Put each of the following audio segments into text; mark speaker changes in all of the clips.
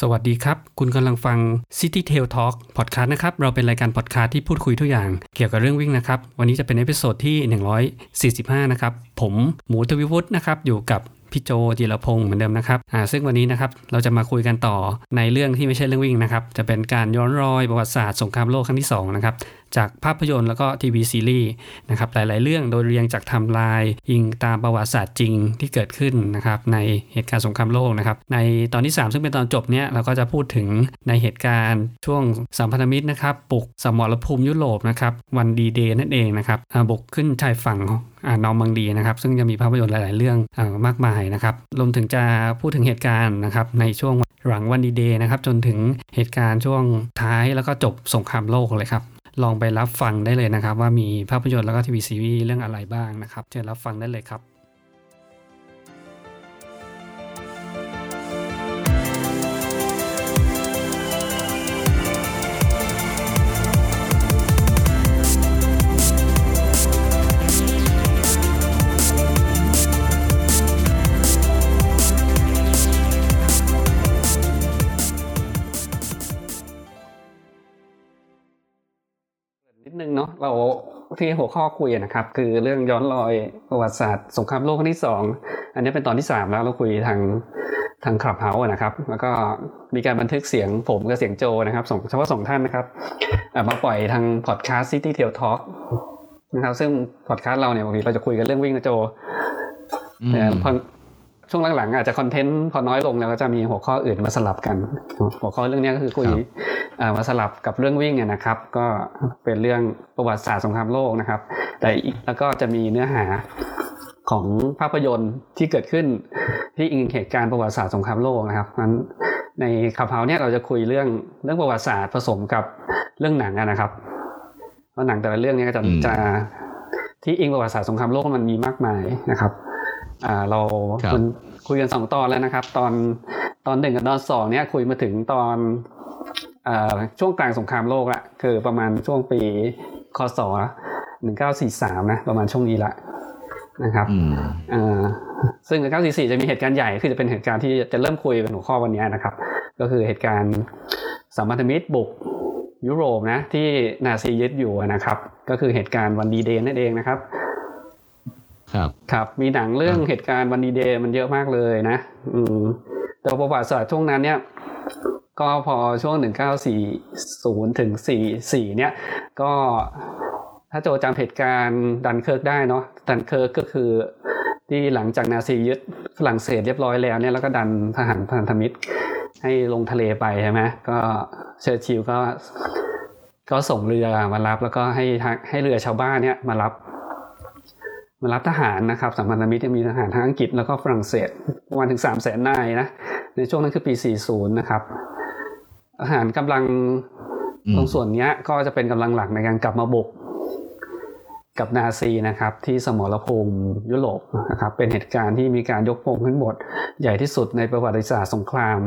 Speaker 1: สวัสดีครับ คุณกำลังฟัง City Trail Talk พอดคาสต์นะครับ เราเป็นรายการพอดคาสต์ที่พูดคุยทุกอย่างเกี่ยวกับเรื่องวิ่งนะครับ วันนี้จะเป็น episode ที่ 145 นะครับ ผมหมูทวิวุฒินะครับ อยู่กับพี่โจจิรพงศ์เหมือนเดิมนะครับอ่าซึ่งวันนี้นะครับเราจะมาคุยกันต่อในเรื่องที่ไม่ใช่เรื่องวิ่งนะครับ จะเป็นการย้อนรอยประวัติศาสตร์สงครามโลกครั้งที่2นะครับ จากภาพยนตร์แล้วก็ทีวีซีรีส์นะครับหลาย ๆ เรื่องโดยเรียงจากไทม์ไลน์อิงตามประวัติศาสตร์จริงที่เกิดขึ้นนะครับในเหตุการณ์สงครามโลกนะครับในตอนที่ 3 ซึ่งเป็นตอนจบเนี่ยเราก็จะพูดถึงในเหตุการณ์ช่วงสัมพันธมิตรนะครับบุกสมรภูมิยุโรปนะครับวันดีเดย์นั่นเองนะครับบุกขึ้นชายฝั่งนอร์มังดีนะครับซึ่งจะมีภาพยนตร์หลาย ๆ เรื่องอามากมายนะครับรวมถึงจะพูดถึงเหตุการณ์นะครับในช่วงหลังวันดีเดย์นะครับจนถึงเหตุการณ์ช่วงท้ายแล้วก็จบสงครามโลกเลยครับ ลองไปรับฟังได้เลยนะครับ ว่ามีภาพยนตร์แล้วก็ทีวีซีรีส์เรื่องอะไรบ้างนะครับเชิญรับฟังได้เลยครับ นิดนึงเนาะเราที่หัวข้อคุยนะครับ คือเรื่องย้อนรอยประวัติศาสตร์สงครามโลกครั้งที่สองอันนี้เป็นตอนที่สามแล้วเราคุยทางทางคลับเฮาส์นะครับ แล้วก็มีการบันทึกเสียงผมกับเสียงโจนะครับส่งเฉพาะสองท่านนะครับอะมาปล่อยทางพอดแคสต์ City Tail Talk นะครับ ซึ่งพอดแคสต์เราเนี่ยบางทีเราจะคุยกันเรื่องวิ่งนะโจแต่พอ ช่วงหลังๆอาจจะคอนเทนต์พอน้อยลงแล้วก็จะมีหัวข้ออื่นมาสลับกัน หัวข้อเรื่องนี้ก็คือคุย
Speaker 2: ครับ
Speaker 1: อ่ามาสลับกับเรื่องวิ่งเนี่ยนะครับ ก็เป็นเรื่องประวัติศาสตร์สงครามโลกนะครับ แต่อีกแล้วก็จะมีเนื้อหาของภาพยนตร์ที่เกิดขึ้นที่อิงเหตุการณ์ประวัติศาสตร์สงครามโลกนะครับนั้นในขับเฮาเนี่ยเราจะคุยเรื่องเรื่องประวัติศาสตร์ผสมกับเรื่องหนังอะนะครับเพราะหนังแต่ละเรื่องเนี้ก็จะ
Speaker 2: อืม
Speaker 1: จะที่อิงประวัติศาสตร์สงครามโลกมันมีมากมายนะครับ อ่าเรา
Speaker 2: ครับ
Speaker 1: มัน คุยกันสองตอนแล้วนะครับ ตอนตอนหนึ่งกับตอนสองเนี่ยคุยมาถึงตอนอ่าช่วงกลางสงครามโลกละคือประมาณช่วงปีคศหนึ่งเก้าสี่สามนะประมาณช่วงนี้ละนะครับ
Speaker 2: อืม
Speaker 1: อ่าซึ่งหนึ่งเก้าสี่สี่จะมีเหตุการณ์ใหญ่คือจะเป็นเหตุการณ์ที่จะเริ่มคุยเป็นหัวข้อวันนี้นะครับ ก็คือเหตุการณ์สัมพันธมิตรบุกยุโรปนะที่นาซียึดอยู่นะครับ ก็คือเหตุการณ์วันดีเดย์นั่นเองนะครับ
Speaker 2: ครับ
Speaker 1: ครับ มีหนังเรื่อง
Speaker 2: ครับ
Speaker 1: เหตุการณ์วันดีเดย์มันเยอะมากเลยนะ อืมแต่ประวัติศาสตร์ช่วงนั้นเนี่ย ก็พอช่วง 1940 ถึง 44 เนี่ย ก็ถ้าโจจำเหตุการณ์ดันเคิร์กได้เนาะ ดันเคิร์กก็คือที่หลังจากนาซียึดฝรั่งเศสเรียบร้อยแล้วเนี่ยแล้วก็ดันทหารพันธมิตรให้ลงทะเลไปใช่ไหมก็เชอร์ชิลก็ก็ส่งเรือมารับแล้วก็ให้ทางให้เรือชาวบ้านเนี่ยมารับมา รับทหารนะครับสัมพันธมิตรจะมีทหารทั้งอังกฤษแล้วก็ฝรั่งเศสประมาณถึง3 0 0แสนนายนะในช่วงนั้นคือปี 40 นะครับทหารกำลัง
Speaker 2: อืม
Speaker 1: ตรงส่วนเนี้ยก็จะเป็นกำลังหลักในการกลับมาบุกกับนาซีนะครับที่สมรภูมิยุโรปนะครับเป็นเหตุการณ์ที่มีการยกพงขึ้นบทใหญ่ที่สุดในประวัติศาสตร์สงคราม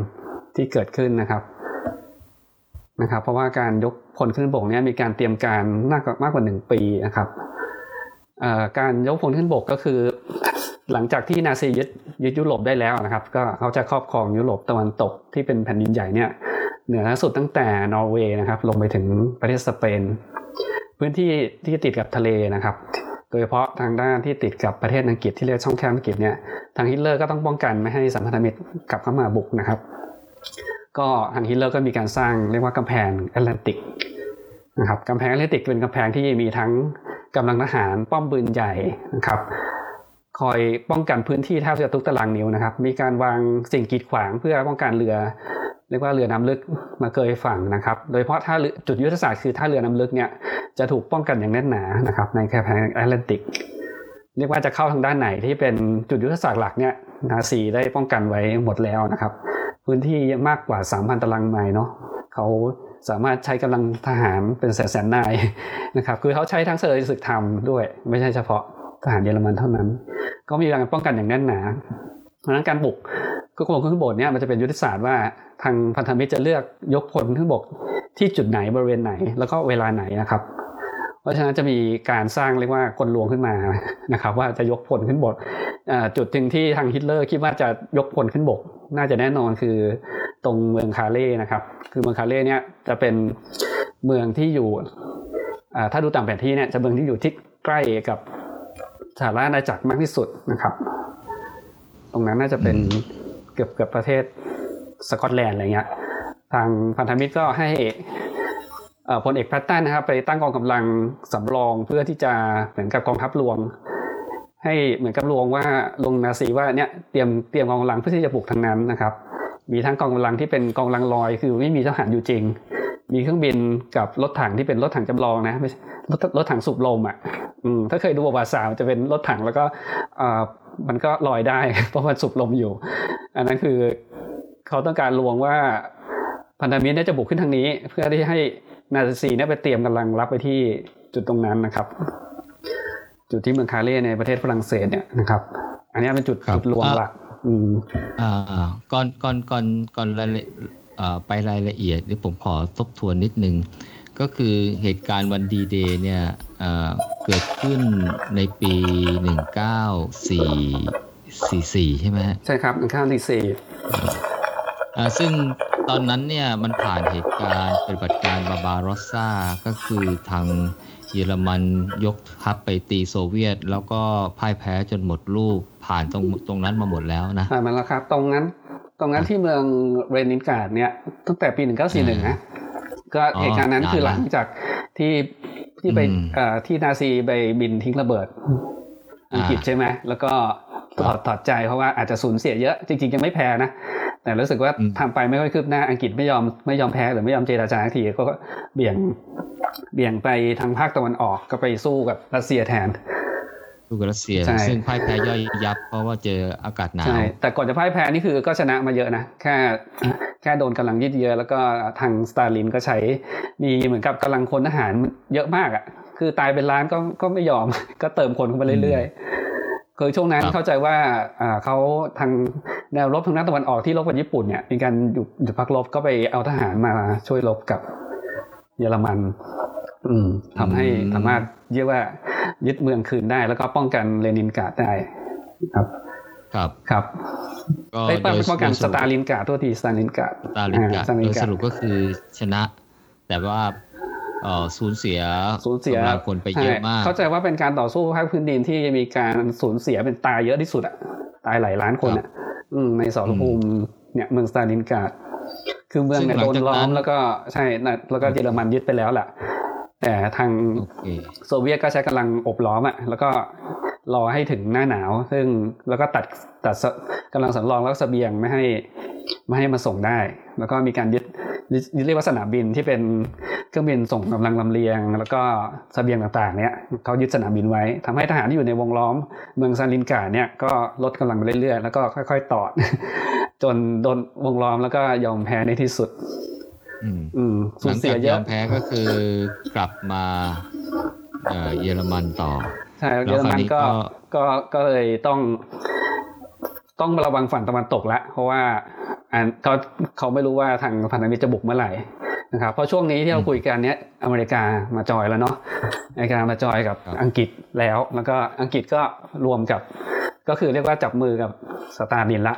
Speaker 1: ที่เกิดขึ้นนะครับนะครับ เพราะว่าการยกพลขึ้นบกเนี้ยมีการเตรียมการมากกว่ามากกว่าหนึ่งปีนะครับเอ่อ การยกพลขึ้นบกก็คือ หลังจากที่นาซียึดยึดยุโรปได้แล้วนะครับ ก็เขาจะครอบครองยุโรปตะวันตกที่เป็นแผ่นดินใหญ่เนี่ยเหนือสุดตั้งแต่นอร์เวย์นะครับ ลงไปถึงประเทศสเปน พื้นที่ที่ติดกับทะเลนะครับ โดยเฉพาะทางด้านที่ติดกับประเทศอังกฤษที่เรียกช่องแคบอังกฤษเนี่ยทางฮิตเลอร์ก็ต้องป้องกันไม่ให้สัมพันธมิตรกลับเข้ามาบุกนะครับ ก็ทางฮิตเลอร์ก็มีการสร้างเรียกว่ากำแพงแอตแลนติก นะครับกำแพงแอตแลนติกเป็นกำแพงที่มีทั้งกำลังทหารป้อมปืนใหญ่นะครับคอยป้องกันพื้นที่แทบจะทุกตารางนิ้วนะครับ มีการวางสิ่งกีดขวางเพื่อป้องกันเรือ เรียกว่าเรือน้ำลึกมาเกยฝั่งนะครับ โดยเฉพาะท่าเรือจุดยุทธศาสตร์คือท่าเรือน้ำลึกเนี่ยจะถูกป้องกันอย่างแน่นหนานะครับ ในกำแพงแอตแลนติก เรียกว่าจะเข้าทางด้านไหนที่เป็นจุดยุทธศาสตร์หลักเนี่ยนาซีได้ป้องกันไว้หมดแล้วนะครับ พื้นที่มากกว่า 3,000 ตารางไมล์เนาะเขา สามารถใช้กำลังทหารเป็นแสนแสนนายนะครับคือเขาใช้ทั้งเซอร์ศึกธรรมด้วย ไม่ใช่เฉพาะทหารเยอรมันเท่านั้น ก็มีการป้องกันอย่างแน่นหนาเพราะฉะนั้นการบุกก็คงขึ้นบกเนี่ยมันจะเป็นยุทธศาสตร์ว่าทางพันธมิตรจะเลือกยกพลขึ้นบกที่จุดไหนบริเวณไหน แล้วก็เวลาไหนนะครับ เพราะฉะนั้นจะมีการสร้างเรียกว่ากลลวงขึ้นมานะครับ ว่าจะยกพลขึ้นบกจุดหนึ่งที่ทางฮิตเลอร์คิดว่าจะยกพลขึ้นบก น่าจะแน่นอนคือตรงเมืองคาเล่นะครับ คือเมืองคาเล่เนี่ยจะเป็นเมืองที่อยู่ถ้าดูตามแผนที่เนี่ยจะเมืองที่อยู่ที่ใกล้กับสหรัฐอาณาจักรมากที่สุดนะครับ ตรงนั้นน่าจะเป็นเกือบเกือบประเทศสกอตแลนด์อะไรเงี้ย ทางพันธมิตรก็ให้พลเอกแพตตันนะครับ ไปตั้งกองกำลังสำรองเพื่อที่จะเหมือนกับกองทัพรวม ให้เหมือนกับลวงว่าลงนาซีว่าเนี่ยเตรียมเตรียมกองกำลังเพื่อที่จะบุกทางนั้นนะครับ มีทั้งกองกำลังที่เป็นกองกำลังลอย คือไม่มีทหารอยู่จริง มีเครื่องบินกับรถถังที่เป็นรถถังจำลองนะไม่รถรถถังสูบลมอะถ้าเคยดูประวัติศาสตร์จะเป็นรถถังแล้วก็มันก็ลอยได้ เพราะมันสูบลมอยู่ อันนั้นคือเขาต้องการลวงว่าพันธมิตรนี่ยจะบุกขึ้นทางนี้ เพื่อที่ให้นาซีเนี่ยไปเตรียมกำลังรับไปที่จุดตรงนั้นนะครับ จุดที่เมืองคาเล่ในประเทศฝรั่งเศสเนี่ยนะครับ อันนี้เป็นจุดจุดรวมหลักอืม
Speaker 2: อ่าก่อนก่อนก่อนก่อนรายไปรายละเอียดที่ผมขอทบทวนนิดนึง ก็คือเหตุการณ์วันดีเดย์เนี่ยเกิดขึ้นในปี 1944 ใช่ไหม
Speaker 1: ใช่ครับ
Speaker 2: 1944ซึ่งตอนนั้นเนี่ยมันผ่านเหตุการณ์ปฏิบัติการบาบารอสซาก็คือทาง เยอรมันยกทัพไปตีโซเวียต แล้วก็พ่ายแพ้จนหมดรูปผ่านตรงตรงนั้นมาหมดแล้วนะ
Speaker 1: ผ่านมาแล้วครับ ตรงนั้น ตรงนั้นที่เมืองเลนินกราดเนี่ยตั้งแต่ปี 1941 นะ ก็เหตุการณ์นั้นคือหลังจากที่ที่ไปที่นาซีไปบินทิ้งระเบิดอังกฤษใช่ไหมแล้วก็ ถอดถอดใจเพราะว่าอาจจะสูญเสียเยอะจริงๆยังไม่แพ้นะ แต่รู้สึกว่าทำไปไม่ค่อยคืบหน้าอังกฤษไม่ยอมไม่ยอมแพ้หรือไม่ยอมเจราจาทีก็เบี่ยงเบี่ยงไปทางภาคตะวันออกก็ไปสู้กับรัสเซียแทน
Speaker 2: สู้กับรัสเซีย ซึ่งพ่ายแพ้ย่อยยับเพราะว่าเจออากาศหนาวใช่
Speaker 1: แต่ก่อนจะพ่ายแพ้นี่คือก็ชนะมาเยอะนะแค่แค่โดนกำลังยืดเยอะแล้วก็ทางสตาลินก็ใช้มีเหมือนกับกำลังคนทหารเยอะมากอะ คือตายเป็นล้านก็ก็ไม่ยอมก็เติมคนเข้าไปเรื่อยๆ คือช่วงนั้นเข้าใจว่าเขาทางแนวรบทางด้านตะวันออกที่รบกับญี่ปุ่นเนี่ยมีการหยุดหยุดพักรบก็ไปเอาทหารมาช่วยรบกับเยอรมัน อืมทำให้สามารถเรียกว่ายึดเมืองคืนได้ แล้วก็ป้องกันเลนินกราดได้ครับ
Speaker 2: ครับ
Speaker 1: ครับก็ป้องกันสตาลินกราดตัวทีสตาลินกราด
Speaker 2: สตาลินกราดโดยสรุปก็คือชนะ แต่ว่าเออ สูญเสีย
Speaker 1: สูญเสีย
Speaker 2: คนไปเยอะมาก
Speaker 1: เข้าใจว่าเป็นการต่อสู้ภาคพื้นดินที่มีการสูญเสียเป็นตายเยอะที่สุดอะตายหลายล้านคนอะในสรภูมิเนี่ยเมืองสตาลินกราดคือเมืองเนี่ยโดนล้อมแล้วก็ใช่แล้วก็เยอรมันยึดไปแล้วแหละแต่ทางโซเวียตก็ใช้กำลังอบล้อมอะแล้วก็ รอให้ถึงหน้าหนาว ซึ่งแล้วก็ตัดตัดกำลังสำรองแล้วเสบียงไม่ให้ไม่ให้มาส่งได้ แล้วก็มีการยึดเรียกว่าสนามบินที่เป็นเครื่องบินส่งกำลังลำเลียง แล้วก็เสบียงต่างๆเนี่ยเขายึดสนามบินไว้ทำให้ทหารที่อยู่ในวงล้อม เมืองซาลินกาเนี่ยก็ลดกำลังไปเรื่อยๆ แล้วก็ค่อยๆต่อจนโดนวงล้อมแล้วก็ยอมแพ้ในที่สุด
Speaker 2: อืมสูญเสียเยอะยอมแพ้ก็คือกลับมาเยอรมันต่อ
Speaker 1: ใช่เยอรมันก็ก็ก็เลยต้อง ต้องระวังฝั่งตะวันตกแล้วเพราะว่าอันเขาเขาไม่รู้ว่าทางพันธมิตรจะบุกเมื่อไหร่นะครับเพราะช่วงนี้ที่เราคุยกันเนี้ยอเมริกามาจอยแล้วเนาะอเมริกามาจอยกับอังกฤษแล้ว แล้วก็อังกฤษก็รวมกับ ก็คือเรียกว่าจับมือกับสตาร์ดินละ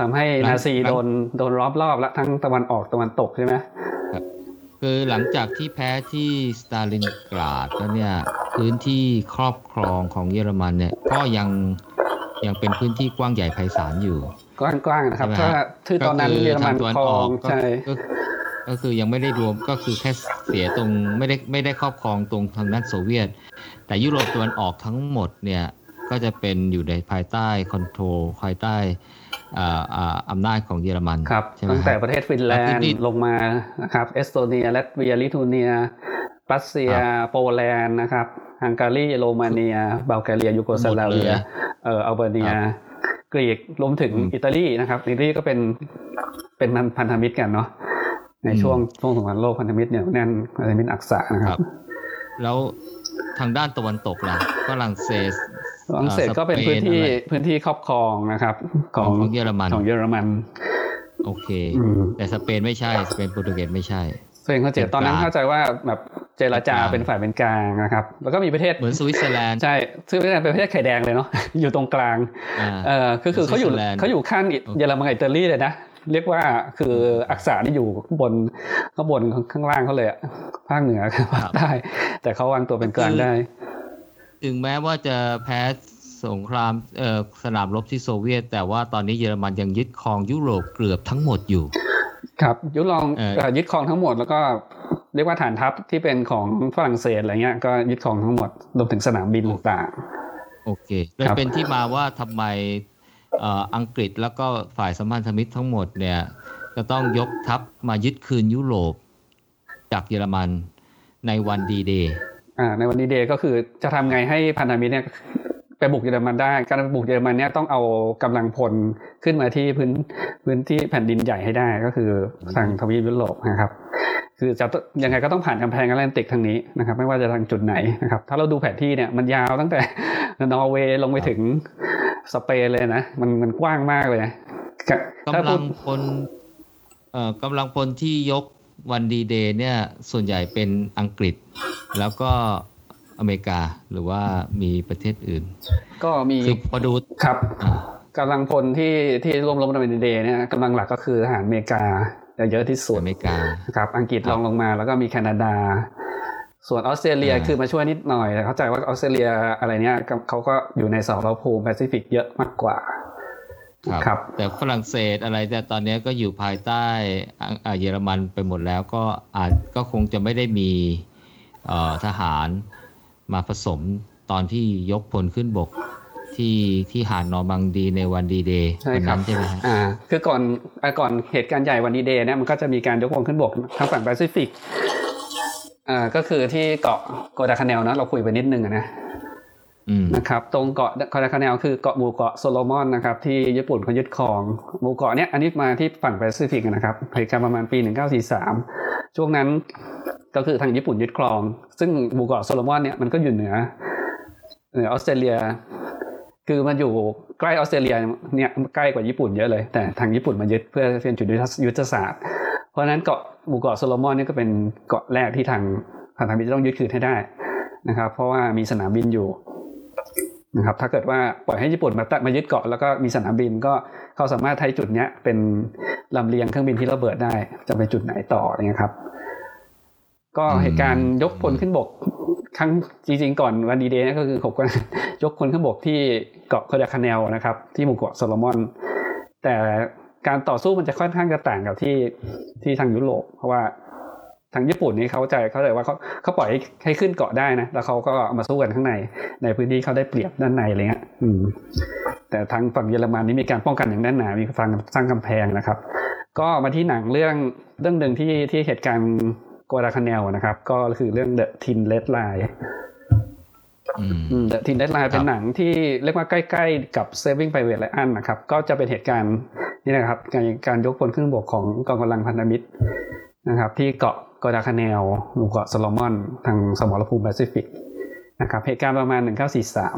Speaker 1: ทำให้นาซีโดนโดนรอบรอบแล้วทั้งตะวันออกตะวันตกใช่ไหม
Speaker 2: คือหลังจากที่แพ้ที่สตาลินกราดแล้วเนี่ยพื้นที่ครอบครองของเยอรมันเนี่ยก็ยังยังเป็นพื้นที่กว้างใหญ่ไพศาลอยู่
Speaker 1: กว้างๆนะครับถ้าคือตอนนั้นเยอรมันครองใช่
Speaker 2: ก็คือยังไม่ได้รวมก็คือแค่เสียตรงไม่ได้ไม่ได้ครอบครองตรงทางด้านโซเวียต แต่ยุโรปตะวันออกทั้งหมดเนี่ยก็จะเป็นอยู่ในภายใต้ control ภายใต้ อำนาจของเยอรมัน
Speaker 1: ครับตั้งแต่ประเทศฟินแลนด์ลงมานะครับเอสโตเนียลัตเวียลิทัวเนียรัสเซียโปแลนด์นะครับฮังการีโรมาเนียบัลแกเรียยูโกสลาเวียเอออัลเบเนีย กรีกรวมถึงอิตาลีนะครับอิตาลีก็เป็นเป็นพันธมิตรกันเนาะในช่วงช่วงสงครามโลกพันธมิตรเนี่ยแน่นพันธมิตรอักษะนะครับ
Speaker 2: แล้วทางด้านตะวันตกล่ะฝรั่งเศส
Speaker 1: ฝรั่งเศสก็เป็นพื้นที่พื้นที่ครอบครองนะครับ
Speaker 2: ของเยอรมัน
Speaker 1: ของเยอรมัน
Speaker 2: โอเค แต่สเปนไม่ใช่สเปนโปรตุเกสไม่ใช่
Speaker 1: สเปนเขาเจตอนนั้นเข้าใจว่าแบบเจรจาเป็นฝ่ายเป็นกลางนะครับ แล้วก็มีประเทศ
Speaker 2: เหมือนสวิตเซอร์แลนด์
Speaker 1: ใช่สวิตเซอร์แลนด์เป็นประเทศไข่แดงเลยเนาะอยู่ตรงกลางเออคือคือเขาอยู่เขาอยู่ข้างเยอรมันอิตาลีเลยนะเรียกว่าคืออักษะที่อยู่ข้างบนข้างบนข้างล่างเขาเลยอะภาคเหนือภาคใต้แต่เขาวางตัวเป็นกลางได้
Speaker 2: ถึงแม้ว่าจะแพ้สงครามสนามรบที่โซเวียต แต่ว่าตอนนี้เยอรมันยังยึดครองยุโรปเกือบทั้งหมดอยู่
Speaker 1: ครับยุโรปยึดครองทั้งหมดแล้วก็เรียกว่าฐานทัพที่เป็นของฝรั่งเศสอะไรเงี้ยก็ยึดครองทั้งหมดรวมถึงสนามบินต่าง
Speaker 2: ๆโอเคเลยเป็นที่มาว่าทำไมอังกฤษแล้วก็ฝ่ายสัมพันธมิตรทั้งหมดเนี่ยจะต้องยกทัพมายึดคืนยุโรปจากเยอรมันในวันดีเดย์
Speaker 1: อ่า ในวันดีเดย์ก็คือจะทำไงให้พันธมิตรเนี่ยไปบุกเยอรมันได้ การบุกเยอรมันเนี่ยต้องเอากำลังพลขึ้นมาที่พื้นพื้นที่แผ่นดินใหญ่ให้ได้ก็คือทางทวีปยุโรปนะครับ คือจะยังไงก็ต้องผ่านกำแพงแอตแลนติกทางนี้นะครับ ไม่ว่าจะทางจุดไหนนะครับ ถ้าเราดูแผนที่เนี่ยมันยาวตั้งแต่นอร์เวย์ลงไปถึงสเปนเลยนะ มันมันกว้างมากเลย
Speaker 2: กำลังพลเอ่อกำลังพลที่ยก วันดีเดย์เนี่ยส่วนใหญ่เป็นอังกฤษ แล้วก็อเมริกาหรือว่ามีประเทศอื่น
Speaker 1: ก็มี
Speaker 2: คือพอดู
Speaker 1: ครับกำลังพลที่ที่ร่วมรบในวันดีเดย์เนี่ยกำลังหลักก็คือทหารอเมริกาเยอะที่สุด
Speaker 2: อเมริกา
Speaker 1: ครับอังกฤษรองลงมาแล้วก็มีแคนาดา ส่วนออสเตรเลียคือมาช่วยนิดหน่อยแต่เข้าใจว่าออสเตรเลียอะไรเนี้ยเขาก็อยู่ในสหภาพภูมิแปซิฟิกเยอะมากกว่า
Speaker 2: ครับแต่ฝรั่งเศสอะไรแต่ตอนนี้ก็อยู่ภายใต้เยอรมันไปหมดแล้วก็อาจก็คงจะไม่ได้มีทหารมาผสมตอนที่ยกพลขึ้นบกที่ที่หาดนอร์มังดีในวันดีเดย์วันนั้นใช่ไหมครับ
Speaker 1: อ่าคือก่อนก่อนเหตุการณ์ใหญ่วันดีเดย์เนี่ยมันก็จะมีการยกพลขึ้นบกทางฝั่งแปซิฟิกอ่าก็คือที่เกาะกัวดาลคาแนลนะเราคุยไปนิดนึงนะ นะครับตรงเกาะกัวดาลคาแนลคือเกาะหมู่เกาะโซโลมอนนะครับที่ญี่ปุ่นเขายึดครองหมู่เกาะเนี้ยอันนี้มาที่ฝั่งแปซิฟิกนะครับเหตุการณ์ประมาณปี 1943 ช่วงนั้นก็คือทางญี่ปุ่นยึดครอง ซึ่งหมู่เกาะโซโลมอนเนี่ยมันก็อยู่เหนือเหนือออสเตรเลีย คือมันอยู่ใกล้ออสเตรเลียเนี่ยใกล้กว่าญี่ปุ่นเยอะเลย แต่ทางญี่ปุ่นมายึดเพื่อเป็นจุดยุทธศาสตร์ เพราะนั้นเกาะหมู่เกาะโซโลมอนนี่ก็เป็นเกาะแรกที่ทางพันธมิตรต้องยึดคืนให้ได้นะครับเพราะว่ามีสนามบินอยู่ นะครับถ้าเกิดว่าปล่อยให้ญี่ปุ่นมาตัดมายึดเกาะแล้วก็มีสนามบินก็เขาสามารถใช้จุดเนี้ยเป็นลำเลียงเครื่องบินทิ้งระเบิดได้ จะไปจุดไหนต่อเนี่ยครับ ก็เหตุการณ์ยกพลขึ้นบกครั้งจริงๆก่อนวันดีเดย์ก็คือขบกันยกพลขึ้นบกที่เกาะกัวดาลคาแนลนะครับ ที่หมู่เกาะโซโลมอน แต่การต่อสู้มันจะค่อนข้างจะต่างกับที่ที่ทางยุโรปเพราะว่า ทางญี่ปุ่นนี่เขาใจเขาเลยว่าเขาเขาปล่อยให้ขึ้นเกาะได้นะแล้วเขาก็มาสู้กันข้างใน ในพื้นที่เขาได้เปรียบด้านในอะไรเงี้ยอืม แต่ทางฝั่งเยอรมันนี่มีการป้องกันอย่างแน่นหนามีฟังสร้างกำแพงนะครับ ก็มาที่หนังเรื่องเรื่องหนึ่งที่ที่เหตุการณ์โกราคาเนลนะครับ ก็คือเรื่อง The Tin Red Line The Thin Red Line เป็นหนังที่เรียกว่าใกล้ ๆ กับ Saving Private Ryan นะครับ ก็จะเป็นเหตุการณ์นี่นะครับ การการยกพลขึ้นบกของกองกำลังพันธมิตรนะครับ ที่เกาะก ัวดาลคาแนลหมู่เกาะโซโลมอน ทางสมรภูมิแปซิฟิกนะครับเหตุการณ์ประมาณหนึ่งเก้าสี่สาม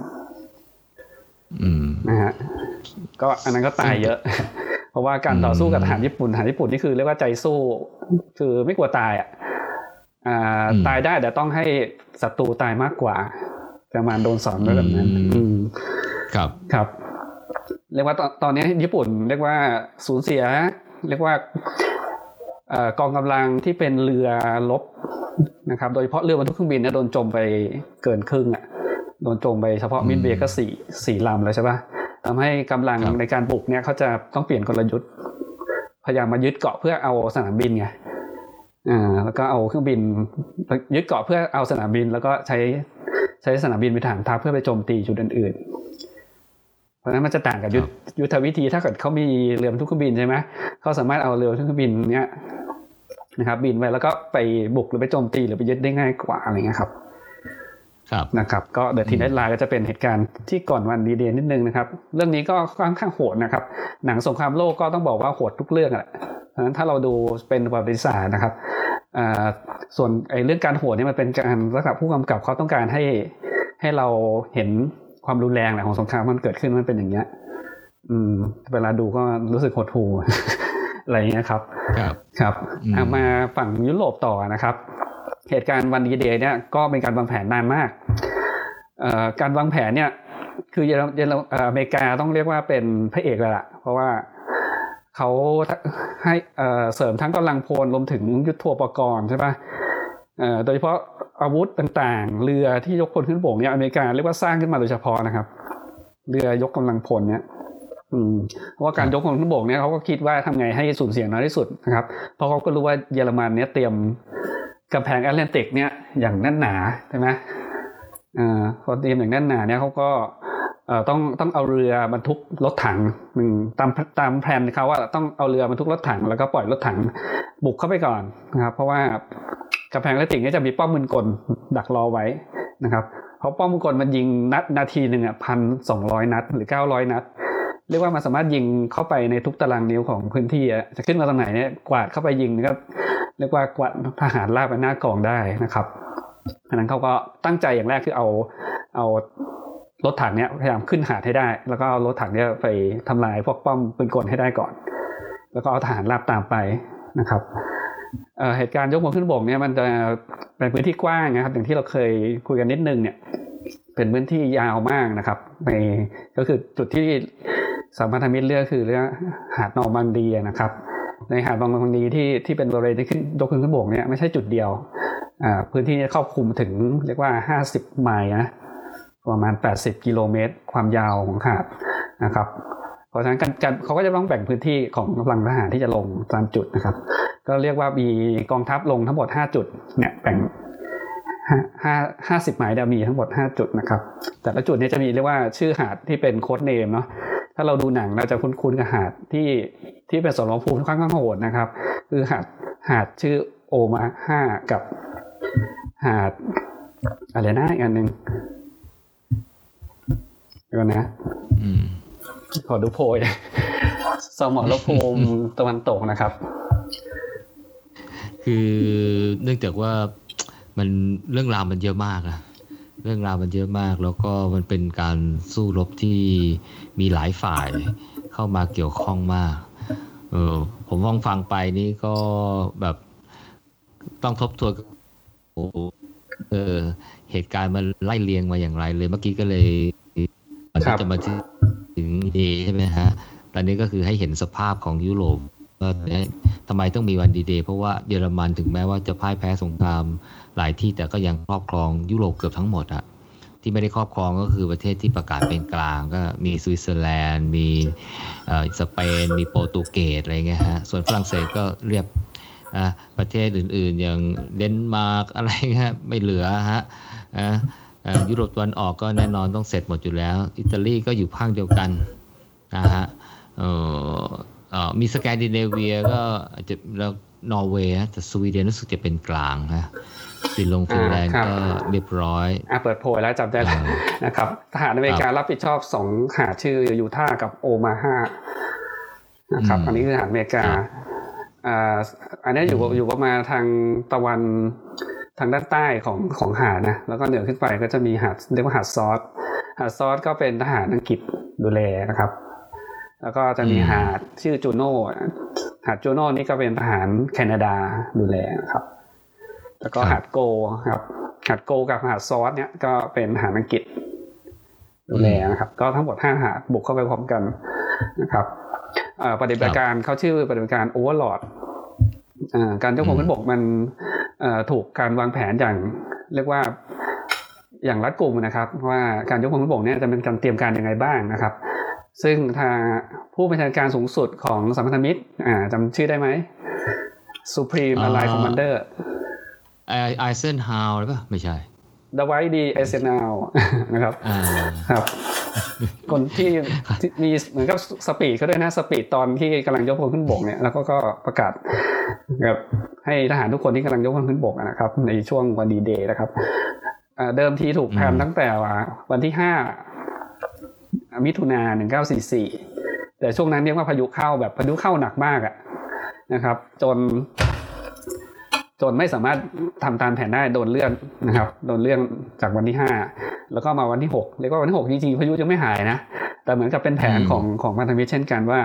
Speaker 1: นะฮะก็อันนั้นก็ตายเยอะ เพราะว่าการต่อสู้กับทหารญี่ปุ่นทหารญี่ปุ่นนี่คือเรียกว่าใจสู้ คือไม่กลัวตายอะตายได้แต่ต้องให้ศัตรูตายมากกว่าประมาณโดนสอนไว้แบบนั้น
Speaker 2: ครับ
Speaker 1: ครับ เรียกว่าตอนตอนนี้ญี่ปุ่น เรียกว่าสูญเสีย เรียกว่า กองกำลังที่เป็นเรือลบนะครับโดยเฉพาะเรือบรรทุกเครื่องบินเนี่ยโดนจมไปเกินครึ่งอะโดนจมไปเฉพาะมินเบก็สี่สี่ลำเลยใช่ปะทำให้กำลังในการบุกเนี่ยเขาจะต้องเปลี่ยนกลยุทธ์ พยายามมายึดเกาะเพื่อเอาสนามบินไงอ่าแล้วก็เอาเครื่องบินยึดเกาะเพื่อเอาสนามบินแล้วก็ใช้ใช้สนามบินเป็นฐานทัพเพื่อไปโจมตีจุดอื่นๆเพ ราะนั้นมันจะต่างกับยุทธวิธีถ้าเกิดเขามีเรือบรรทุกเครื่องบินใช่ไหมเขาสามารถเอาเรือบรรทุกเครื่องบินเนี้ยนะครับบินไปแล้วก็ไปบุกหรือไปโจมตีหรือไปยึดได้ง่ายกว่าอะไรเงี้ยครับ
Speaker 2: ครับ
Speaker 1: นะครับ ก็เดอะทีนเนตไลน์ก็จะเป็นเหตุการณ์ที่ก่อนวันดีเดย์นิดนึงนะครับ เรื่องนี้ก็ค่อนข้างโหดนะครับ หนังสงครามโลกก็ต้องบอกว่าโหดทุกเรื่องแหละเพราะฉะนั้นถ้าเราดูเป็นประวัติศาสตร์นะครับส่วนไอ้เรื่องการโหดนี่มันเป็นการรักษาผู้กำกับเขาต้องการให้ให้เราเห็น ความรุนแรงแหละของสงครามมันเกิดขึ้นมันเป็นอย่างเงี้ย อืม เวลาดูก็รู้สึกหดหู่อะไรเงี้ยครับ
Speaker 2: ครับ
Speaker 1: ครับเอามาฝั่งยุโรปต่อนะครับ เหตุการณ์วันดีเดย์เนี่ยก็เป็นการวางแผนนานมากการวางแผนเนี่ย คือเยอรอเมริกาต้องเรียกว่าเป็นพระเอกเลยล่ะ เพราะว่าเขาให้เสริมทั้งกำลังพลรวมถึงยุทโธปกรณ์ใช่ปะ โดยเฉพาะอาวุธต่างๆ เรือที่ยกพลขึ้นบกเนี่ยอเมริกาเรียกว่าสร้างขึ้นมาโดยเฉพาะนะครับ เรือยกกำลังพลเนี่ยว่าการยกพลขึ้นบกเนี่ยเขาก็คิดว่าทำไงให้สูญเสียน้อยที่สุดนะครับ เพราะเขาก็รู้ว่าเยอรมันเนี่ยเตรียมกำแพงแอตแลนติกเนี่ยอย่างแน่นหนาใช่ไหมอ่าพอเตรียมอย่างแน่นหนาเนี่ยเขาก็ต้องต้องเอาเรือบรรทุกรถถังหนึ่งตามตามแผนเขาว่าต้องเอาเรือบรรทุกรถถังแล้วก็ปล่อยรถถังบุกเข้าไปก่อนนะครับ เพราะว่า กำแพงแอตแลนติกเนี่ยจะมีป้อมมืนกลดักรอไว้นะครับ เพราะป้อมมืนกลมันยิงนัดนาทีหนึ่งอะพันสองร้อยนัดหรือเก้าร้อยนัด เรียกว่ามันสามารถยิงเข้าไปในทุกตารางนิ้วของพื้นที่จะขึ้นมาตรงไหนเนี่ยกวาดเข้าไปยิงก็เรียกว่ากวาดทหารลากไปหน้ากองได้นะครับอันนั้นเขาก็ตั้งใจอย่างแรกคือเอาเอารถถังเนี้ยพยายามขึ้นหาดให้ได้ แล้วก็เอารถถังเนี้ยไปทำลายพวกป้อมปืนกลให้ได้ก่อน แล้วก็เอาทหารลาบตามไปนะครับ เหตุการณ์ยกพลขึ้นบกเนี่ยมันจะเป็นพื้นที่กว้างนะครับ อย่างที่เราเคยคุยกันนิดนึงเนี่ย เป็นพื้นที่ยาวมากนะครับในก็คือจุดที่สามพันธมิตรเลือกคือเรื่องหาดนอร์มันดีนะครับ ในหาดบางบางดีที่ที่เป็นบริเวณที่ขึ้นยกขึ้นขึ้นบกเนี่ยไม่ใช่จุดเดียวพื้นที่นี้ครอบคลุมถึงเรียกว่า 50 ไมล์นะประมาณ 80 กิโลเมตร ความยาวของหาดนะครับ เพราะฉะนั้นการเขาก็จะต้องแบ่งพื้นที่ของกำลังทหารที่จะลงตามจุดนะครับ ก็เรียกว่ามีกองทัพลงทั้งหมด 5 จุดเนี่ยแบ่งห้าห้าสิบหมายดามีทั้งหมด 5 จุดนะครับ แต่ละจุดนี้จะมีเรียกว่าชื่อหาดที่เป็นโค้ดเนมเนาะถ้าเราดูหนังเราจะคุ้นๆกับหาดที่ที่เป็นสรภูมิค่อนข้างโหดนะครับ คือหาดหาดชื่อโอมาห้ากับหาดอะไรนะอีกอันหนึ่งก็นะขอดูโพยสมรภูมิตะวันตกนะครับ
Speaker 2: คือเนื่องจากว่ามันเรื่องราวมันเยอะมากอะเรื่องราวมันเยอะมาก แล้วก็มันเป็นการสู้รบที่มีหลายฝ่ายเข้ามาเกี่ยวข้องมากเออผมฟังฟังไปนี่ก็แบบต้องทบทวนเออ เหตุการณ์มันไล่เลียงมาอย่างไรเลย เมื่อกี้ก็เลยมันจะมาถึงดีใช่ไหมฮะ ตอนนี้ก็คือให้เห็นสภาพของยุโรป ว่าทำไมต้องมีวันดีเดย์เพราะว่าเยอรมันถึงแม้ว่าจะพ่ายแพ้สงครามหลายที่แต่ก็ยังครอบครองยุโรปเกือบทั้งหมดอะที่ไม่ได้ครอบครองก็คือประเทศที่ประกาศเป็นกลางก็มีสวิตเซอร์แลนด์ มีสเปน มีโปรตุเกสอะไรเงี้ยฮะส่วนฝรั่งเศสก็เรียบประเทศอื่นๆ อย่างเดนมาร์กอะไรเงี้ยไม่เหลือฮะยุโรปตะวันออกก็แน่นอนต้องเสร็จหมดอยู่แล้ว อิตาลีก็อยู่พวกเดียวกันนะฮะ มีสแกนดิเนเวียก็จะแล้วนอร์เวย์แต่สวีเดนรู้สึกจะเป็นกลางฮะฟินลงฟินแลนด์ก็เรียบร้อย
Speaker 1: อ่าเปิดโพยแล้วจำได้แล้วนะครับทหารอเมริการับผิดชอบสองหาดชื่อยูท่ากับโอมาฮานะครับอันนี้คือทหารอเมริกาอ่าอันนี้อยู่อยู่ประมาณทางตะวันทางด้านใต้ของของหาดนะ แล้วก็เหนือขึ้นไปก็จะมีหาดเรียกว่าหาดซอสหาดซอสก็เป็นทหารอังกฤษดูแลนะครับ แล้วก็จะมีหาดชื่อจูโน่หาดจูโน่นี่ก็เป็นทหารแคนาดาดูแลครับ แล้วก็หาดโกครับ หาดโกกับหาดซอสเนี่ยก็เป็นทหารอังกฤษดูแลนะครับ ก็ทั้งหมดห้าหาดบุกเข้าไปพร้อมกันนะครับปฏิบัติการเขาชื่อปฏิบัติการโอเวอร์ลอดการยกพลขึ้นบกมันถูกการวางแผนอย่างเรียกว่าอย่างรัดกลุ่มนะครับ ว่าการยกพลขึ้นบกเนี่ยจะเป็นการเตรียมการยังไงบ้างนะครับ ซึ่งทางผู้บัญชาการสูงสุดของสัมพันธมิตรจำชื่อได้ไหม Supreme Allied Commander
Speaker 2: ไอเซนฮาวร์หรือเปล่าไม่ใช
Speaker 1: ดไวต์ ดี ไอเซนฮาวร์นะครับครับ คนที่มีเหมือนกับ speech เขาด้วยนะ speech ตอนที่กำลังยกพลขึ้นบกเนี่ยแล้วก็ก็ประกาศแบบให้ทหารทุกคนที่กำลังยกพลขึ้นบกนะครับ ในช่วงวันดีเดย์นะครับเดิมทีถูกแพนตั้งแต่วันที่ห้า มิถุนาหนึ่งเก้าสี่สี่แต่ช่วงนั้นเรียกว่าพายุเข้าแบบพายุเข้าหนักมากอะนะครับ จน จนไม่สามารถทำตามแผนได้โดนเลื่อนนะครับ โดนเลื่อนจากวันที่ห้าแล้วก็มาวันที่หกเรียกว่าวันที่หกจริงๆพายุยังไม่หายนะแต่เหมือนกับเป็นแผนของของพันธมิตรเช่นกันว่า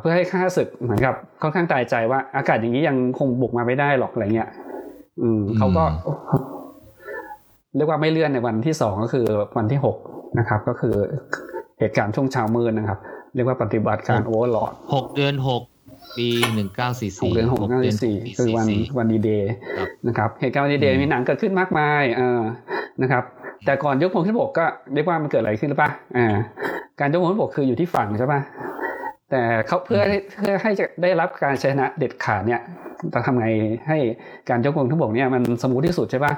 Speaker 1: เพื่อให้ข้าศึกเหมือนกับค่อนข้างตายใจว่า อากาศอย่างนี้ยังคงบุกมาไม่ได้หรอกอะไรเงี้ย อืมเขาก็ เรียกว่าไม่เลื่อนในวันที่สองก็คือวันที่หก นะครับ ก็คือเหตุการณ์ช่วงเช้ามืดนะครับ เรียกว่าปฏิบัติการ Overlord
Speaker 2: หกเดือนหกปีหนึ่งเก้าสี่
Speaker 1: หก
Speaker 2: สี่
Speaker 1: เดือนหกเก้าสี่คือวันวันดีเดย์
Speaker 2: ครับ
Speaker 1: นะครับ เหตุการณ์วันดีเดย์
Speaker 2: อืม
Speaker 1: มีหนังเกิดขึ้นมากมายเออนะครับ แต่ก่อนยกพลขึ้นบกก็เรียกว่ามันเกิดอะไรขึ้นหรือเปล่าอ่า การยกพลขึ้นบกคืออยู่ที่ฝั่งใช่ปะแต่เขาเพื่อให้เพื่อให้จะได้รับการชนะเด็ดขาดเนี่ยจะทำไงให้การยกพลขึ้นบกเนี่ยมันสมูทที่สุดใช่ปะ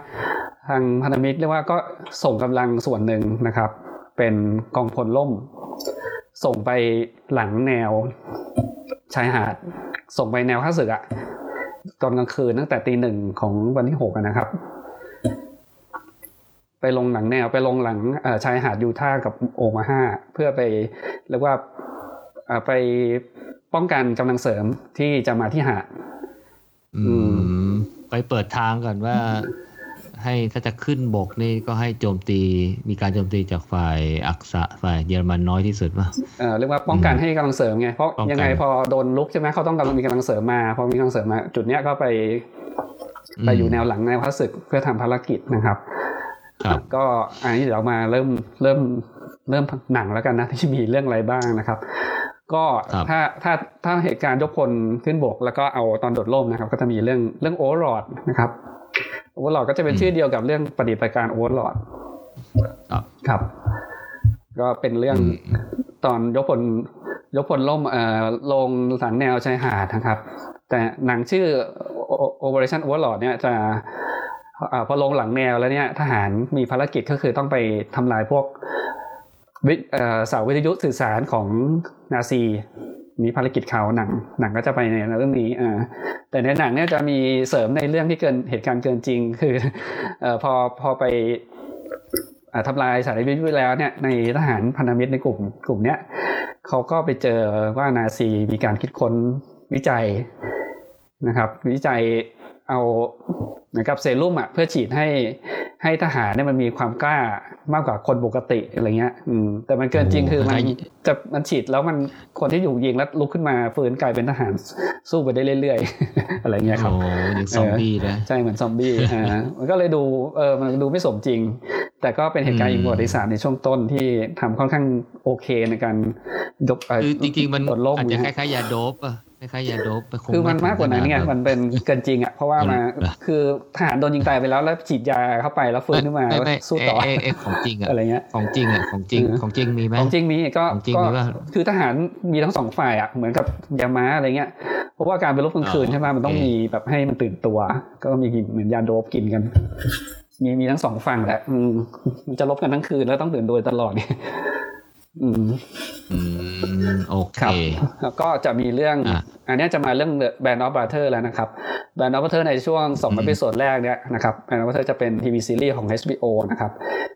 Speaker 1: ทางพันธมิตรเรียกว่าก็ส่งกำลังส่วนหนึ่งนะครับ เป็นกองพลล่ม ส่งไปหลังแนวชายหาด ส่งไปแนวข้าศึกอะตอนกลางคืนตั้งแต่ตีหนึ่งของวันที่หกนะครับ ไปลงหลังแนวไปลงหลังชายหาดยูท่าห์กับโอมาฮาเพื่อไปเรียกว่าไปป้องกันกำลังเสริมที่จะมาที่หาด
Speaker 2: ไปเปิดทางก่อนว่า ให้ถ้าจะขึ้นบกนี่ก็ให้โจมตีมีการโจมตีจากฝ่ายอักษะฝ่ายเยอรมันน้อยที่สุดป่ะ
Speaker 1: เอ่อเรียกว่าป้องกันให้กำลังเสริมไงเพราะ
Speaker 2: ป้องกัน
Speaker 1: ยังไงพอโดนลุกใช่ไหมเขาต้องกำลังมีกำลังเสริมมาพอมีกำลังเสริมมา จุดเนี้ยก็ไปไปอยู่แนวหลังแนวข้าศึกเพื่อทำภารกิจนะครับ
Speaker 2: ครับ
Speaker 1: ก็อันนี้เดี๋ยวเรามาเริ่มเริ่มเริ่มหนังแล้วกันนะที่มีเรื่องอะไรบ้างนะครับก็
Speaker 2: ครับ
Speaker 1: ถ้าถ้าถ้าเหตุการณ์ยกพลขึ้นบก แล้วก็เอาตอนโดดร่มนะครับ ก็จะมีเรื่องเรื่อง Overlord นะครับ Overlord ก็จะเป็นชื่อเดียวกับเรื่องปฏิบัติการ Overlord
Speaker 2: ครับ
Speaker 1: ครับก็เป็นเรื่อง
Speaker 2: อืม
Speaker 1: ตอนยกพลยกพลร่มเอ่อลงหลังแนวชายหาดนะครับ แต่หนังชื่อ Operation Overlord เนี่ยจะเอ่อพอลงหลังแนวแล้วเนี่ยทหารมีภารกิจก็คือต้องไปทำลายพวกวิเอ่อเสาวิทยุสื่อสารของนาซี มีภารกิจเขาหนังหนังก็จะไปในเรื่องนี้อ่าแต่ในหนังเนี่ยจะมีเสริมในเรื่องที่เกินเหตุการณ์เกินจริง คือเอ่อพอพอไปอทำลายสายวิทยุแล้วเนี่ยในทหารพันธมิตรในกลุ่มกลุ่มเนี้ยเขาก็ไปเจอว่านาซีมีการคิดค้นวิจัยนะครับ วิจัย เอาเหมือนกับเซรุ่มอะเพื่อฉีดให้ให้ทหารเนี่ยมันมีความกล้ามากกว่าคนปกติอะไรเงี้ย อืม แต่มันเกินจริงคือมัน
Speaker 2: โอ้โห
Speaker 1: จะมันฉีดแล้วมันคนที่อยู่ยิงแล้วลุกขึ้นมาฟื้นกลายเป็นทหารสู้ไปได้เรื่อยๆ อะไรเงี้ยครับ
Speaker 2: โอ้ยังซอมบี้นะ
Speaker 1: ใช่เหมือนซอมบี้อ่ามันก็เลยดูเออมันดูไม่สมจริง แต่ก็เป็นเหตุการณ์
Speaker 2: อืม
Speaker 1: อีกประวัติศาสตร์ในช่วงต้นที่ทำค่อนข้างโอเคในการยกเคื
Speaker 2: อจริงๆมัน
Speaker 1: โดดล่ม
Speaker 2: อาจจะ
Speaker 1: นะ
Speaker 2: ค
Speaker 1: ฮะ
Speaker 2: ล้ายๆยาโดบอะ คล้ายๆยาโดบไป
Speaker 1: คือมันมากกว่านั้นไงมันเป็นเกินจริงอะเพราะว่ามา
Speaker 2: เหรอ
Speaker 1: คือทหารโดนยิงตายไปแล้วแล้วฉีดยาเข้าไปแล้วฟื้นขึ้นมา
Speaker 2: ไม่ไม่
Speaker 1: สู้ต่อ
Speaker 2: เเเของจริงอะ
Speaker 1: อะไรเงี้ย
Speaker 2: ของจริงอะของจริง
Speaker 1: เออ
Speaker 2: ของจริงมีไหม
Speaker 1: ของจริงมีก็
Speaker 2: ของจริง
Speaker 1: ก็
Speaker 2: มีป่ะ
Speaker 1: คือทหารมีทั้งสองฝ่ายอะเหมือนกับยาม้าอะไรเงี้ยเพราะว่าการไปรบกลางคืน
Speaker 2: อ๋อ
Speaker 1: ใช่ไหมมันต้อง
Speaker 2: โอเค
Speaker 1: มีแบบให้มันตื่นตัว ก็มีกินเหมือนยาโด๊ปกินกัน มีมีทั้งสองฝั่งแหละอืมมันจะรบกันทั้งคืนแล้วต้องตื่นตัวตลอดเนี่ย อืม
Speaker 2: อืมโอเค
Speaker 1: ครับแล้วก็จะมีเรื่อง
Speaker 2: อะ
Speaker 1: อันเนี้ยจะมาเรื่อง Band of Butter แล้วนะครับ Band of Butter ในช่วงสอง
Speaker 2: อืม
Speaker 1: อพิโซดแรกเนี่ยนะครับ Band of Butter จะเป็นทีวีซีรีส์ของ HBO นะครับ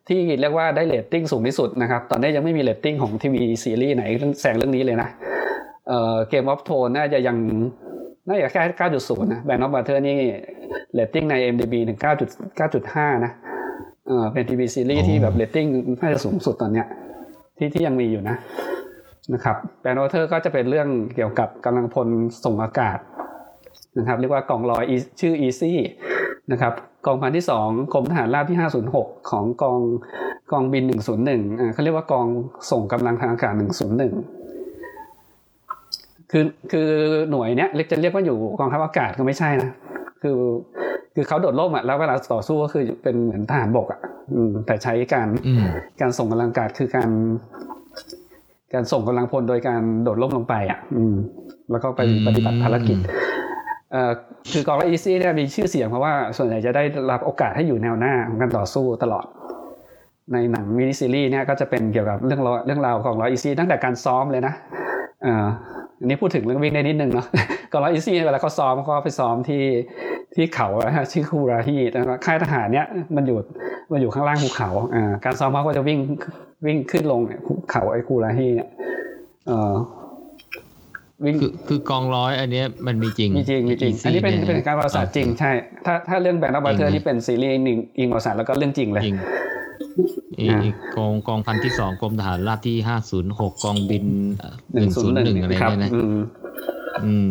Speaker 1: ที่เรียกว่าได้เรตติ้งสูงที่สุดนะครับ ตอนนี้ยังไม่มีเรตติ้งของทีวีซีรีส์ไหนแซงเรื่องนี้เลยนะเอ่อ Game of Thrones น่าจะยังน่าจะแค่9.0นะ Band of Brothers นี่เรตติ้งใน IMDb ถึง9 9.5นะเออเป็นทีวีซีรีส์ที่แบบเรตติ้งน่าจะสูงสุดตอนเนี้ย ที่ที่ยังมีอยู่นะนะครับ Band of Brothers ก็จะเป็นเรื่องเกี่ยวกับกำลังพลส่งอากาศนะครับเรียกว่ากองร้อยชื่อ Easy นะครับกองพันที่สองกรมทหารราบที่ 506 ของกองกองบิน 101อ่าเขาเรียกว่ากองส่งกำลังทางอากาศ 101 คือคือหน่วยเนี้ยเรียกจะเรียกว่าอยู่กองทัพอากาศก็ไม่ใช่นะคือ คือเขาโดดร่มอะแล้วเวลาต่อสู้ก็คือเป็นเหมือนทหารบกอะอืมแต่ใช้การ
Speaker 2: อืม
Speaker 1: การส่งกำลังอากาศคือการ การส่งกำลังพลโดยการโดดร่มลงไปอะ อืม แล้วก็ไป
Speaker 2: อืม
Speaker 1: ปฏิบัติภารกิจเอ่อคือกองทัพอีซี่เนี่ยมีชื่อเสียงเพราะว่าส่วนใหญ่จะได้รับโอกาสให้อยู่แนวหน้าของการต่อสู้ตลอด ในหนังมินิซีรีส์เนี่ยก็จะเป็นเกี่ยวกับเรื่องราวเรื่องราวของร้อย Easy ตั้งแต่การซ้อมเลยนะเอ่อ อันนี้พูดถึงเรื่องวิ่งได้นิดนึงเนาะกองร้อย Easy เวลาเขาซ้อมเขาก็ไปซ้อมที่ที่เขาอะฮะชื่อคูราฮีนะครับค่ายทหารเนี่ยมันอยู่มันอยู่ข้างล่างภูเขาอ่าการซ้อมเขาก็จะวิ่งวิ่งขึ้นลงเนี่ยภูเขาไอ้คูราฮีเนี่ยเอ่อวิ่ง
Speaker 2: คือคือกองร้อย อันเนี้ยมันมีจริง
Speaker 1: มีจริงมีจริง
Speaker 2: EC
Speaker 1: อันนี้เป็นเป็นการประวัติศาสตร์จริงใช่ ถ้าถ้าเรื่อง Band of Brothers
Speaker 2: จริ
Speaker 1: ร์
Speaker 2: ง
Speaker 1: นี่เป็นซีรีส์หนึ่งอิงประวัติศาสตร์แล้วก็เรื่องจริงเลย
Speaker 2: จริง อี
Speaker 1: อ่า
Speaker 2: อีกกองกองพันที่สองกรมทหารราบที่ห้าศูนย์หกกองบินหนึ่งศูนย์หนึ่งอะไร
Speaker 1: ครับ
Speaker 2: เนี่ยนะ
Speaker 1: อืม
Speaker 2: อืม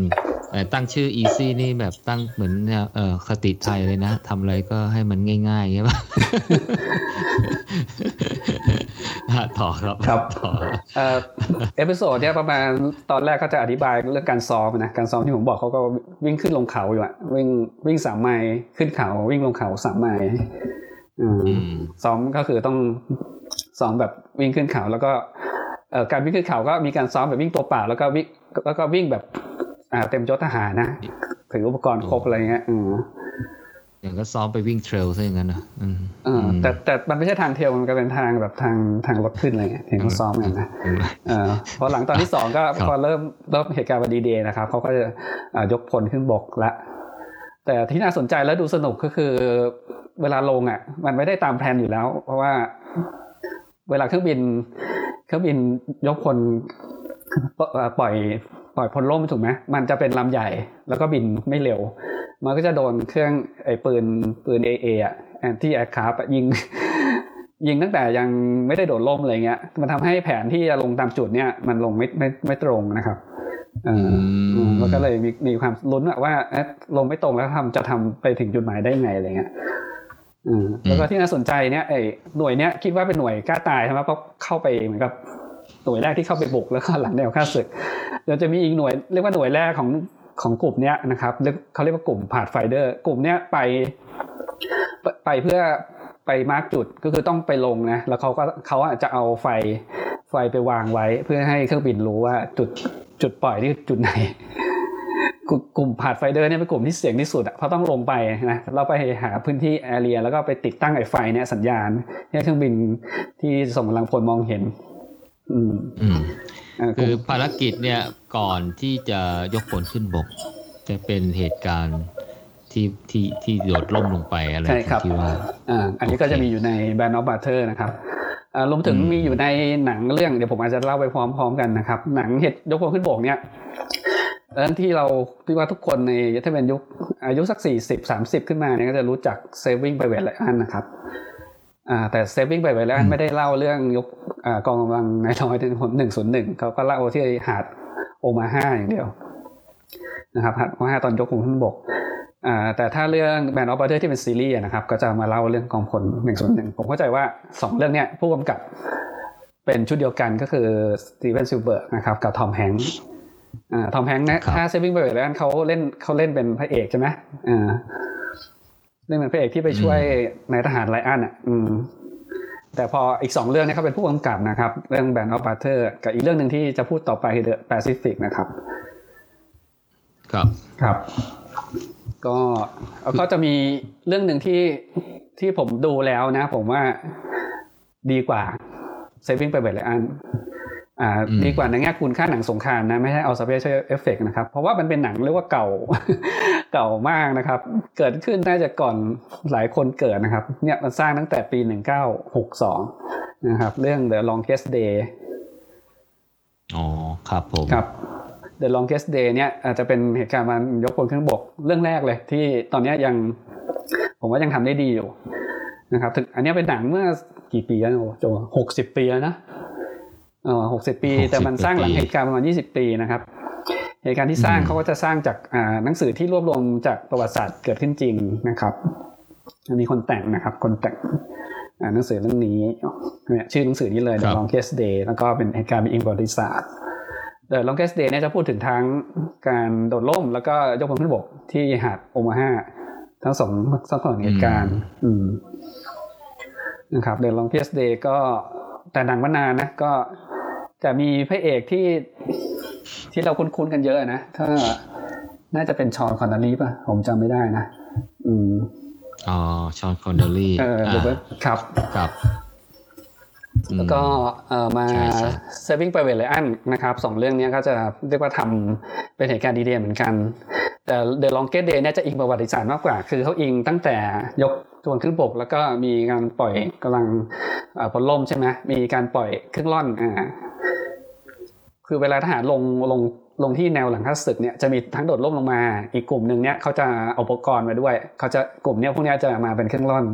Speaker 2: แต่ตั้งชื่อ Easy นี่แบบตั้งเหมือนเอ่อคติไทยเลยนะทำอะไรก็ให้มันง่ายๆใช่ปะต่อครับ
Speaker 1: ครับ
Speaker 2: ต่อ
Speaker 1: เอ่อ episode เนี่ยประมาณตอนแรกก็จะอธิบายเรื่องการซ้อมนะการซ้อมที่ผมบอกเขาก็วิ่งขึ้นลงเขาอยู่อะวิ่งวิ่งสามไมล์ขึ้นเขาวิ่งลงเขาสามไมล์อืม
Speaker 2: อืม
Speaker 1: ซ้อมก็คือต้องซ้อมแบบวิ่งขึ้นเขา แล้วก็เอ่อการวิ่งขึ้นเขาก็มีการซ้อมแบบวิ่งตัวเปล่า แล้วก็วิ่งแล้วก็วิ่งแบบอ่าเต็มยศทหารนะถืออุปกรณ์ครบอะไรเงี้ยอืม
Speaker 2: อย่างก็ซ้อมไปวิ่งเทรลซะอย่างนั้นนะอืม
Speaker 1: เออแต่แต่มันไม่ใช่ทางเทรลมันก็เป็นทางแบบทางทางรถขึ้นอะไรเงี้ยที่เขาซ้อมกันนะ
Speaker 2: อืม
Speaker 1: เออพอหลังตอนที่สองก็
Speaker 2: ครับ
Speaker 1: พอเริ่มเริ่มเหตุการณ์วันดีเดย์นะครับเขาก็จะอ่ายกพลขึ้นบกละแต่ที่น่าสนใจและดูสนุกก็คือ เวลาลงอะ มันไม่ได้ตามแผนอยู่แล้ว เพราะว่าเวลาเครื่องบิน เครื่องบินยกพลเอ่อปล่อยปล่อยพลล่มถูกไหมมันจะเป็นลำใหญ่ แล้วก็บินไม่เร็ว มันก็จะโดนเครื่องไอ้ปืนปืนเอเออะแอนตี้แอร์คราฟยิง ยิงตั้งแต่ยังไม่ได้โดดล่มอะไรเงี้ย มันทำให้แผนที่จะลงตามจุดเนี่ย มันลงไม่ไม่ไม่ตรงนะครับเอออ
Speaker 2: ม
Speaker 1: มันก็เลยมีมีความลุ้นอะว่าเอ๊ะลงไม่ตรงแล้วทำจะทำไปถึงจุดหมายได้ไงอะไรเงี้ยอืม แล้วก็ที่น่าสนใจเนี่ยไอ้หน่วยเนี้ยคิดว่าเป็นหน่วยกล้าตายใช่ไหมเพราะเข้าไปเหมือนกับหน่วยแรกที่เข้าไปบุกแล้วก็หลังแนวข้าศึกเดี๋ยวจะมีอีกหน่วยเรียกว่าหน่วยแรกของของกลุ่มเนี้ยนะครับเขาเรียกว่ากลุ่มผาดไฟเดอร์ กลุ่มเนี้ยไป ไปไปเพื่อไป mark จุดก็คือต้องไปลงนะแล้วเขาก็เขาอาจจะเอาไฟไฟไปวางไว้ เพื่อให้เครื่องบินรู้ว่าจุดจุดปล่อยที่จุดไหน กลุ่มกลุ่ม Pathfinder เนี่ยเป็นกลุ่มที่เสี่ยงที่สุดอะเพราะต้องลงไปนะเราไปหาพื้นที่ area แล้วก็ไปติดตั้งไอ้ไฟเนี่ยสัญญาณให้เครื่องบินที่ส่งกำลังพลมองเห็น อืม
Speaker 2: อืม
Speaker 1: เอ่อก็
Speaker 2: คื
Speaker 1: ลุ่ม
Speaker 2: ภารกิจเนี่ยก่อนที่จะยกพลขึ้นบก จะเป็นเหตุการณ์ที่ที่ที่โดดล่มลงไปอะไร
Speaker 1: ใช่ครับ
Speaker 2: ที่ว่า
Speaker 1: อ่าอันนี้ก็จะมีอยู่ใน Band of Butter นะครับอ่ารวมถึง
Speaker 2: อืม
Speaker 1: มีอยู่ในหนังเรื่องเดี๋ยวผมอาจจะเล่าไปพร้อมๆกันนะครับ หนังเหตุยกพลขึ้นบกเนี่ย เรื่องที่เราคิดว่าทุกคนในถ้าเป็นยุคอายุสักสี่สิบสามสิบขึ้นมาเนี่ยก็จะรู้จัก Saving Private Ryan นะครับอ่าแต่ Saving Private Ryan ไม่ได้เล่าเรื่องยกอ่ากองกำลังนายร้อยหนึ่งศูนย์หนึ่งเขาก็เล่าที่หาดโอมาฮาอย่างเดียวนะครับหาดโอมาฮาตอนยกพลขึ้นบกอ่าแต่ถ้าเรื่อง Band of Brothers ที่เป็นซีรีส์อะนะครับ ก็จะมาเล่าเรื่องกองพลหนึ่งศูนย์หนึ่งผมเข้าใจว่าสองเรื่องเนี้ยผู้กำกับเป็นชุดเดียวกันก็คือสตีเวน สปีลเบิร์กนะครับกับทอมแฮงค์อ่า ทอมแฮงค์นะครับถ้าเซฟิงเบิร์กแล้วเขาเล่นเขาเล่นเป็นพระเอกใช่ไหมอ่าเล่นเป็นพระเอกที่ไปช่วยนายทหารไรอันอะ อืม แต่พออีกสองเรื่องเนี้เขาเป็นผู้กำกับนะครับ เรื่องแบนด์ออฟบัตเตอร์กับอีกเรื่องหนึ่งที่จะพูดต่อไปคือ The Pacific นะครับ
Speaker 2: ครับ
Speaker 1: ครับ ก็ก็จะมีเรื่องหนึ่งที่ที่ผมดูแล้วนะ ผมว่าดีกว่า Saving Private Ryan อ่า
Speaker 2: อืม
Speaker 1: ดีกว่าในแง่คุณค่าหนังสงครามนะไม่ใช่เอา special effect นะครับ เพราะว่ามันเป็นหนังเรียกว่าเก่าเก่ามากนะครับ เกิดขึ้นน่าจะก่อนหลายคนเกิดนะครับเนี่ยมันสร้างตั้งแต่ปี 1962 นะครับ เรื่อง The Longest Day
Speaker 2: อ๋อครับผม
Speaker 1: ครับ The Longest Day เนี่ยอาจจะเป็นเหตุการณ์มันยกพลขึ้นบกเรื่องแรกเลย ที่ตอนเนี้ยยัง ผมว่ายังทำได้ดีอยู่นะครับถึงอันเนี้ยเป็นหนังเมื่อกี่ปีแล้วโอ้โจหกสิบปีแล้วนะเออ หกสิบปี
Speaker 2: 60
Speaker 1: แต่มันสร้างหลัง
Speaker 2: ปี
Speaker 1: เหตุการณ์ประมาณยี่สิบปีนะครับเหตุการณ์ที่สร้าง
Speaker 2: อืม
Speaker 1: เขาก็จะสร้างจากอ่าหนังสือที่รวบรวมจากประวัติศาสตร์เกิดขึ้นจริงนะครับมีคนแต่งนะครับ คนแต่งอ่าหนังสือเรื่องนี้เนี่ยชื่อหนังสือนี้เลย The Longest Day แล้วก็เป็นเหตุการณ์เป็นอิงประวัติศาสตร์ The Longest Day เนี่ยจะพูดถึงทั้งการโดดร่ม แล้วก็ยกพลขึ้นบกที่หาดโอมาฮาทั้งสองทั้งสองเหตุการณ์อืมนะครับ The Longest Day ก็แต่หนังมานานนะก็ จะมีพระเอกที่ที่เราคุ้นๆกันเยอะนะถ้าน่าจะเป็นฌอนคอนเนอรีป่ะ ผมจำไม่ได้นะ อืม
Speaker 2: อ๋อฌอนคอนเนอรี
Speaker 1: เออหรือว่าครับ
Speaker 2: ครับอืม
Speaker 1: แล้วก็เอ่อมา
Speaker 2: ใช่ใช่
Speaker 1: Saving Private Ryan นะครับสองเรื่องเนี้ยก็จะเรียกว่าทำเป็นเหตุการณ์ดีเดย์เหมือนกัน แต่ The Longest Day เนี่ยจะอิงประวัติศาสตร์มากกว่า คือเขาอิงตั้งแต่ยกพลขึ้นบก แล้วก็มีการปล่อยกำลังเอ่อพลล่มใช่ไหมมีการปล่อยเครื่องร่อนอ่า คือเวลาทหารลงลงลงที่แนวหลังข้าศึกเนี่ยจะมีทั้งโดดร่มลงมา อีกกลุ่มหนึ่งเนี่ยเขาจะเอาอุปกรณ์มาด้วยเขาจะกลุ่มเนี้ยพวกเนี้ยจะมาเป็นเครื่องร่อน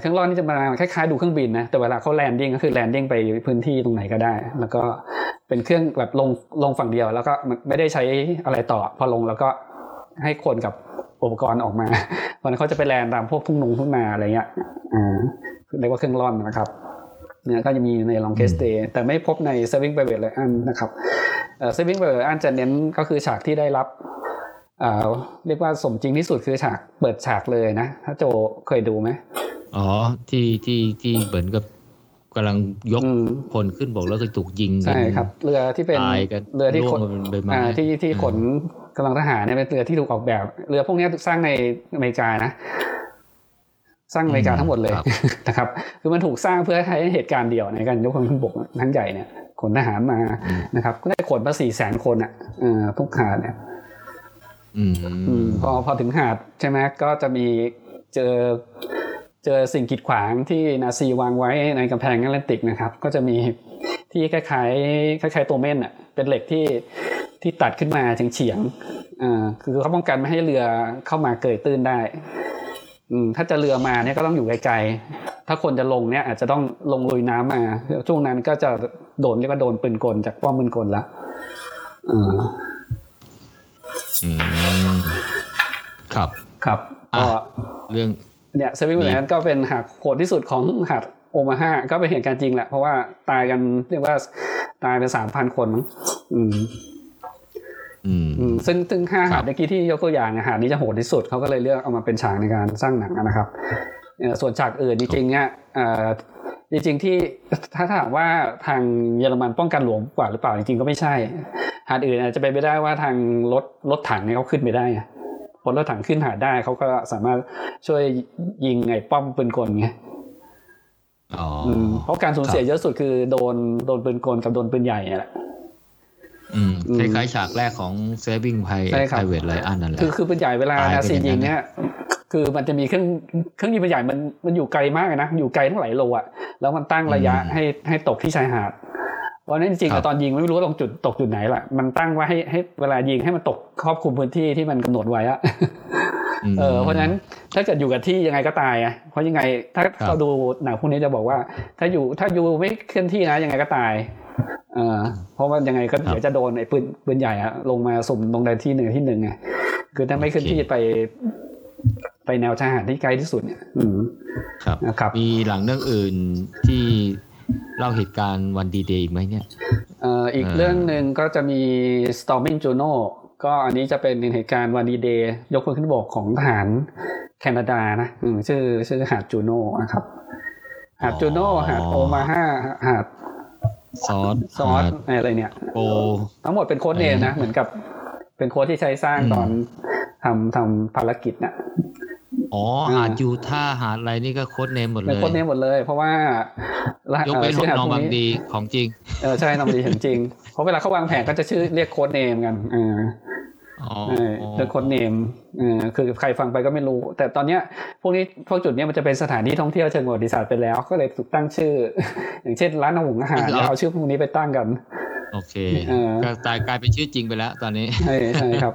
Speaker 1: เครื่องร่อนนี่จะมาคล้ายๆดูเครื่องบินนะแต่เวลาเขาแลนดิ้งก็คือแลนดิ้งไปพื้นที่ตรงไหนก็ได้ แล้วก็เป็นเครื่องแบบลงลงฝั่งเดียว แล้วก็ไม่ได้ใช้อะไรต่อพอลงแล้วก็ให้คนกับอุปกรณ์ออกมาเพราะนั้นเขาจะไปแลนตามพวกทุ่งนงทุ่งนาอะไรเงี้ยอ่าเรียกว่าเครื่องร่อนนะครับ นี่ยก็จะมีในลองเคสเตย์แต่ไม่พบใน saving private Ryan นะครับเอ่อ saving private Ryan จะเน้นก็คือฉากที่ได้รับเรียกว่าสมจริงที่สุดคือฉากเปิดฉากเลยนะ ถ้าโจเคยดูไหม
Speaker 2: อ๋อที่ที่ที่เหมือนกับกำลังยกคนขึ้นบอกแล้วก็ถูกยิง
Speaker 1: ใช่ครับ เรือที่เป็นเรือที่ขนที่ที่ขนกำลังทหารเนี่ยเป็นเรือที่ถูกออกแบบ เรือพวกนี้สร้างในอเมริกานะ สร้างอเมริกาทั้งหมดเลยนะครับคือมันถูกสร้างเพื่อให้เหตุการณ์เดียวในการยกคนขึ้นบกทั้งใหญ่เนี่ยขนทหารมานะครับ ก็ได้ขนมาสี่แสนคนอะทุกหาดเนี่ยพอพอถึงหาดใช่ไหมก็จะมีเจอเจอสิ่งกีดขวางที่นาซีวางไว้ในกำแพงแอตแลนติกนะครับ ก็จะมีที่คล้ายๆคล้ายๆตัวเม่นอะเป็นเหล็กที่ที่ตัดขึ้นมาเฉียงๆอ่าคือเขาป้องกันไม่ให้เรือเข้ามาเกยตื้นได้อืม ถ้าจะเรือมาเนี่ยก็ต้องอยู่ไกลๆ ถ้าคนจะลงเนี่ยอาจจะต้องลงลุยน้ำมา ช่วงนั้นก็จะโดนเรียกว่าโดนปืนกลจากป้อมปืนกลละอ่า
Speaker 2: ครับ
Speaker 1: ครับ
Speaker 2: ก็เรื่อง
Speaker 1: เนี่ย Saving Ryan ก็เป็นหาดโหดที่สุดของหาดโอมาฮาก็เป็นเหตุการณ์จริงแหละ เพราะว่าตายกันเรียกว่าตายเป็นสามพันคนอืมอืม ซึ่งซึ่งห้าหาดเมื่อกี้ที่ยกตัวอย่างหาดนี้จะโหดที่สุดเขาก็เลยเลือกเอามาเป็นฉากในการสร้างหนังนะครับส่วนฉากอื่นจริงๆเนี่ยจริงๆที่ถ้าถามว่าทางเยอรมันป้องกันหลวงกว่าหรือเปล่าจริงๆก็ไม่ใช่ หาดอื่นอาจจะเป็นไปได้ว่าทางรถรถถังเนี่ยเขาขึ้นไปได้พลรถถังขึ้นหาได้เขาก็สามารถช่วยยิงไอ้ป้อมปืนกลไงเพราะการสูญเสียเยอะสุดคือโดนโดนปืนกลกับโดนปืนใหญ่แหละ
Speaker 2: คล้ายๆฉากแรกของ Saving Private Ryan นั่นแหละ
Speaker 1: คือคือปืนใหญ่เวลานาซียิงเนี่ยคือมันจะมีเครื่องเครื่องยิงปืนใหญ่มันมันอยู่ไกลมากนะอยู่ไกลทั้งหลายโลอะแล้วมันตั้งระยะให้ให้ตกที่ชายหาดเพราะนั้นจริงๆตอนยิงไม่รู้ว่าตรงจุดตกจุดไหนแหละมันตั้งไว้ให้ให้เวลายิงให้มันตกครอบคลุมพื้นที่ที่มันกำหนดไว้อะเออเพราะฉะนั้นถ้าเกิดอยู่กับที่ยังไงก็ตายอะเพราะยังไงถ้าเราดูหนังพวกนี้จะบอกว่า ถ้าอยู่ถ้าอยู่ไม่เคลื่อนที่นะยังไงก็ตาย เออเพราะว่ายังไงก็เดี๋ยวจะโดนไอ้ปืนปืนใหญ่อะลงมาสุ่มตรงใดที่หนึ่งที่หนึ่งไงคือถ้าไม่เคลื่อนที่ไปไปแนวชายหาดที่ไกลที่สุดเนี่ยอืม
Speaker 2: ครับ
Speaker 1: นะครับ
Speaker 2: มีหลังเรื่องอื่นที่เล่าเหตุการณ์วันดีเดย์อีกไหมเนี่ย
Speaker 1: เอ่ออีกเรื่องหนึ่งก็จะมี Storming Juno ก็อันนี้จะเป็นเหตุการณ์วันดีเดย์ยกพลขึ้นบกของทหารแคนาดานะชื่อชื่อหาดจูโน่นะครับ หาดจูโน่หาดโอมาฮาหาด
Speaker 2: ซอส
Speaker 1: ซอสอะไรเนี่ย
Speaker 2: โอ
Speaker 1: ทั้งหมดเป็นโค้ดเนมนะ เหมือนกับเป็นโค้ดที่ใช้สร้างตอนทำทำภารกิจนะ
Speaker 2: อ๋อหาดยูท่าหาดอะไรนี่ก็โค้ดเนมหมดเลย
Speaker 1: โค้ดเนมหมดเลย เพราะว่าย
Speaker 2: กเว้นนอร์มันดีของจริง
Speaker 1: เออใช่นอร์มันดีของจริง เพราะเวลาเขาวางแผนก็จะชื่อเรียกโค้ดเนมกันเออ เรื่องโค้ดเนมเออคือใครฟังไปก็ไม่รู้ แต่ตอนเนี้ยพวกนี้พวกจุดนี้มันจะเป็นสถานที่ท่องเที่ยวเชิงประวัติศาสตร์ไปแล้ว ก็เลยถูกตั้งชื่อ อย่างเช่นร้านอาหารอาหารเอาชื่อพวกนี้ไปตั้งกัน
Speaker 2: โอเคก็ตายกลายเป็นชื่อจริงไปแล้วตอนนี้
Speaker 1: ใช่ใช่ครับ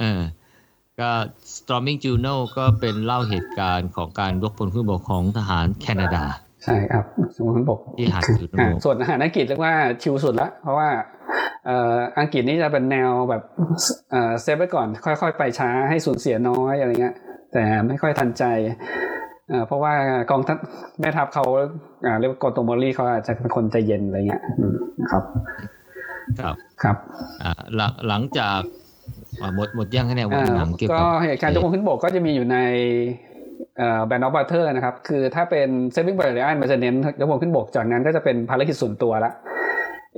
Speaker 2: เออก็ Storming Juno ก็เป็นเล่าเหตุการณ์ของการยกพลขึ้นบกของทหารแคนาดา
Speaker 1: ใช่ครับสมบก
Speaker 2: ที่หาด
Speaker 1: จุโนส่วนทหารอังกฤษเรียกว่าชิวสุดละเพราะว่าอังกฤษนี่จะเป็นแนวแบบเซฟไว้ก่อน ค่อยๆ ไปช้าให้สูญเสียน้อยอะไรเงี้ย แต่ไม่ค่อยทันใจเพราะว่ากองทัพแม่ทัพเขาเรียกว่ากอโตมอรี่เขาอาจจะเป็นคนใจเย็นอะไรเงี้ยนะครับ
Speaker 2: ครับ
Speaker 1: ครับ
Speaker 2: หลังจากหมดหมดยังเนี่ย
Speaker 1: วันหนังเกี่ยวกับเหตุการณ์จงขึ้นบกก็จะมีอยู่ใน Band of Brothers นะครับ คือถ้าเป็น Saving Private Ryan มันจะเน้นยกพลขึ้นบก จากนั้นก็จะเป็นภารกิจส่วนตัวละ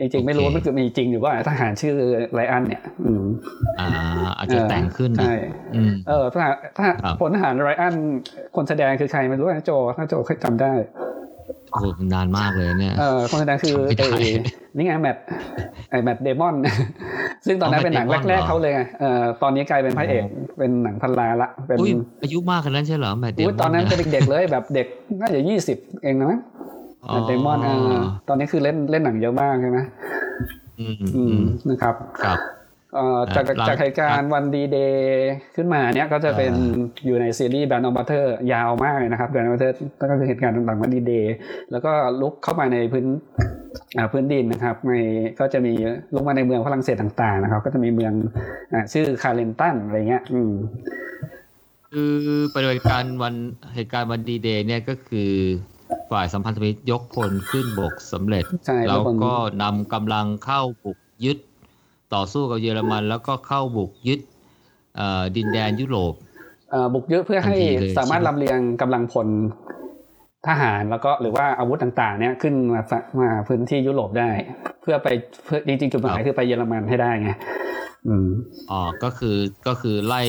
Speaker 1: จริงๆไม่รู้ว่ามันคือมีจริงหรือว่าทหารชื่อไรอันเนี่ย อืม
Speaker 2: อ่า อาจจะแต่งขึ้น
Speaker 1: ใช่เออทหารทหารพลทหารไรอันคนแสดงคือใครไม่รู้นะโจถ้าโจเคยจำได้
Speaker 2: โอ้นานมากเลยเนี่ย
Speaker 1: เออคนแสดงคือไอ้นี่ไงแมทไอ้แมทเดมอน ซึ่งตอนนั้นเป็นหนังแรก ๆเขาเลยไงเออตอนนี้กลายเป็นพระเอกเป็นหนังพันล้านละ เป็น
Speaker 2: อายุมากขนาดนั้นใช่เหรอแมทเดมอน
Speaker 1: ตอนนั้นเป็นเด็กๆเลยแบบเด็กน่าจะยี่สิบเองนะมั้งแมทเดมอนตอนนี้คือเล่นเล่นหนังเยอะมากใช่ไหมอืมนะครับ
Speaker 2: ครับ
Speaker 1: เอ่อ จาก
Speaker 2: หลัง
Speaker 1: จากเหตุการณ์วันดีเดย์ขึ้นมาเนี้ยก็จะเป็นอยู่ในซีรีส์ Band of Brothers ยาวมากเลยนะครับ Band of Brothers ก็คือเหตุการณ์ต่างๆวันดีเดย์แล้วก็รุกเข้ามาในพื้นอ่าพื้นดินนะครับในก็จะมีรุกมาในเมืองฝรั่งเศสต่างๆนะครับ ก็จะมีเมืองอ่าชื่อคาเรนตันอะไรเงี้ยอืม
Speaker 2: คือปฏิบัติการวันเหตุการณ์วันดีเดย์เนี่ยก็คือฝ่ายสัมพันธมิตรยกพลขึ้นบกสำเร็จ
Speaker 1: ใช่
Speaker 2: แล้ว
Speaker 1: คน
Speaker 2: ก็นำกำลังเข้าบุกยึด ต่อสู้กับเยอรมัน แล้วก็เข้าบุกยึดเอ่อดินแดนยุโรป
Speaker 1: เอ่อบุกยึดเพื่อให้
Speaker 2: ทันทีเลย
Speaker 1: สามารถ
Speaker 2: ใช่ไหม
Speaker 1: ลำเลียงกำลังพลทหารแล้วก็หรือว่าอาวุธต่างๆ เนี่ยขึ้นมาฝมาพื้นที่ยุโรปได้ เพื่อไปเพื่อจริงๆจุดหมายคือไปเยอรมันให้ได้ไงอืม
Speaker 2: อ๋อก็คือก็คือไล่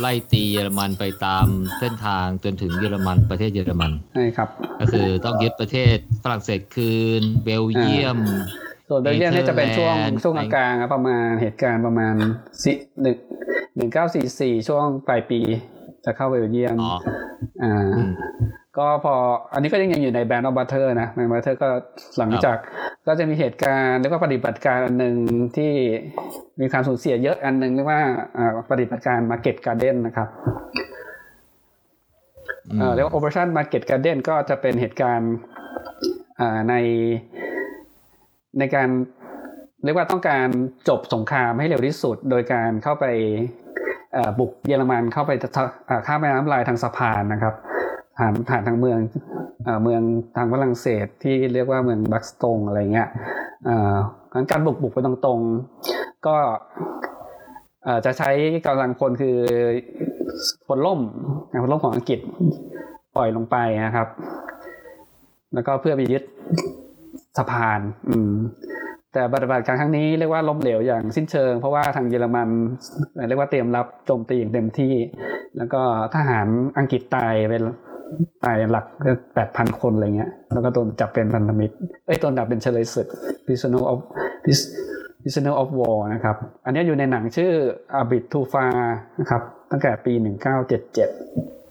Speaker 2: ไล่ตีเยอรมันไปตามเส้นทางจนถึงเยอรมันประเทศเยอรมัน
Speaker 1: ใช่ครับ
Speaker 2: ก็คือต้องยึดประเทศฝรั่งเศสคืน เบลเยียม
Speaker 1: ส่วนเบลเยียมเนี่ยจะเป็นช่วง
Speaker 2: เนเธอร์แลนด์
Speaker 1: ช่วงกลางๆอะประมาณเหตุการณ์ประมาณสิหนึ่งหนึ่งเก้าสี่สี่ช่วงปลายปี จะเข้าเบลเยียม
Speaker 2: อ๋อ
Speaker 1: อ่า
Speaker 2: อืม
Speaker 1: ก็พออันนี้ก็ยังอยู่ใน Band of Brothers นะ Band Brothers ก็หลังจากก็จะมีเหตุการณ์เรียกว่าปฏิบัติการอันหนึ่งที่มีความสูญเสียเยอะอันหนึ่งเรียกว่าอ่าปฏิบัติการ Market Garden นะครับ
Speaker 2: อืม
Speaker 1: เอ่อเรียกว่า Operation Market Garden ก็จะเป็นเหตุการณ์อ่าใน ในการเรียกว่าต้องการจบสงครามให้เร็วที่สุด โดยการเข้าไปบุกเยอรมันเข้าไปข้ามแม่น้ำลายทางสะพานนะครับผ่านผ่านทางเมืองเอ่อเมืองทางฝรั่งเศสที่เรียกว่าเมืองบักสตงอะไรเงี้ยงั้นการบุกบุกไปตรงๆ ก็จะใช้กำลังพลคือพลล่มนะพลล่มของอังกฤษปล่อยลงไปนะครับ แล้วก็เพื่อไปยึด สะพาน อืมแต่ปฏิบัติการครั้งนี้เรียกว่าล้มเหลวอย่างสิ้นเชิง เพราะว่าทางเยอรมันเรียกว่าเตรียมรับโจมตีอย่างเต็มที่ แล้วก็ทหารอังกฤษตายเป็นตายหลักแปดพันคนอะไรเงี้ย แล้วก็โดนจับเป็นพันธมิตรเอ้ยโดนจับเป็นเฉลยศึก prisoner of prisoner of war นะครับ อันนี้อยู่ในหนังชื่อ a bit too far นะครับ ตั้งแต่ปี 1977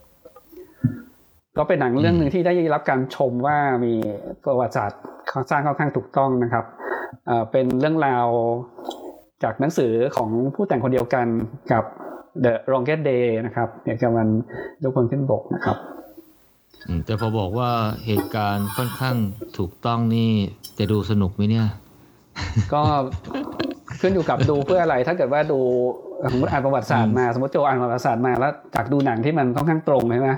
Speaker 1: ก็เป็นหนังเรื่องหนึ่งที่ได้รับการชมว่ามีประวัติศาสตร์สร้างค่อนข้างถูกต้องนะครับเอ่อเป็นเรื่องราวจากหนังสือของผู้แต่งคนเดียวกันกับ The Longest Day นะครับเหตุการณ์วันยกพลขึ้นบกนะครับ
Speaker 2: อืมแต่พอบอกว่าเหตุการณ์ค่อนข้างถูกต้องนี่จะดูสนุกไหมเนี่ย
Speaker 1: ก็ ขึ้นอยู่กับดูเพื่ออะไร ถ้าเกิดว่าดูสมมติอ่านประวัติศาสตร์มาสมมติโจอ่านประวัติศาสตร์มาแล้วจากดูหนังที่มันค่อนข้างตรงใช่ไหม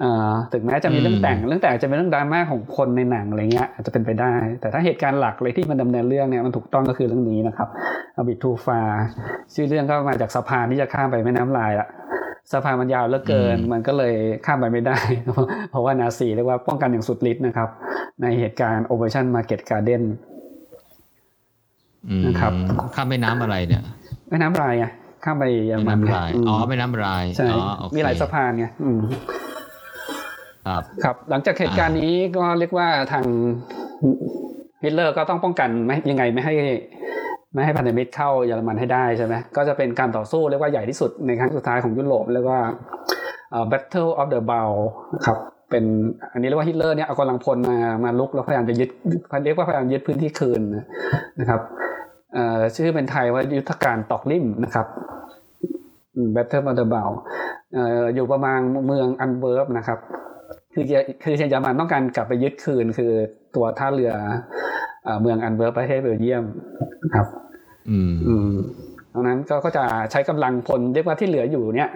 Speaker 1: เอ่อถึงแม้จะมีเรื่องแต่งเรื่องแต่งจะเป็นเรื่องดราม่าของคนในหนังอะไรเงี้ยอาจจะเป็นไปได้ แต่ถ้าเหตุการณ์หลักเลยที่มันดำเนินเรื่องเนี่ยมันถูกต้องก็คือเรื่องนี้นะครับอบิทูฟาชื่อเรื่องก็มาจากสะพานที่จะข้ามไปแม่น้ำลายอะสะพานมันยาวเหลือเกิน
Speaker 2: อืม
Speaker 1: มันก็เลยข้ามไปไม่ได้ เพราะว่านาซีเรียกว่าป้องกันอย่างสุดฤทธิ์นะครับในเหตุการณ์ Operation Market Garden
Speaker 2: อืม
Speaker 1: นะครับ
Speaker 2: ข้ามแม่น้ำอะไรเนี่ย
Speaker 1: แม่น้ำลายไงข้ามไปเยอร
Speaker 2: แม่
Speaker 1: มัน
Speaker 2: น้ำลาย
Speaker 1: ม
Speaker 2: อ๋อแม่น้ำลาย
Speaker 1: ใช่
Speaker 2: อ๋อโอเค
Speaker 1: มีหลายสะพานไงอืม
Speaker 2: ครับ
Speaker 1: ครับ หลังจากเหตุการณ์นี้ก็เรียกว่าทางฮิตเลอร์ก็ต้องป้องกันไม่ยังไงไม่ให้ไม่ให้พันธมิตรเข้าเยอรมันให้ได้ใช่ไหมก็จะเป็นการต่อสู้เรียกว่าใหญ่ที่สุดในครั้งสุดท้ายของยุโรปเรียกว่าเอ่อ Battle of the Bulge นะครับเป็นอันนี้เรียกว่าฮิตเลอร์เนี่ยเอากำลังพลมามารุกแล้วพยายามจะยึดเรียกว่าพยายามยึดพื้นที่คืนนะครับเอ่อ ชื่อเป็นไทยว่ายุทธการตอกลิ่มนะครับ Battle of the Bulge เอ่ออยู่ประมาณเมืองแอนต์เวิร์ปนะครับ คือจะคือเยอรมันต้องการกลับไปยึดคืน คือตัวท่าเรือเอ่อเมืองอันเวิร์บประเทศเบลเยียมนะครับ
Speaker 2: อืม
Speaker 1: อืมดังนั้นก็ก็จะใช้กำลังพลเรียกว่าที่เหลืออยู่เนี่ย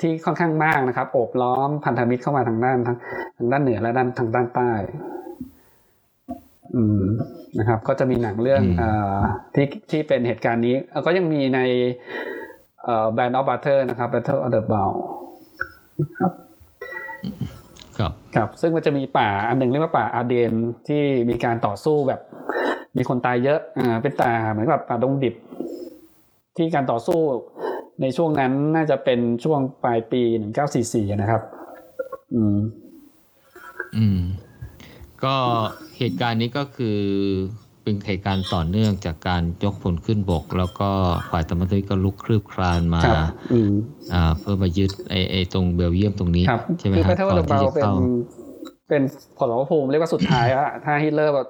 Speaker 1: ที่ค่อนข้างมากนะครับโอบล้อมพันธมิตรเข้ามาทางด้านทางทางด้านเหนือและด้านทางด้านใต้ อืม นะครับ ก็จะมีหนังเรื่อง
Speaker 2: อืม
Speaker 1: เอ่อที่ที่เป็นเหตุการณ์นี้เอ่อก็ยังมีในเอ่อ Band of Butter นะครับ Battle of the Bow
Speaker 2: ครับ
Speaker 1: ครับซึ่งมันจะมีป่าอันหนึ่งเรียกว่าป่าอาเดนที่มีการต่อสู้แบบ มีคนตายเยอะอ่าเป็นป่าเหมือนกับป่าดงดิบ ที่การต่อสู้ในช่วงนั้นน่าจะเป็นช่วงปลายปี1944นะครับ อืม
Speaker 2: อืม ก็เหตุการณ์นี้ก็คือเป็นเหตุการณ์ต่อเนื่องจากการยกพลขึ้นบก แล้วก็ฝ่ายตะมันตก็ลุกคลืบคลานมา
Speaker 1: ครับอืม
Speaker 2: อ่าเพื่อมายึดไอไอตรงเบลเยียมตรงนี้
Speaker 1: ครับ
Speaker 2: ใช่ไหม
Speaker 1: คือ
Speaker 2: ค
Speaker 1: แพ
Speaker 2: รับ
Speaker 1: ทเทิร์
Speaker 2: ก่อน
Speaker 1: เบ
Speaker 2: ที่
Speaker 1: ล
Speaker 2: จะ
Speaker 1: เป็น
Speaker 2: เข้า
Speaker 1: เป็นผลภูมิเรียกว่าสุดท้ายอะถ้าฮิตเลอร์แบบ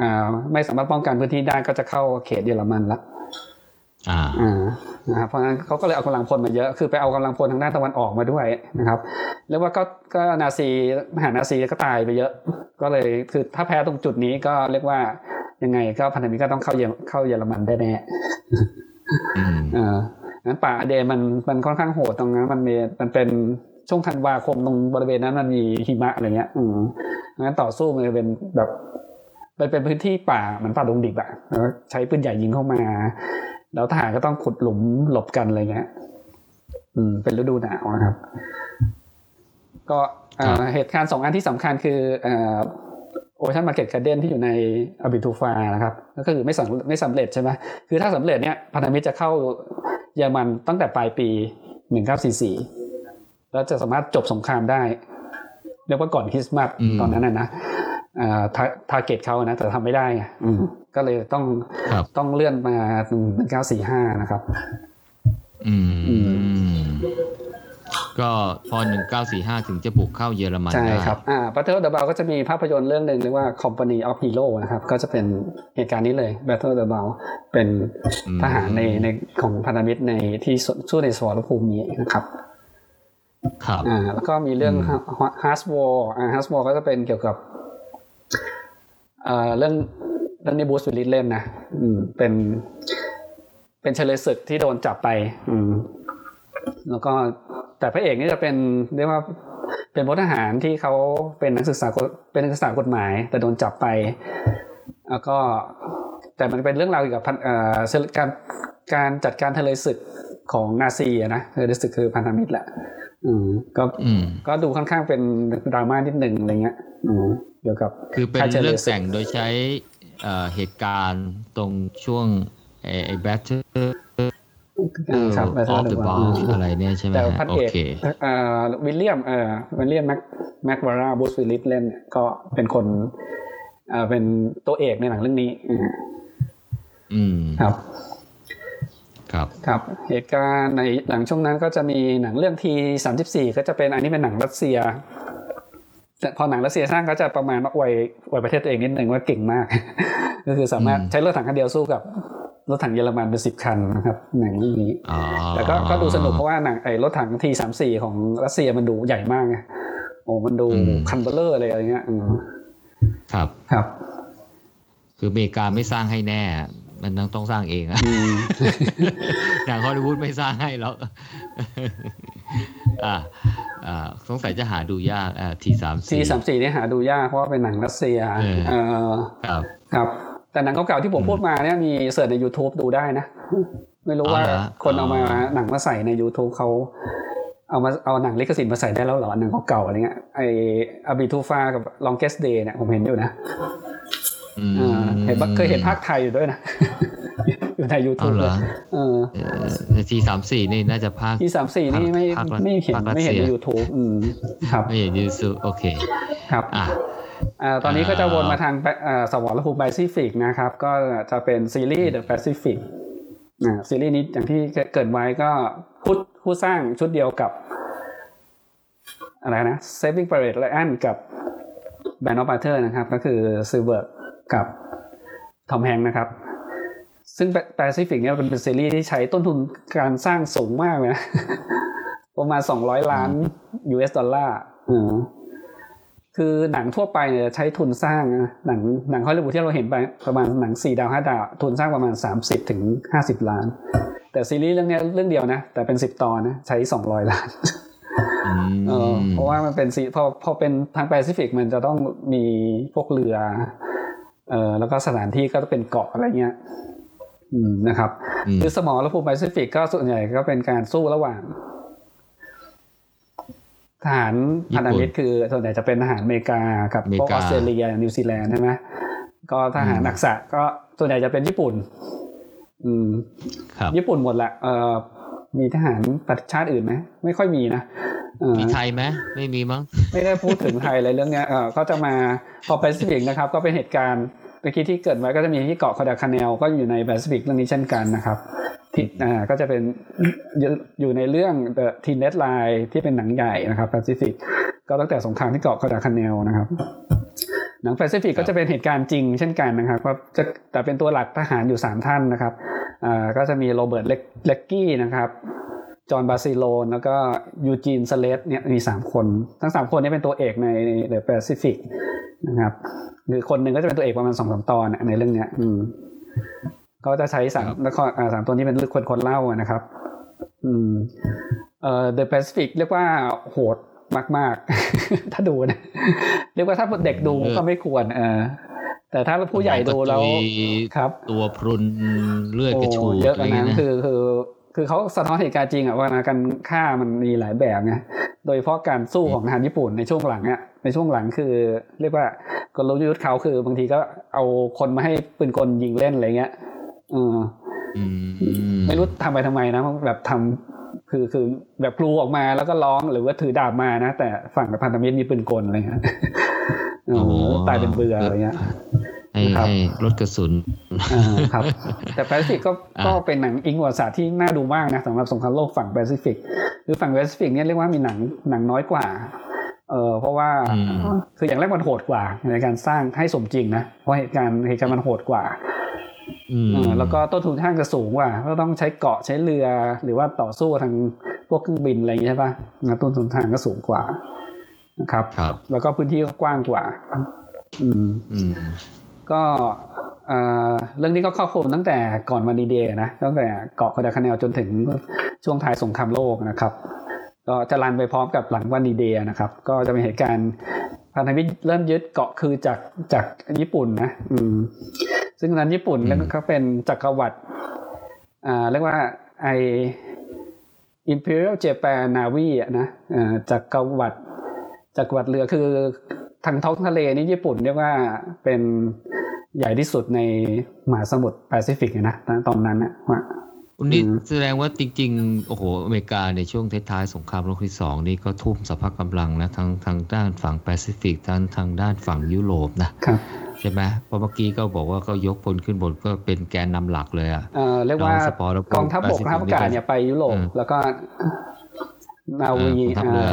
Speaker 1: อ่าไม่สามารถป้องกันพื้นที่ได้ก็จะเข้าเขตเยอรมันละ
Speaker 2: อ่า
Speaker 1: อ่านะครับเพราะฉะนั้นเขาก็เลยเอากำลังพลมาเยอะ คือไปเอากำลังพลทางด้านตะวันออกมาด้วยนะครับเรียกว่าก็ก็นาซีมหานาซีก็ตายไปเยอะ ก็เลยคือถ้าแพ้ตรงจุดนี้ก็เรียกว่ายังไงก็พันธมิตรก็ต้องเข้าเยอเข้าเยอรมันได้แน่
Speaker 2: อืม
Speaker 1: เอองั้นป่าอเดนมันมันค่อนข้างโหดตรงนั้นมันมีมันเป็นช่วงธันวาคมตรงบริเวณนั้นมันมีหิมะอะไรเงี้ย อืมงั้นต่อสู้มันจะเป็นแบบมันเป็นพื้นที่ป่าเหมันป่าดงดิบอะแล้วใช้ปืนใหญ่ยิงเข้ามา แล้วทหารก็ต้องขุดหลุมหลบกันอะไรเงี้ย อืม เป็นฤดูหนาวนะครับ ก็เอ่อเหตุการณ์สองอันที่สำคัญคือเอ่อOperation Market Garden ที่อยู่ใน A Bridge Too Far นะครับ ก็คือไม่สำไม่สำเร็จใช่ไหมคือถ้าสำเร็จเนี่ยพันธมิตรจะเข้าเยอรมันตั้งแต่ปลายปี 1944 แล้วจะสามารถจบสงครามได้เรียกว่าก่อนคริสต์มาส
Speaker 2: อืม
Speaker 1: ตอนนั้นนะนะอ่า ทา target เขานะแต่ทำไม่ได้ไงอืมก็เลยต้อง
Speaker 2: ครับ
Speaker 1: ต้องเลื่อนมา1945นะครับ
Speaker 2: อื
Speaker 1: อื
Speaker 2: มก็พอหนึ่งเก้าสี่ห้าถึงจะบุกเข้าเยอรมัน
Speaker 1: ใช่
Speaker 2: ได้
Speaker 1: ครับอ่า Battle of the Ball ก็จะมีภาพยนตร์เรื่องหนึ่งเรียกว่า Company of Hero นะครับ ก็จะเป็นเหตุการณ์นี้เลย Battle of the Ball เป็น
Speaker 2: อืม
Speaker 1: ทหารในในของพันธมิตรในที่สู้ในสมรภูมินี้นะครับ
Speaker 2: ครับ
Speaker 1: อ่าแล้วก็มีเรื่อง h a r s w a r อ่า h a r s w a r ก็จะเป็นเกี่ยวกับ เรื่องเรื่องนี้บูสวิลลิสเล่นนะอืมเป็นเป็นเฉลยศึกที่โดนจับไป อืม แล้วก็แต่พระเอกนี่จะเป็นเรียกว่าเป็นพลทหารที่เขาเป็นนักศึกษาเป็นนักศึกษากฎหมาย แต่โดนจับไป แล้วก็ แต่มันเป็นเรื่องราวเกี่ยวกับการการจัดการทะเลศึกของนาซีนะทะเลศึกคือพันธมิตรแหละ ก็
Speaker 2: อืม
Speaker 1: ก็ดูค่อนข้างเป็นดราม่านิดหนึ่งอะไรเงี้ยอืมเกี่ยวกับ
Speaker 2: คือเป็น
Speaker 1: ใครจะ
Speaker 2: เรื่อง
Speaker 1: เลยสึก
Speaker 2: แต่งโดยใช้เอ่อเหตุการณ์ตรงช่วงไอ้ไอ้ Battle
Speaker 1: อ่าครับ
Speaker 2: of the Bulge อะไรเนี่ยใช่ไหม
Speaker 1: แต่
Speaker 2: ฮะ
Speaker 1: พัน
Speaker 2: โอ
Speaker 1: เอก
Speaker 2: เค
Speaker 1: เอ่อวิลเลียมเอ่อวิลเลียมแม็กแม็กวาร่าบรูซวิลลิสเล่นเนี่ยก็เป็นคนเอ่อเป็นตัวเอกในหนังเรื่องนี้ อืม
Speaker 2: อืม
Speaker 1: ครับ
Speaker 2: ครับ
Speaker 1: ครับเหตุการณ์ในหลังช่วงนั้นก็จะมีหนังเรื่อง T สามสิบสี่ก็จะเป็นอันนี้เป็นหนังรัสเซีย แต่พอหนังรัสเซียสร้างก็จะประมาณว่าอวยอวยประเทศตัวเองนิดนึงว่าเก่งมาก ก็คือสามารถ
Speaker 2: อืม
Speaker 1: ใช้รถถังคันเดียวสู้กับรถถังเยอรมันเป็นสิบคันนะครับหนังเรื่องนี้
Speaker 2: อ๋อ
Speaker 1: แต่ก็ก็ดูสนุกเพราะว่าหนังไอ้รถถัง T สามสี่ของรัสเซียมันดูใหญ่มากไงโอ้มันดูคันเบ้อเร่ออะไรอะไรเงี้ยอืม
Speaker 2: ครับ
Speaker 1: ครับ
Speaker 2: คืออเมริกาไม่สร้างให้แน่ มันต้องต้องสร้างเองอะ
Speaker 1: อืม
Speaker 2: หนังฮอลลีวูดไม่สร้างให้แล้วอ่าอ่าสงสัยจะหาดูยากอ่าทีสาม
Speaker 1: ที
Speaker 2: สี่
Speaker 1: สามสี่นี่หาดูยากเพราะว่าเป็นหนังรัสเซีย
Speaker 2: เออ
Speaker 1: เออ
Speaker 2: ครับ
Speaker 1: ครับแต่หนังเก่าๆที่ผมพูดมาเนี่ยมีเสิร์ชใน YouTube ดูได้นะ ไม่รู้ว่า
Speaker 2: อ๋อเหรอ
Speaker 1: คนเอามา
Speaker 2: อ๋อ
Speaker 1: หนังมาใส่ใน YouTube เขาเอามาเอาหนังลิขสิทธิ์มาใส่ได้แล้วเหรอหนังเก่าๆอะไรเงี้ยไออาบิทูฟากับ Longest Day เนี่ยผมเห็นอยู่นะ
Speaker 2: อืม
Speaker 1: อ่า เห็นปะเคยเห็นภาคไทยอยู่ด้วยนะอยู่ใน
Speaker 2: เอา
Speaker 1: YouTube
Speaker 2: เหร
Speaker 1: เลย
Speaker 2: อ
Speaker 1: เออ
Speaker 2: ทีสามสี่นี่น่าจะภาค
Speaker 1: ที่สามสี่นี่ไม่
Speaker 2: ภาครัส
Speaker 1: ไม่เห็น
Speaker 2: ภาครัส
Speaker 1: ไม่เห็นใน
Speaker 2: เซีย
Speaker 1: YouTube อืมครับ
Speaker 2: ไม่เห็นยูซูโอเค
Speaker 1: ครับ
Speaker 2: อะ
Speaker 1: อ่าตอนนี้ก็จะ
Speaker 2: อ่า
Speaker 1: วนมาทางแปอ่าสวรรภูมิแปซิฟิกนะครับ ก็จะเป็นซีรีส์ The Pacific อ่าซีรีส์นี้อย่างที่เกริดไว้ก็ผู้ผู้สร้างชุดเดียวกับ อะไรนะ Saving Private Ryan กับ Band of Brothers นะครับ ก็คือซิลเบิร์ กกับทอมแฮงค์นะครับ ซึ่งแปซิฟิกเนี่ยเป็นซีรีส์ที่ใช้ต้นทุนการสร้างสูงมากเลยนะประมาณ200ล้าน US ดอลลาร์อืมคือหนังทั่วไปเนี่ยใช้ทุนสร้างนะหนังหนังฮอลลีวูดที่เราเห็นไปประมาณหนังสี่ดาวห้าดาว ทุนสร้างประมาณ30ถึง50ล้าน แต่ซีรีส์เรื่องเนี้ยเรื่องเดียวนะ แต่เป็น10ตอนนะ ใช้200ล้าน
Speaker 2: อืม
Speaker 1: เออเพราะว่ามันเป็นซีพอพอเป็นทางแปซิฟิกมันจะต้องมีพวกเรือ เออแล้วก็สถานที่ก็จะเป็นเกาะอะไรเงี้ยอืมนะครับ
Speaker 2: อืม
Speaker 1: คือสมรภูมิแปซิฟิกก็ส่วนใหญ่ก็เป็นการสู้ระหว่าง ทหารพันธมิตรคือส่วนใหญ่จะเป็นทหารอเมริกากับ
Speaker 2: อเมริ
Speaker 1: พวก
Speaker 2: กา
Speaker 1: ออสเตรเลียนิวซีแลนด์ใช่ไหมก็ทหาร
Speaker 2: อืม
Speaker 1: อักษะก็ส่วนใหญ่จะเป็นญี่ปุ่น อืม
Speaker 2: ครับ
Speaker 1: ญี่ปุ่นหมดแหละเออ มีทหารประชาติอื่นไหมไม่ค่อยมีนะเออ
Speaker 2: มีไทยไหมไม่มีมั้ง
Speaker 1: ไม่ได้พูดถึงไทยเลยเรื่องเนี้ยเออก็จะมาพอแปซิฟิกนะครับ ก็เป็นเหตุการณ์เมื่อกี้ที่เกิดไว้ก็จะมีที่เกาะกัวดาลคาแนลก็อยู่ในแปซิฟิกเรื่องนี้เช่นกันนะครับที่อ่าก็จะเป็นอยู่อยู่ในเรื่อง The Thin Red Line ที่เป็นหนังใหญ่นะครับแปซิฟิกก็ตั้งแต่สงครามที่เกาะกัวดาลคาแนลนะครับ หนังแปซิฟิกก็จะเป็นเหตุการณ์จริงเช่นกันนะครับก็จะแต่เป็นตัวหลักทหารอยู่สามท่านนะครับอ่าก็จะมีโรเบิร์ตเล็คกี้นะครับจอห์นบาซิโลนแล้วก็ยูจีนสเลดจ์เนี่ยมีสามคน ทั้งสามคนนี้เป็นตัวเอกใน The Pacific นะครับหรือคนหนึ่งก็จะเป็นตัวเอกประมาณสองสามตอนในเรื่องเนี้ย อืมก็จะใช้สามแล้วก็สามตัวนี้เป็นคนคนเล่านะครับ อืมเอ่อ The Pacific เรียกว่าโหด มาก ๆ ถ้าดูนะเรียกว่าถ้าเด็กดูก็ไม่ควร เออ แต่ถ้าผู้ใหญ่ดูแล้วครับ
Speaker 2: ตัวพรุนเลือดกระชูด
Speaker 1: เยอะ
Speaker 2: อะไร
Speaker 1: นะ
Speaker 2: เงี้ยนะ
Speaker 1: คือคือคือเขาสะท้อนเหตุการณ์จริงอะว่าการฆ่ามันมีหลายแบบไงโดยเฉพาะการสู้ของทหารญี่ปุ่นในช่วงหลังอะในช่วงหลังคือ เรียกว่ากลยุทธ์เขาคือบางทีก็เอาคนมาให้ปืนกลยิงเล่นอะไรเงี้ยเออ
Speaker 2: อืม
Speaker 1: ไม่รู้ทำไปทำไมนะแบบทำ คือคือแบบกลูออกมาแล้วก็ร้องหรือว่าถือดาบมานะ แต่ฝั่งพันธมิตรมีปืนกลอะไรเงี้ยโอ้โหตายเป็นเบื่ออะไรเงี้ย
Speaker 2: ให้
Speaker 1: ครับ
Speaker 2: ให้ลดกระสุน
Speaker 1: อ่าครับ แต่แปซิฟิกก็
Speaker 2: อ่า
Speaker 1: ก็เป็นหนังอิงประวัติศาสตร์ที่น่าดูมากนะสำหรับสงครามโลกฝั่งแปซิฟิกคือฝั่งแปซิฟิกเนี่ยเรียกว่ามีหนังหนังน้อยกว่า เออเพราะว่า
Speaker 2: อืม
Speaker 1: คืออย่างแรกมันโหดกว่าในการสร้างให้สมจริงนะเพราะเหตุการณ์เหตุการณ์มันโหดกว่า
Speaker 2: อืม
Speaker 1: เออ แล้วก็ต้นทุนท่าจะสูงกว่าก็ต้องใช้เกาะใช้เรือหรือว่าต่อสู้ทางพวกเครื่องบินอะไรอย่างนี้ใช่ปะนะต้นทุนทางก็สูงกว่านะครับ
Speaker 2: ครับ
Speaker 1: แล้วก็พื้นที่ก็กว้างกว่า อืม
Speaker 2: อืม
Speaker 1: ก็เอ่อเรื่องนี้ก็ครอบคลุมตั้งแต่ก่อนวันดีเดย์นะตั้งแต่เกาะคอดาคาเนลจนถึงช่วงท้ายสงครามโลกนะครับ ก็จะรันไปพร้อมกับหลังวันดีเดย์นะครับ ก็จะเป็นเหตุการณ์พันธมิตรเริ่มยึดเกาะคือจากจากญี่ปุ่นนะ อืม ซึ่งตอนนั้นญี่ปุ่น
Speaker 2: อืม
Speaker 1: แล้วก็เป็นจักรวรรดิอ่าเรียกว่าไอ Imperial Japan Navy อะนะอ่าจักรวรรดิจักรวรรดิเรือคือทางท้องทะเลนี่ญี่ปุ่นเรียกว่าเป็นใหญ่ที่สุดในมหาสมุทรแปซิฟิกอะนะตอนนั้นนะว่า
Speaker 2: วั นนี้
Speaker 1: อืม
Speaker 2: แสดงว่าจริง ๆ โอ้โห อเมริกาในช่วงท้ายๆสงครามโลกที่สองนี่ก็ทุ่มสภาพกำลังนะทั้งทางด้านฝั่งแปซิฟิกทั้งทางด้านฝั่งยุโรปนะครับใช่ไหมเพราะเมื่อกี้ก็บอกว่าก็ยกพลขึ้นบนก็เป็นแกนนำหลักเลยอะ
Speaker 1: เอ่อเรียกว่า
Speaker 2: น้องสปอร์ตแล้วก็
Speaker 1: กองทัพบก
Speaker 2: Pacific
Speaker 1: ทัพอากาศเนี่ยไปยุโรป
Speaker 2: อืม
Speaker 1: แล้วก็นาวี
Speaker 2: เออกองทัพเรือ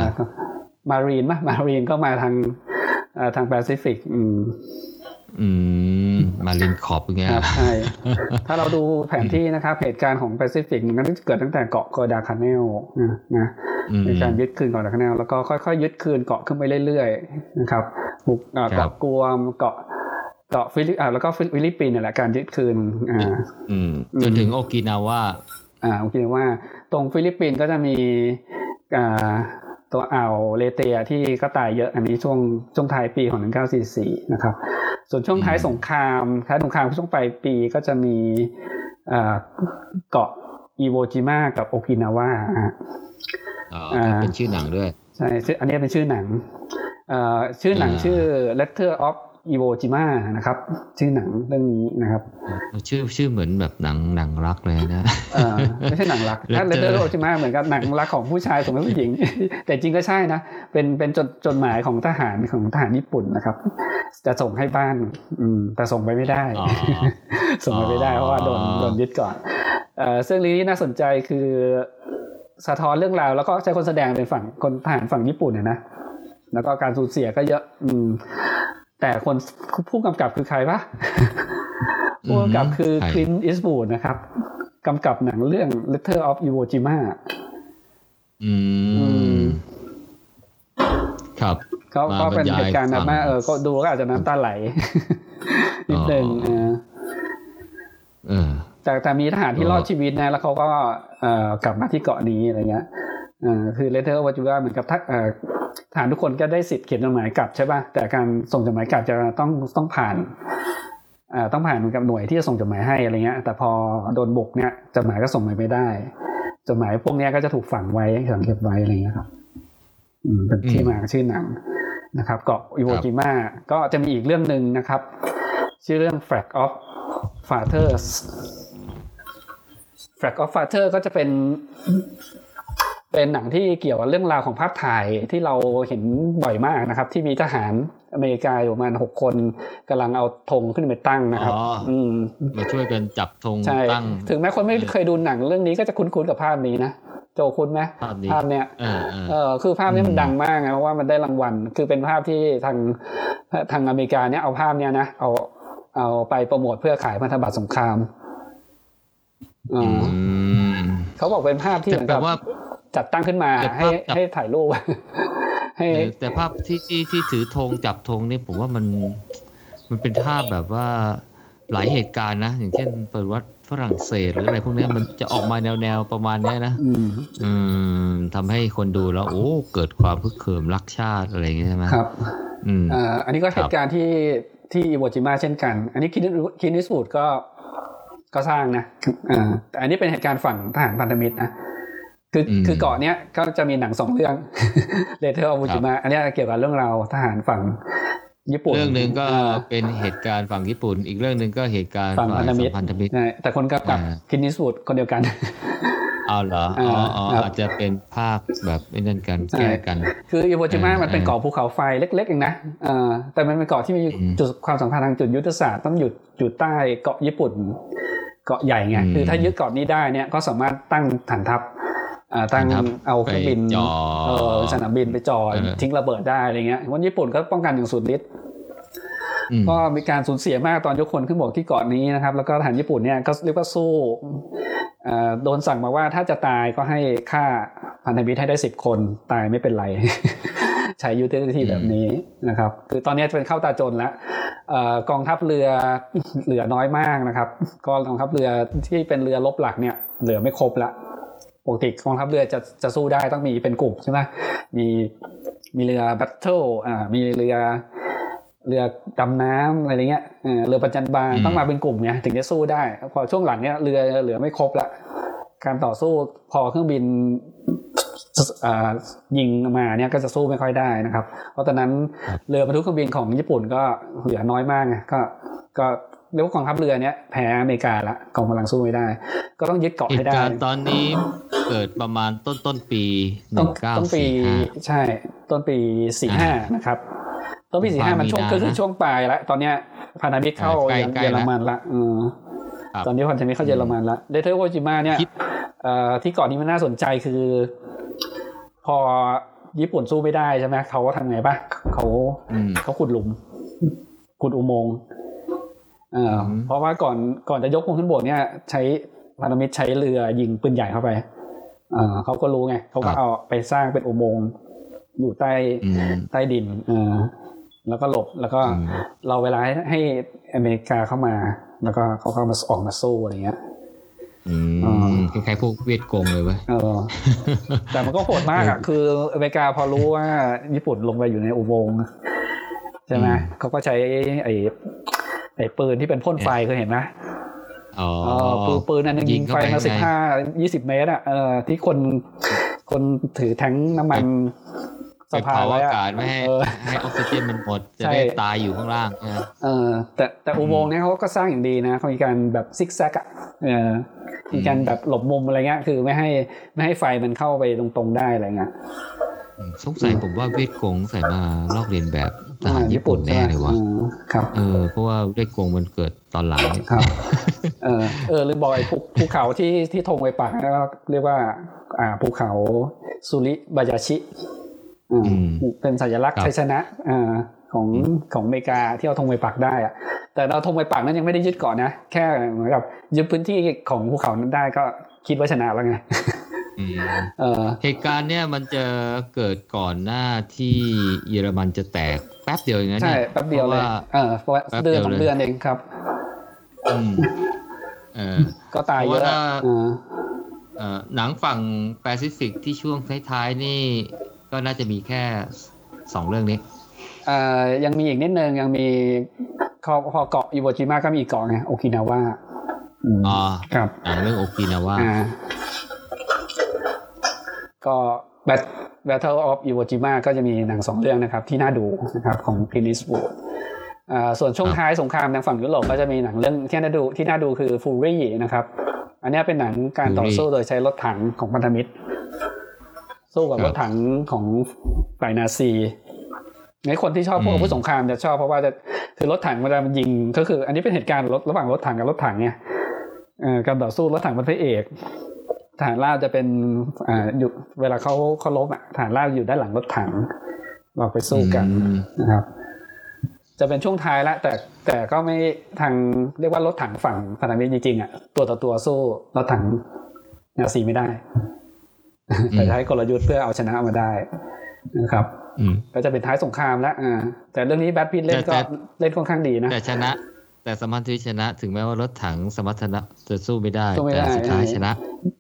Speaker 1: มารีนมะมารีนก็มาทางเอ่อทางแปซิฟิก อืม
Speaker 2: อืมมาลินขอบอย่างเงี้ย
Speaker 1: ครับใช่ถ้าเราดูแผนที่นะครับเหตุการณ์ของแปซิฟิกมันก็เกิดตั้งแต่เกาะกอดาคาเนลนะนะ
Speaker 2: อืม
Speaker 1: ในการยึดคืนเกาะกอดาคาเนลแล้วก็ค่อยๆยึดคืนเกาะขึ้นไปเรื่อยๆนะครับบุกเอ่อ
Speaker 2: ครับ
Speaker 1: เกาะกวมเกาะเกาะฟิลิปอ่าแล้วก็ฟิลิปปินส์นี่แหละการยึดคืนอ่า
Speaker 2: อืม
Speaker 1: อืม
Speaker 2: จนถึงโอกินาว่า
Speaker 1: อ่าโอเคว่าตรงฟิลิปปินส์ก็จะมีอ่า ตัวอ่าวเลเตียที่ก็ตายเยอะอันนี้ช่วงช่วงท้ายปีของ 1944 นะครับ ส่วนช่วงท้าย
Speaker 2: อืม
Speaker 1: สงครามท้ายสงครามช่วงปลายปีก็จะมีอ่าเกาะอีโวจิมะกับโอกินาวาฮะ
Speaker 2: อ๋อ
Speaker 1: อ่า
Speaker 2: เป็นชื่อหนังด้วย
Speaker 1: ใช่ชื่ออันนี้เป็นชื่อหนังเอ่อชื่อหนัง
Speaker 2: อ่า
Speaker 1: ชื่ อ Letter of Iwo Jima นะครับชื่อหนังเรื่องนี้นะครับ
Speaker 2: ชื่อชื่อเหมือนแบบหนังหนังรักเลยนะ
Speaker 1: เออไม่ใช่หนังรักถ้า
Speaker 2: Letter
Speaker 1: เลเตอร์โอจิมาเหมือนกับหนังรักของผู้ชายส่งให้ผู้หญิง แต่จริงก็ใช่นะ เป็นเป็นจดจดหมายของทหารของทหารญี่ปุ่นนะครับ จะส่งให้บ้าน อืมแต่ส่งไปไม่ได้
Speaker 2: อ๋อ
Speaker 1: ส่งไปไม่ได้เพราะว่าโดน
Speaker 2: อ๋อ
Speaker 1: โดนยึดก่อนเอ่อซึ่งเรื่องนี้น่าสนใจคือสะท้อนเรื่องราวแล้วก็ใช้คนแสดงเป็นฝั่งคนทหารฝั่งญี่ปุ่นเนี่ยนะแล้วก็การสูญเสียก็เยอะ อืม แต่คนผู้กำกับคือใครปะผู้กำกับคือ
Speaker 2: ใคร
Speaker 1: คลินอิสบูดนะครับกำกับหนังเรื่อง Letter of Iwo Jima
Speaker 2: อื
Speaker 1: อื
Speaker 2: ม
Speaker 1: ม
Speaker 2: ครับ
Speaker 1: ก็
Speaker 2: มา
Speaker 1: ก็เป็น
Speaker 2: บรรยาย
Speaker 1: เหตุการณ์ดราม่า
Speaker 2: ฟัง
Speaker 1: เออก็ดูก็อาจจะน้ำตาไหลนิดนึง
Speaker 2: อ๋อ
Speaker 1: เออ
Speaker 2: เออ
Speaker 1: แต่แต่มีทหารที่
Speaker 2: อ๋อ
Speaker 1: รอดชีวิตนะ แล้วเขาก็เอ่อกลับมาที่เกาะนี้อะไรเงี้ยเอ่อคือ Letters อิโวจิมาเหมือนกับทักเอ่อ ทหารทุกคนก็ได้สิทธิ์เขียนจดหมายกลับใช่ป่ะแต่การส่งจดหมายกลับจะต้องต้องผ่านต้องผ่านกับหน่วยที่จะส่งจดหมายให้อะไรเงี้ย แต่พอโดนบุกเนี่ยจดหมายก็ส่งไปไม่ได้จดหมายพวกเนี้ยก็จะถูกฝังไว้ฝังเก็บไว้อะไรเงี้ยครับเป็นที่มาของชื่อหนังนะครับ เกาะอิโวจิมาก็จะมีอีกเรื่องหนึ่งนะครับ ชื่อเรื่อง Flag of Fathers Flag of Father ก็จะเป็น เป็นหนังที่เกี่ยวกับเรื่องราวของภาพถ่ายที่เราเห็นบ่อยมากนะครับ ที่มีทหารอเมริกาอยู่ประมาณหกคนกำลังเอาธงขึ้นไปตั้งนะครับ
Speaker 2: อ๋อ
Speaker 1: อืม
Speaker 2: มาช่วยกันจับธง
Speaker 1: ใช่
Speaker 2: ตั้ง
Speaker 1: ถึงแม้คนไม่เคยดูหนังเรื่องนี้ก็จะคุ้นๆกับภาพนี้นะโจคุ้นไหม
Speaker 2: ภาพนี้
Speaker 1: ภาพเนี้ย
Speaker 2: เออเออ
Speaker 1: เออคือภาพนี้มัน
Speaker 2: อืม
Speaker 1: ดังมากนะเพราะว่ามันได้รางวัล คือเป็นภาพที่ทางทางอเมริกาเนี่ยเอาภาพเนี้ยนะเอาเอาไปโปรโมทเพื่อขายพันธบัตรสงครามอ๋อ
Speaker 2: อืม
Speaker 1: เขาบอกเป็นภาพที่เหมือน
Speaker 2: แต่
Speaker 1: กับ
Speaker 2: ว่า
Speaker 1: จัดตั้งขึ้นมา
Speaker 2: แต่ภาพ
Speaker 1: ให้
Speaker 2: จับ
Speaker 1: ให้ถ่ายรูปให้
Speaker 2: เออแต่ภาพที่ที่ที่ถือธงจับธงนี่ผมว่ามันมันเป็นภาพแบบว่าหลายเหตุการณ์นะ อย่างเช่นเปิดวัดฝรั่งเศสหรืออะไรพวกเนี้ยมันจะออกมาแนวแนวๆประมาณเนี้ยนะ
Speaker 1: อืม
Speaker 2: อืมทำให้คนดูแล้ว โอ้ เกิดความฮึกเหิมรักชาติอะไรอย่างเงี้ยใช่ไหม
Speaker 1: ครับ
Speaker 2: อืม
Speaker 1: อ่าอันนี้ก็เหตุการณ์ที่ที่อิโวจิมาเช่นกัน อันนี้คลินต์คลินต์อีสต์วูดก็ก็สร้างนะอ่าแต่อันนี้เป็นเหตุการณ์ฝั่งทหารพันธมิตรนะ คือ
Speaker 2: อืม
Speaker 1: คือเกาะเนี้ยก็จะมีหนังสองเรื่อง Letters อิโวจิมาอันเนี้ยเกี่ยวกับเรื่องราวทหารฝั่งญี่ปุ่น
Speaker 2: เรื่องหนึ่งก็
Speaker 1: อ่า
Speaker 2: เป็นเหตุการณ์ฝั่งญี่ปุ่น อีกเรื่องหนึ่งก็เหตุการณ์
Speaker 1: ฝั่งพันธมิตร
Speaker 2: พันธมิตร
Speaker 1: ใช่แต่คนกับกับ
Speaker 2: อ่า
Speaker 1: คลินต์อีสต์วูดคนเดียวกัน
Speaker 2: เอาเหรออ๋ออ๋อ
Speaker 1: ครับ
Speaker 2: อาจจะเป็นภาคแบบไอ้นั่นกัน
Speaker 1: ใช่
Speaker 2: แก้กัน
Speaker 1: คืออิโวจิมา
Speaker 2: เออ
Speaker 1: มันเป็น
Speaker 2: เออ
Speaker 1: เกาะภูเขาไฟเล็กๆเองนะเออแต่มันเป็นเกาะที่มี
Speaker 2: อืม
Speaker 1: จุดความสำคัญทางจุดยุทธศาสตร์ต้องอยู่อยู่ใต้เกาะญี่ปุ่น เกาะใหญ่ไง
Speaker 2: อืม
Speaker 1: คือถ้ายึดเกาะนี้ได้เนี่ยก็สามารถตั้งฐานทัพอ่า ตั้ง
Speaker 2: ฐานทัพ
Speaker 1: เอาเครื่องบิน
Speaker 2: ไปจ่อ
Speaker 1: เออสนามบินไปจ่อ
Speaker 2: เออ
Speaker 1: ทิ้งระเบิดได้อะไรเงี้ยวันญี่ปุ่นก็ป้องกันอย่างสุดฤทธิ์
Speaker 2: อืม
Speaker 1: ก็มีการสูญเสียมากตอนยกคนขึ้นบกที่เกาะนี้นะครับ แล้วก็ทหารญี่ปุ่นเนี่ยก็เรียกว่าสู้เอ่อโดนสั่งมาว่าถ้าจะตายก็ให้ฆ่าพันธมิตรให้ได้สิบคนตายไม่เป็นไร ใช้ยุทธวิธีแบบนี้นะครับ คือตอนนี้เป็นเข้าตาจนแล้วเอ่อกองทัพเรือเหลือน้อยมากนะครับ ก็กองทัพเรือที่เป็นเรือรบหลักเนี่ย เหลือไม่ครบละ ปกติกองทัพเรือจะจะสู้ได้ต้องมีเป็นกลุ่มใช่ไหมมีมีเรือแบทเทิลอ่ามีเรือเรือดำน้ำอะไรเงี้ยเออเรือประจันบาน
Speaker 2: อืม
Speaker 1: ต้องมาเป็นกลุ่มเนี่ยถึงจะสู้ได้ พอช่วงหลังเนี่ยเรือเหลือไม่ครบละการต่อสู้พอเครื่องบินอ่ายิงมาเนี่ยก็จะสู้ไม่ค่อยได้นะครับ เพราะตอนนั้นเรือบรรทุกเครื่องบินของญี่ปุ่นก็เหลือน้อยมากไงก็ก็เรียกว่ากองทัพเรือเนี่ยแพ้อเมริกาละกองกำลังสู้ไม่ได้ ก็ต้องยึดเกาะ
Speaker 2: เห
Speaker 1: ให้
Speaker 2: ตุ
Speaker 1: ได้
Speaker 2: การณ์ตอนนี้ เกิดประมาณต้นต้นปีห
Speaker 1: ต้
Speaker 2: นึ่
Speaker 1: น
Speaker 2: งเก้า
Speaker 1: ต้นปี
Speaker 2: สี่ห้า
Speaker 1: ใช่ ต้นปีสี่ห้านะครับ ต้นปีสี่ห้ามันช่วง
Speaker 2: มีนา
Speaker 1: ก็คือ
Speaker 2: นะ
Speaker 1: ช่วงปลายแล้วตอนเนี้ยพันธมิตรเข้า
Speaker 2: ใกล้ใกล้
Speaker 1: เยอร
Speaker 2: ละ
Speaker 1: มันละอืม
Speaker 2: ครับ
Speaker 1: ตอนนี้พันธมิตรเข้าเยอรมันละเดเทอร์โอจิมาเนี่ย
Speaker 2: คิด
Speaker 1: เอ่อที่เกาะนี้มันน่าสนใจคือ พอญี่ปุ่นสู้ไม่ได้ใช่ไหมเขาก็ทำไงปะเขา
Speaker 2: อืม
Speaker 1: เขาขุดหลุมขุดอุโมงค์เอ่ออ
Speaker 2: ม
Speaker 1: เพราะว่าก่อนก่อนจะยกพงขึ้นบกเนี่ย ใช้พันธมิตรใช้เรือยิงปืนใหญ่เข้าไป เอ่อเขาก็รู้ไงเขาก็เอาไปสร้างเป็นอุโมงค์อยู่ใต้
Speaker 2: อืม
Speaker 1: ใต้ดินเออแล้วก็หลบแล้วก็
Speaker 2: อืม
Speaker 1: เราเวลาให้ให้อเมริกาเข้ามา แล้วก็เขาก็มาออกมาสู้อะไรเงี้ย
Speaker 2: อื
Speaker 1: อ๋
Speaker 2: มคล้ายๆพวกเวียดกงเลยเว้ย
Speaker 1: เออแต่มันก็โหดมากอะคืออเมริกาพอรู้ว่าญี่ปุ่นลงไปอยู่ในอุโมงค์ใช่ไหม
Speaker 2: อืม
Speaker 1: เขาก็ใช้ไอ้ไอ้ปืนที่เป็นพ่นไฟเคยเห็นไหม
Speaker 2: อ๋อ
Speaker 1: เออ ปืนปืนอันนึง
Speaker 2: ยิ
Speaker 1: ยิ
Speaker 2: ง
Speaker 1: ง
Speaker 2: เข้า
Speaker 1: ไฟ
Speaker 2: ไป
Speaker 1: มา
Speaker 2: ข้างใน
Speaker 1: สิบห้ายี่สิบเมตรอะเออที่คนคนถือแทงน้ำมันสะ
Speaker 2: ไป
Speaker 1: พาย
Speaker 2: เผา
Speaker 1: ไว้
Speaker 2: อา
Speaker 1: อะ
Speaker 2: กาศไม่ให้
Speaker 1: เออ
Speaker 2: ให้ออกซิเจนมันหมดจะ
Speaker 1: ใช่
Speaker 2: ได้ตายอยู่ข้างล่างนะ
Speaker 1: เออ แต่แต่อุโมงค์เนี่ยเขาก็สร้างอย่างดีนะเขามีการแบบซิกแซกอะเออมีการแบบหลบมุมอะไรเงี้ยคือไม่ให้ไม่ให้ไฟมันเข้าไปตรงๆได้อะไรเงี้ย
Speaker 2: อืมสงสัยผมว่าเวียดกงใส่มาลอกเลียนแบบ ทหารญี่ปุ่นแน่เลยวะ
Speaker 1: อืมครับ
Speaker 2: เออเพราะว่าเวียดกงมันเกิดตอนหลังนี่
Speaker 1: ครับเออเออหรือบอกไอ้ภูภูเขาที่ที่ธงไปปักก็เรียกว่า อ่าภูเขาสุริบายาชิอืม
Speaker 2: อืม
Speaker 1: เป็นสัญลักษณ์
Speaker 2: ครับ
Speaker 1: ชัยชนะอ่าของของอเมริกาที่เอาธงไปปักได้อะแต่เราธงไปปักนั้นยังไม่ได้ยึดเกาะนะ แค่เหมือนกับยึดพื้นที่ของภูเขานั้นได้ก็คิดว่าชนะแล้วไง
Speaker 2: อืม
Speaker 1: เออ
Speaker 2: เหตุการณ์เนี่ยมันจะเกิดก่อนหน้าที่เยอรมันจะแตก แป๊บเดียวอย่างนั้น
Speaker 1: ใช่
Speaker 2: เนี่ย
Speaker 1: แป๊บเดียวเลย
Speaker 2: พราะว่า
Speaker 1: เออเพราะว่า
Speaker 2: แป๊บ
Speaker 1: เดือน
Speaker 2: เดียว
Speaker 1: สอง
Speaker 2: เลย
Speaker 1: เดือนเองครับ
Speaker 2: อืมเออ
Speaker 1: ก็ตายเยอะ
Speaker 2: เพราะว่า
Speaker 1: เออ
Speaker 2: เอ่อหนังฝั่งแปซิฟิกที่ช่วงท้ายๆนี่ ก็น่าจะมีแค่สองเรื่องนี้
Speaker 1: เอ่อยังมีอีกนิดนึงยังมีพอพอเกาะอิโวจิมาก็มีอีกเกาะไงโอกินาวาอืม
Speaker 2: อ๋อ
Speaker 1: ครับ
Speaker 2: หนังเรื่องโอกินาว่า
Speaker 1: อ่าก็ Bat- Battle of Iwo Jima ก็จะมีหนังสองเรื่องนะครับ ที่น่าดูนะครับของ Clint Eastwood อ่าส่วนช่วง
Speaker 2: ครับ
Speaker 1: ท้ายสงครามทางฝั่งยุโรปก็จะมีหนังเรื่องที่น่าดูที่น่าดูคือ Fury นะครับ อันเนี้ยเป็นหนังการต่อ
Speaker 2: Fury
Speaker 1: สู้โดยใช้รถถังของพันธมิตร สู้กับ
Speaker 2: ครับ
Speaker 1: รถถังของฝ่ายนาซีในคนที่ชอบพวก
Speaker 2: อืม
Speaker 1: อาวุธสงครามจะชอบเพราะว่าจะคือรถถังเวลามันยิง ก็คือ อันนี้เป็นเหตุการณ์รถระหว่างรถถังกับรถถังไงเอ่อการต่อสู้รถถังเป็นพระเอก ทหารราบจะเป็นอ่าอยู่เวลาเขาเขาลบอะทหารราบอยู่ด้านหลังรถถัง เราไปสู้กัน
Speaker 2: อืม
Speaker 1: นะครับ จะเป็นช่วงท้ายแล้วแต่แต่ก็ไม่ทางเรียกว่ารถถังฝั่งพันธมิตรจริงๆอะตัวต่อตัวสู้รถถังนาซีไม่ได้ แต่ใช้กลยุทธ์เพื่อเอาชนะมาได้นะครับ
Speaker 2: อืม
Speaker 1: ก็จะเป็นท้ายสงครามแล้วอ่าแต่เรื่องนี้แบทพิทเล่นก็
Speaker 2: แต่
Speaker 1: เล่นค่อนข้างดีนะ
Speaker 2: แต่ชนะ แต่สมรรถวิชนะ ถึงแม้ว่ารถถังสมรรถนะจะสู้ไม่ได้
Speaker 1: สู้ไม่ได้
Speaker 2: แต่สุดท้ายชนะ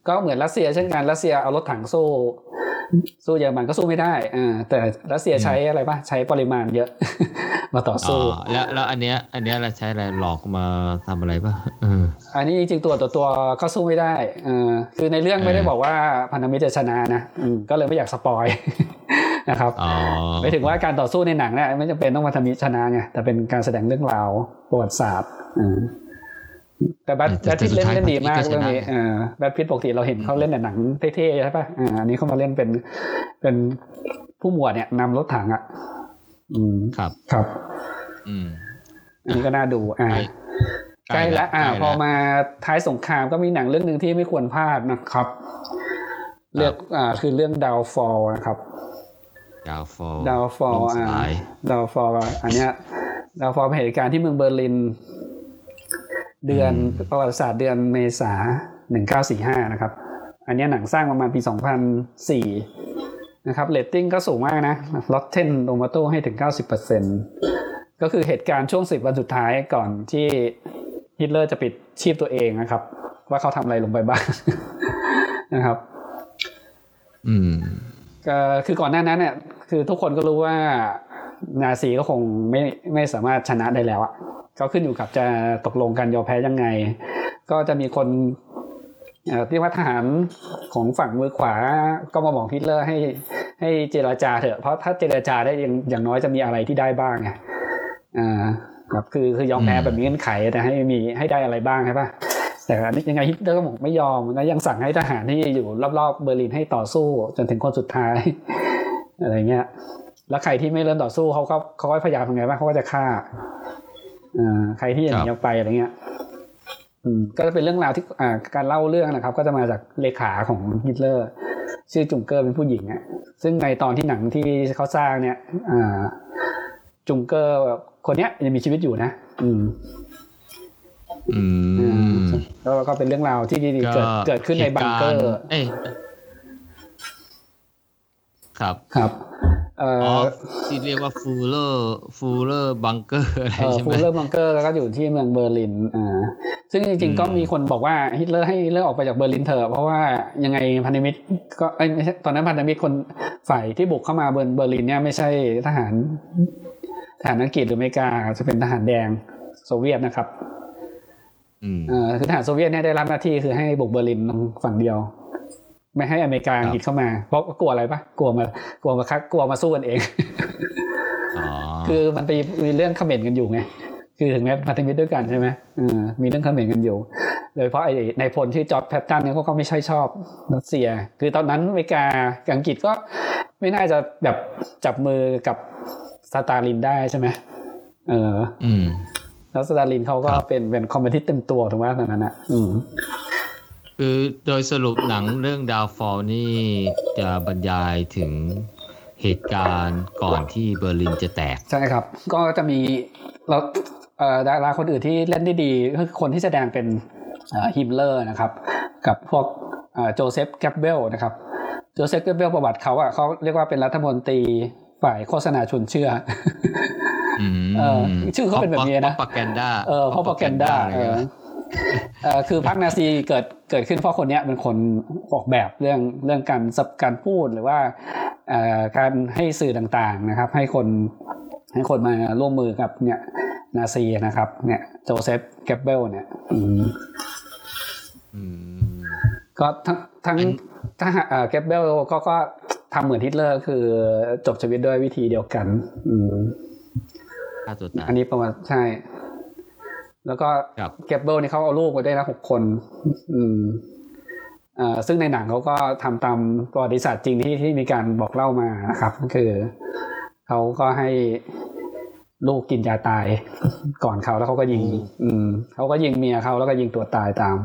Speaker 1: ก็เหมือนรัสเซียเช่นกันรัสเซียเอารถถังสู้ สู้เยอรมันก็สู้ไม่ได้อ่าแต่รัสเซียใช้อะไรปะใช้ปริมาณเยอะ มาต่อ
Speaker 2: อ๋
Speaker 1: สู้
Speaker 2: อแล้วแล้วอันเนี้ยอันเนี้ยเราใช้อะไรหลอกมาทำอะไรป่ะเออ
Speaker 1: อันนี้จริงๆตัวต่อตัวก็สู้ไม่ได้เออคือในเรื่องไม่ได้
Speaker 2: เออ
Speaker 1: บอกว่าพันธมิตรจะชนะนะอืมก็เลยไม่อยาก spoil นะครับ
Speaker 2: อ๋อ
Speaker 1: ไม่ถึงว่าการต่อสู้ในหนังเนี่ยไม่จำเป็นต้องพันธมิตรชนะไงแต่เป็นการแสดงเรื่องราวประวัติศาสตร์อืม แต่แบรดแบรดพิตต์เล่นเล่นดีมากเรื่องนี้เออแบรดพิตต์ปกติเราเห็นเขาเล่นแต่หนังเท่ๆใช่ปะอ่าอันนี้เขามาเล่นเป็นเป็นผู้หมวดเนี่ยนำรถถังอะอืม
Speaker 2: ครับ
Speaker 1: ครับ
Speaker 2: อืม
Speaker 1: อันนี้ก็น่าดูอ่าใกล้แล้วอ่า พอมาท้ายสงครามก็มีหนังเรื่องหนึ่งที่ไม่ควรพลาดนะครับเรียกอ่าคือเรื่อง Downfall นะครับ
Speaker 2: Downfall Downfall ลงส
Speaker 1: อ่า
Speaker 2: ลาย
Speaker 1: Downfall อันเนี้ย Downfall เป็นเหตุการณ์ที่เมืองเบอร์ลิน เดือนประวัติศาสตร์เดือนเมษาหนึ่งเก้าสี่ห้านะครับ อันเนี้ยหนังสร้างประมาณปีสองพันสี่นะครับเรตติ้งก็สูงมากนะ Rotten Tomatoes ให้ถึงเก้าสิบเปอร์เซ็นต์ก็คือเหตุการณ์ช่วงสิบวันสุดท้ายก่อนที่ฮิตเลอร์จะปิดชีพตัวเองนะครับ ว่าเขาทำอะไรลงไปบ้างนะครับ
Speaker 2: อืม
Speaker 1: ก็คือก่อนหน้านั้นเนี่ย คือทุกคนก็รู้ว่านาซีก็คงไม่ไม่สามารถชนะได้แล้วอะ ก็ขึ้นอยู่กับจะตกลงกันยอมแพ้ยังไง ก็จะมีคนเอ่อที่ว่าทหารของฝั่งมือขวาก็มาบอกฮิตเลอร์ให้ให้เจรจาเถอะเพราะถ้าเจรจาได้อย่างอย่างน้อยจะมีอะไรที่ได้บ้างไงอ่าครับคือคือยอมแพ้แบบมีเงื่อนไขแต่ให้มีให้ได้อะไรบ้างใช่ปะแต่อันนี้ยังไงฮิตเลอร์ก็บอกไม่ยอมแล้วยังสั่งให้ทหารที่อยู่รอบๆเบอร์ลินให้ต่อสู้จนถึงคนสุดท้าย อะไรเงี้ย แล้วใครที่ไม่เริ่มต่อสู้เขาก็เขาก็พยายามทำไงบ้างเขาก็จะฆ่า ใครที่อย่างนี้ออกไปอะไรเงี้ยอืมก็จะเป็นเรื่องราวที่อ่าการเล่าเรื่องนะครับ ก็จะมาจากเลขาของฮิตเลอร์ ชื่อจุงเกอร์เป็นผู้หญิงอะซึ่งในตอนที่หนังที่เขาสร้างเนี่ยอ่าจุงเกอร์คนเนี้ยยังมีชีวิตอยู่นะอืม
Speaker 2: อืม
Speaker 1: แล้วก็เป็นเรื่องราวที่ดีๆเกิดเกิดขึ้นในบังเกอร์
Speaker 2: หตุาณ์เอ้ยครับ
Speaker 1: ครับ เอ่
Speaker 2: อ๋อ
Speaker 1: อ
Speaker 2: ที่เรียกว่าฟูเลอร์ฟูเลอร์บังเกอร์อะไร
Speaker 1: เออ
Speaker 2: ใช่ไห
Speaker 1: ฟู
Speaker 2: ม
Speaker 1: ลเลอร์บังเกอร์ก็อยู่ที่เมืองเบอร์ลินอ่าซึ่งจริง
Speaker 2: อืม
Speaker 1: ๆก็มีคนบอกว่าฮิตเลอร์ให้ฮิตเลอร์ออกไปจากเบอร์ลินเถอะเพราะว่ายังไงพันธมิตรก็เอ้ยไม่ใช่ตอนนั้นพันธมิตรคนฝ่ายที่บุกเข้ามาเบอร์เบอร์ลินเนี่ยไม่ใช่ทหารทหารอังกฤษหรืออเมริกาจะเป็นทหารแดงโซเวียตนะครับ
Speaker 2: อืม
Speaker 1: เอ่อคือทหารโซเวียตเนี่ยได้รับหน้าที่คือให้บุกเบอร์ลินฝั่งเดียว ไม่ให้อเมริกาอังกฤษเข้ามา เพราะกลัวอะไรปะกลัวมากลัวมาคักกลัวมาสู้กันเอง
Speaker 2: อ๋อ
Speaker 1: คือมันไปมีเรื่องคอมเมนต์กันอยู่ไงคือถึงแม้พันธมิตรด้วยกันใช่ไหมเออมีเรื่องคอมเมนต์กันอยู่โดยเฉพราะไอ้นายพลชื่อจอร์ดแพตตันเนี่ยเขาก็ไม่ใช่ชอบรัสเซีย คือตอนนั้นอเมริกากับอังกฤษก็ไม่น่าจะแบบจับมือกับสตาลินได้ใช่ไหมเออ
Speaker 2: อืม
Speaker 1: แล้วสตาลินเขาก็
Speaker 2: ครับ
Speaker 1: เป็นเป็นคอมมิวนิสต์เต็มตัวถูกไหมตอนนั้นอะ อืม
Speaker 2: คือโดยสรุปหนังเรื่อง Downfall นี่จะบรรยายถึงเหตุการณ์ก่อนที่เบอร์ลินจะแตก
Speaker 1: ใช่ครับ ก็จะมีเราเอ่อดาราคนอื่นที่เล่นได้ดีก็คือคนที่แสดงเป็นฮิมเลอร์นะครับ กับพวกเอ่อโจเซฟแกบเบลนะครับโจเซฟแกบเบลประวัติเขาอะเขาเรียกว่าเป็นรัฐมนตรีฝ่ายโฆษณาชวนเชื่อ
Speaker 2: อืม
Speaker 1: เออชื่อเขาเป็นแบบนี้นะ
Speaker 2: propaganda
Speaker 1: เออเพราะ propaganda เออเออ คือพรรคนาซีเกิดเกิดขึ้นเพราะคนเนี้ยเป็นคนออกแบบเรื่องเรื่องการศัพท์การพูดหรือว่าเอ่อการให้สื่อต่างๆนะครับ ให้คนให้คนมาร่วมมือกับเนี่ยนาซีนะครับ เนี่ยโจเซฟแกบเบลเนี่ยอืม
Speaker 2: อืม
Speaker 1: ก็ทั้งทั้ง
Speaker 2: อัน
Speaker 1: ถ้าเอ่อแกบเบลก็ก็ทำเหมือนฮิตเลอร์คือจบชีวิตด้วยวิธีเดียวกัน อืม
Speaker 2: ฆ่าตัวตาย
Speaker 1: อันนี้ประมาณใช่ แล้วก็
Speaker 2: ครับ
Speaker 1: เกิบเบิลนี่เขาเอาลูกไปได้ละหกคน อืมเอ่อซึ่งในหนังเขาก็ทำตามประวัติศาสตร์จริงที่ที่มีการบอกเล่ามานะครับก็คือเขาก็ให้ลูกกินยาตายก่อนเขาแล้วเขาก็ยิง อืมเขาก็ยิงเมียเขาแล้วก็ยิงตัวตายตาม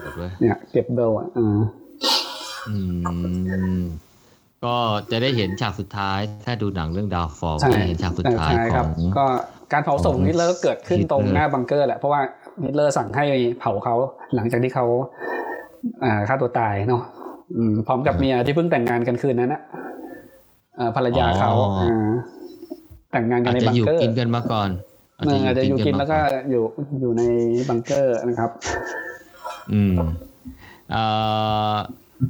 Speaker 2: หมดเว้ย
Speaker 1: เนี่ย เกิบเบิลอะอืม
Speaker 2: อืม ก็จะได้เห็นฉากสุดท้าย ถ้าดูหนังเรื่อง Downfall ก็จะเห็นฉากสุดท้าย
Speaker 1: ใช่
Speaker 2: ข
Speaker 1: ค
Speaker 2: อ
Speaker 1: รับ
Speaker 2: ง
Speaker 1: ก็การเผาศพของฮิตเลอร์ก็เกิดขึ้นตรง
Speaker 2: ฮิตเลอร์
Speaker 1: หน้าบังเกอร์แหละเพราะว่าฮิตเลอร์สั่งให้เผาเขาหลังจากที่เขาอ่าฆ่าตัวตายเนาะอืมพร้อมกับเมียที่เพิ่งแต่งงานกันคืนนั้นนะเอ่อภรรยาเขาอ่าแต่งงานกัน
Speaker 2: อาจ
Speaker 1: ใน
Speaker 2: จะ
Speaker 1: บัง
Speaker 2: อยู่
Speaker 1: เกอร์
Speaker 2: กินกันมาก่อน
Speaker 1: เอออาจจะอยู่กินแล้วก็
Speaker 2: มา
Speaker 1: อยู่อยู่ในบังเกอร์นะครับ
Speaker 2: อืมเอ่อ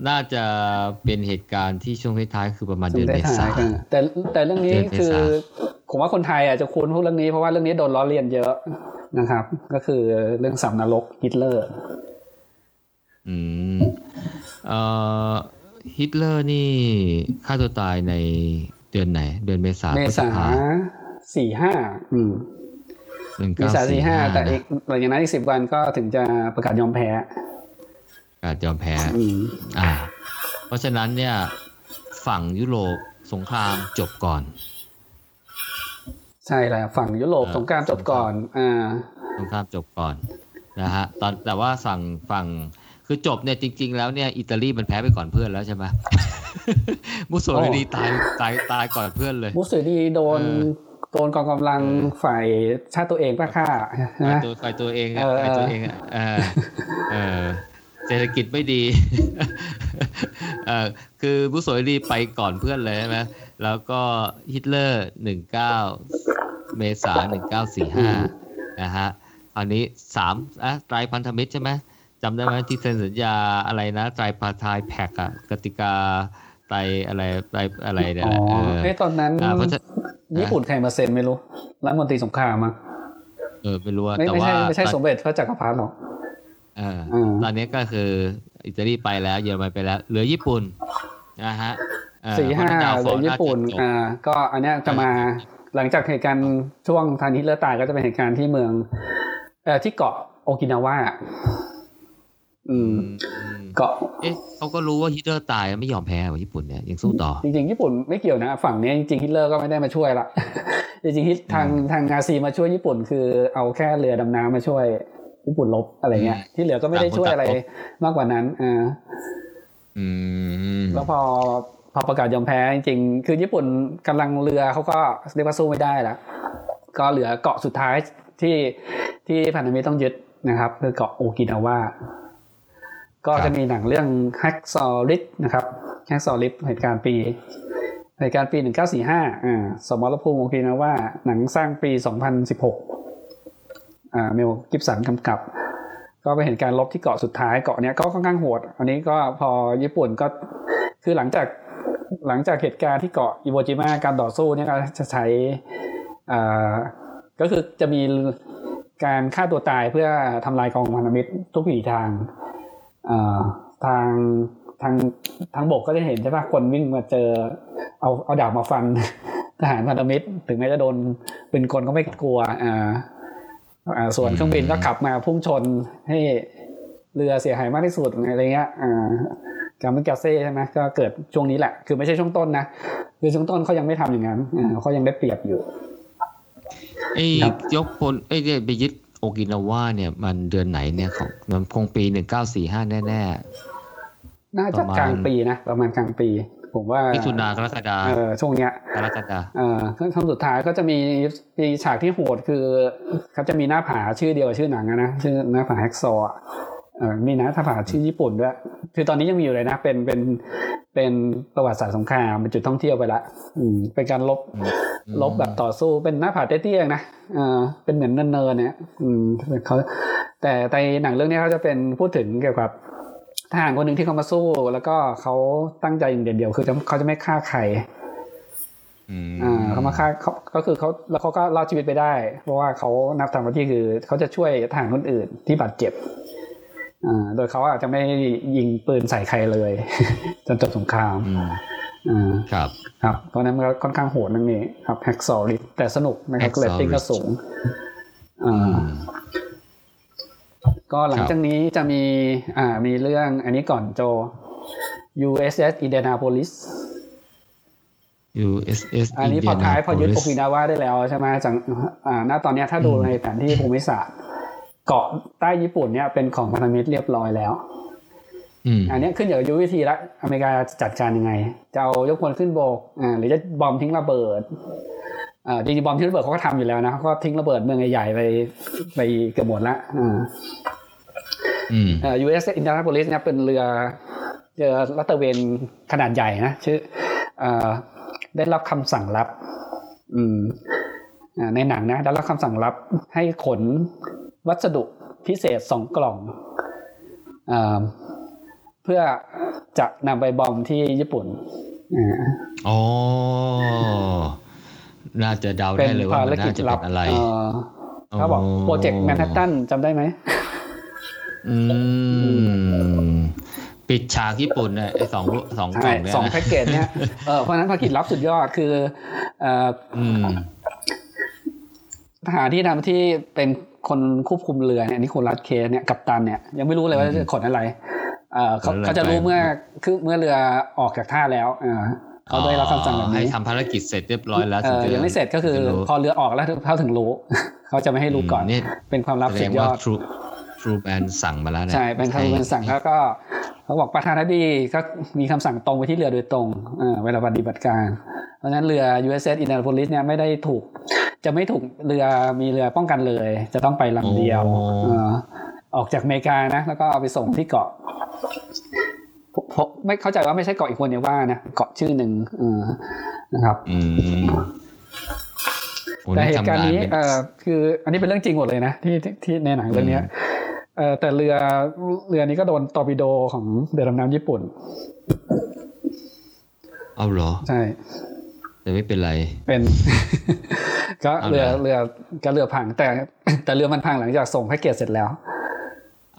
Speaker 2: น่าจะเป็นเหตุการณ์ที่ช่วงท้ายๆคือประมาณ
Speaker 1: ซึ่
Speaker 2: เดื
Speaker 1: ง
Speaker 2: อน
Speaker 1: ได้
Speaker 2: เม
Speaker 1: ถ่า
Speaker 2: ษาย
Speaker 1: กันแต่แต่เรื่องนี้
Speaker 2: เดือนเมษา
Speaker 1: คือผมว่าคนไทยอาจจะคุ้นพวกเรื่องนี้เพราะว่าเรื่องนี้โดนล้อเลียนเยอะนะครับ ก็คือเรื่องสามนรกฮิตเลอร์
Speaker 2: อืมเอ่อฮิตเลอร์นี่ฆ่าตัวตายในเดือนไหน เดือนเมษา
Speaker 1: เม
Speaker 2: พฤษ
Speaker 1: ษา
Speaker 2: ภา
Speaker 1: สี่ห้าอืม
Speaker 2: หนึ่ง
Speaker 1: เม
Speaker 2: เก้า
Speaker 1: ษา
Speaker 2: สี่
Speaker 1: สี่ห้า
Speaker 2: ห้า
Speaker 1: แต่อีกหลังจากนั้นอีกสิบวันก็ถึงจะประกาศยอมแพ้
Speaker 2: การยอมแพ้
Speaker 1: อืม
Speaker 2: อ่า เพราะฉะนั้นเนี่ย ฝั่งยุโรปสงครามจบก่อน
Speaker 1: ใช่แล้วฝั่งยุโรป
Speaker 2: เออ
Speaker 1: สงกรารจบก่อน อ่า
Speaker 2: สงครามจบก่อนนะฮะ ตอนแต่ว่าฝั่งฝั่งคือจบเนี่ยจริง ๆ แล้วเนี่ยอิตาลีมันแพ้ไปก่อนเพื่อนแล้วใช่ไหมมุสโสลินี
Speaker 1: โอ้
Speaker 2: ตายตายตายก่อนเพื่อนเลย
Speaker 1: มุสโสลีโดน
Speaker 2: เออ
Speaker 1: โดนกองกำลังฝ่ายชาติตัวเองป้าฆ่าใช่ไหม
Speaker 2: ฝ่ายตัวฝ่ายตัวเองอะ
Speaker 1: เออ
Speaker 2: ฝ่ายตัวเองอะเออเออ เศรษฐกิจไม่ดีเออคือมุสโสลินีไปก่อนเพื่อนเลยใช่ไหมแล้วก็ฮิตเลอร์หนึ่งเก้าเมษาหนึ่งเก้าสี่ห้านะฮะอันนี้สามอะไตรพันธมิตรใช่ไหมจำได้ไหมที่เซ็นสัญญาอะไรนะไตรพาทายแพ็กอะกติกาไตรอะไรไตรอะไรเนี่ย
Speaker 1: อ๋อ
Speaker 2: แหละเออ
Speaker 1: เอ้ยตอนนั้น
Speaker 2: อ่าเพราะฉะ
Speaker 1: ญี่ปุ่นใครมาเซ็นไม่รู้รัฐมนตรีสงครามมั้ง
Speaker 2: เออไม่รู้ว่า
Speaker 1: ไม่
Speaker 2: แต่
Speaker 1: ไม่
Speaker 2: ว่า
Speaker 1: ใช่ไม่ใช่
Speaker 2: ตอน
Speaker 1: สมเด็จพระจักรพรรดิหรอก
Speaker 2: เออ
Speaker 1: อืม
Speaker 2: ตอนนี้ก็คืออิตาลีไปแล้วเยอรมันไปแล้ว เหลือญี่ปุ่นนะฮะเออ
Speaker 1: สี่ห้า
Speaker 2: พระดว
Speaker 1: ห
Speaker 2: ฟ
Speaker 1: รืออญี่ปุ่นา
Speaker 2: จะจบ
Speaker 1: อ่าก็อันเนี้ยจะมาหลังจากเหตุการณ์ช่วงทานฮิตเลอร์ตายก็จะเป็นเหตุการณ์ที่เมืองเอ่อที่เกาะโอกินาวาอืม
Speaker 2: อืม
Speaker 1: เกาะ
Speaker 2: เอ๊ะเขาก็รู้ว่าฮิตเลอร์ตายไม่ยอมแพ้ว่าญี่ปุ่นเนี่ยยังสู้ต่อ
Speaker 1: จริงๆ ญี่ปุ่นไม่เกี่ยวนะ ฝั่งเนี้ยจริงๆฮิตเลอร์ก็ไม่ได้มาช่วยละจริงๆฮิตทางทางนาซีมาช่วยญี่ปุ่น คือเอาแค่เรือดำน้ำมาช่วย ญี่ปุ่นลบอะไรเงี้ย
Speaker 2: อืม
Speaker 1: ที่เหลือก็ไม่ได้ช่วยอะไร
Speaker 2: ต่างคนต่างลบ
Speaker 1: มากกว่านั้นอ่า
Speaker 2: อืม
Speaker 1: แล้วพอพอประกาศยอมแพ้จริงๆ คือญี่ปุ่นกำลังเรือเขาก็เรียกว่าสู้ไม่ได้แล้วก็เหลือเกาะสุดท้ายที่ที่พันธมิตรต้องยึดนะครับ คือเกาะโอกินาวาก็จะมีหนังเรื่องแฮกซอริสนะครับแฮกซอริสเหตุการณ์ปีเหตุการณ์ปี 1945อ่าสมรภูมิโอกินาวาหนังสร้างปี 2016อ่า เมลกิฟสันกำกับ ก็เป็นเหตุการลบที่เกาะสุดท้ายเกาะเนี้ยก็ค่อนข้างโหด อันนี้ก็พอญี่ปุ่นก็คือหลังจากหลังจากเหตุการณ์ที่เกาะอิโวจิมะการต่อสู้เนี่ยก็จะใช้อ่าก็คือจะมีการฆ่าตัวตายเพื่อทำลายกองพันธมิตรทุกวิถีทางอ่าทางทางทางบกก็จะเห็นใช่ปะคนวิ่งมาเจอเอาเอาดาบมาฟันทหารพันธมิตร ถึงแม้จะโดนเป็นคนก็ไม่กลัวอ่า ส่วนเครื่องบินก็ขับมาพุ่งชนให้เรือเสียหายมากที่สุดอะไรเงี้ยอ่ากามิกาเซ่ใช่ไหมก็เกิดช่วงนี้แหละ คือไม่ใช่ช่วงต้นนะคือช่วงต้นเขายังไม่ทำอย่างนั้นอ่าเขายังได้เปรียบอยู่
Speaker 2: ไอ้
Speaker 1: ครับ
Speaker 2: ยกพลไอ้เนี่ยไปยึดโอกินาวาเนี่ยมันเดือนไหนเนี่ยของมันคงปีหนึ่งเก้าสี่ห้าแน่
Speaker 1: น่าจะ
Speaker 2: ประมาณ
Speaker 1: กลางปีนะ ประมาณกลางปี ผมว่า
Speaker 2: ๆมิถุนากรกฎา
Speaker 1: เออช่วงเนี้ย
Speaker 2: กรกฎา
Speaker 1: เอ่อครั้งสุดท้ายก็จะมีมีฉากที่โหดคือเขาจะมีหน้าผาชื่อเดียวกับชื่อหนังอะนะชื่อหน้าผาแฮกซอว์อะเออมีหน้าผาชื่อญี่ปุ่นด้วย คือตอนนี้ยังมีอยู่เลยนะ เป็น เป็น เป็นประวัติศาสตร์สงครามเป็นจุดท่องเที่ยวไปละ อืม เป็นการลบ
Speaker 2: อืม
Speaker 1: ลบแบบต่อสู้ เป็นหน้าผาเตี้ยๆนะเออเป็นเหมือนเนินๆเนี่ย อืมเขาแต่ในหนังเรื่องนี้เขาจะเป็นพูดถึงเกี่ยวกับ ทหารคนหนึ่งที่เขามาสู้ แล้วก็เขาตั้งใจอย่างเดียวๆคือจะเขาจะไม่ฆ่าใคร
Speaker 2: อืม
Speaker 1: อ่าเขามาฆ่าเขาก็คือเขาแล้วเขาก็รอดชีวิตไปได้ เพราะว่าเขานับทำหน้าที่คือเขาจะช่วยทหารคนอื่นที่บาดเจ็บอ่าโดยเขาอาจจะไม่ยิงปืนใส่ใครเลย จนจบสงคราม
Speaker 2: อืม
Speaker 1: อ่า
Speaker 2: ครับ
Speaker 1: ครับ เพราะฉะนั้นมันก็ค่อนข้างโหดนั่นเองครับแฮกซอริแต่สนุกนะครับ
Speaker 2: Hacksaw
Speaker 1: เรตติ้งก็สูงอ่า
Speaker 2: อืม
Speaker 1: ก็หลัง
Speaker 2: ครับ
Speaker 1: จากนี้จะมีอ่ามีเรื่องอันนี้ก่อนโจ USS Indianapolis
Speaker 2: USS
Speaker 1: อันนี้พอท้ายพอยึดโอ
Speaker 2: Indianapolis
Speaker 1: กินาวาได้แล้วใช่ไหมจากอ่าณตอนเนี้ยถ้าดูในแผนที่ภูมิศาสตร์ เกาะใต้ญี่ปุ่นเนี่ยเป็นของพันธมิตรเรียบร้อยแล้วอันนี้ขึ้นอยู่กับยุทธวิธีละอเมริกาจะจัดการยังไง จะเอายกพลขึ้นโบกอ่าหรือจะบอมทิ้งระเบิดอ่า จริงๆบอมทิ้งระเบิดเขาก็ทำอยู่แล้วนะเขาก็ทิ้งระเบิดเมืองใหญ่ๆไปไปเกือบหมดละอ่า
Speaker 2: อืม
Speaker 1: เอ่อ USS Indianapolis เนี่ยเป็นเรือเรือลัตเตอร์เวนขนาดใหญ่นะชื่อเอ่อได้รับคำสั่งลับอืมอ่าในหนังนะได้รับคำสั่งลับให้ขนวัสดุพิเศษสองกล่องอ่าเพื่อจะนำไปบอมที่ญี่ปุ่นอ่า
Speaker 2: อ๋อ น่าจะเดา
Speaker 1: เป็
Speaker 2: ได้
Speaker 1: น
Speaker 2: เลยว่า
Speaker 1: ภาร
Speaker 2: มัน
Speaker 1: กิ
Speaker 2: น่า
Speaker 1: จ
Speaker 2: จะ
Speaker 1: ลั
Speaker 2: เป็
Speaker 1: บ
Speaker 2: นอะไร
Speaker 1: เอ่อเขาบอกโปรเจกต์แมนฮัตตันจำได้ไหม
Speaker 2: อืมปิดฉากญี่ปุ่นเนี่ยไอ้สองสองกล่
Speaker 1: ใช่
Speaker 2: องเนี่ย
Speaker 1: สอง
Speaker 2: นะ
Speaker 1: แพ็กเกจเนี่ยเออเพราะฉะนั้นภารกิจลับสุดยอดคือเอ่อ
Speaker 2: อืม
Speaker 1: ทหารที่ทำที่เป็นคนควบคุมเรือเนี่ยนิโคลัสเคสเนี่ยกัปตันเนี่ยยังไม่รู้เลยว่าจะขนอะไร เออเขา
Speaker 2: ขนอะไร
Speaker 1: เขาจะรู้
Speaker 2: ไป
Speaker 1: เมื่อคือเมื่อเรือออกจากท่าแล้ว เออ เขาได้รับคำสั่งแบบ
Speaker 2: ให้
Speaker 1: นี้
Speaker 2: ทำภารกิจเสร็จเรียบร้อยแล้ว
Speaker 1: เออ
Speaker 2: ถึจะ
Speaker 1: ยังไม่เสร็จก็คือ
Speaker 2: จะรู้
Speaker 1: พอเรือออกแล้วเขาถึงรู้ เขาจะไม่ให้รู้ก่อน
Speaker 2: นี่
Speaker 1: เป็นความลับ
Speaker 2: แส
Speaker 1: สุ
Speaker 2: ด
Speaker 1: ด
Speaker 2: ง
Speaker 1: ย
Speaker 2: ว่า
Speaker 1: อด
Speaker 2: True True Man สั่งมาแล้วเนี่ย
Speaker 1: ใช่เป็นคำสั่งแล้วก็เขาบอกประธานาธิบดีก็มีคำสั่งตรงไปที่เรือโดยตรงเออเวลาปฏิบัติการ เพราะฉะนั้นเรือ USS Indianapolis เนี่ยไม่ได้ถูก จะไม่ถูกเรือมีเรือป้องกันเลย จะต้องไปลำเดียวเออออกจากอเมริกานะ แล้วก็เอาไปส่งที่เกาะผมผม ไม่เข้าใจว่าไม่ใช่เกาะอีกคนเนี่ยว่านะเกาะชื่อหนึ่งเออนะครับ
Speaker 2: อืมโอ้
Speaker 1: แต่
Speaker 2: นี่
Speaker 1: เหตุการณ์นี้
Speaker 2: ทำงเป็น
Speaker 1: เออคืออันนี้เป็นเรื่องจริงหมดเลยนะที่ที่ที่ในหนังเรื่องเนี้ยเออแต่เรือเรือนี้ก็โดนตอร์ปิโดของเรือดำน้ำญี่ปุ่น
Speaker 2: เอาเหรอ
Speaker 1: ใช่
Speaker 2: แต่ไม่เป็นไร
Speaker 1: เป็น ก็
Speaker 2: เอา
Speaker 1: เรือ
Speaker 2: เหรอ
Speaker 1: เรือก็เรือพังแต่ แต่เรือมันพังหลังจากส่งแพ็กเกจเสร็จแล้ว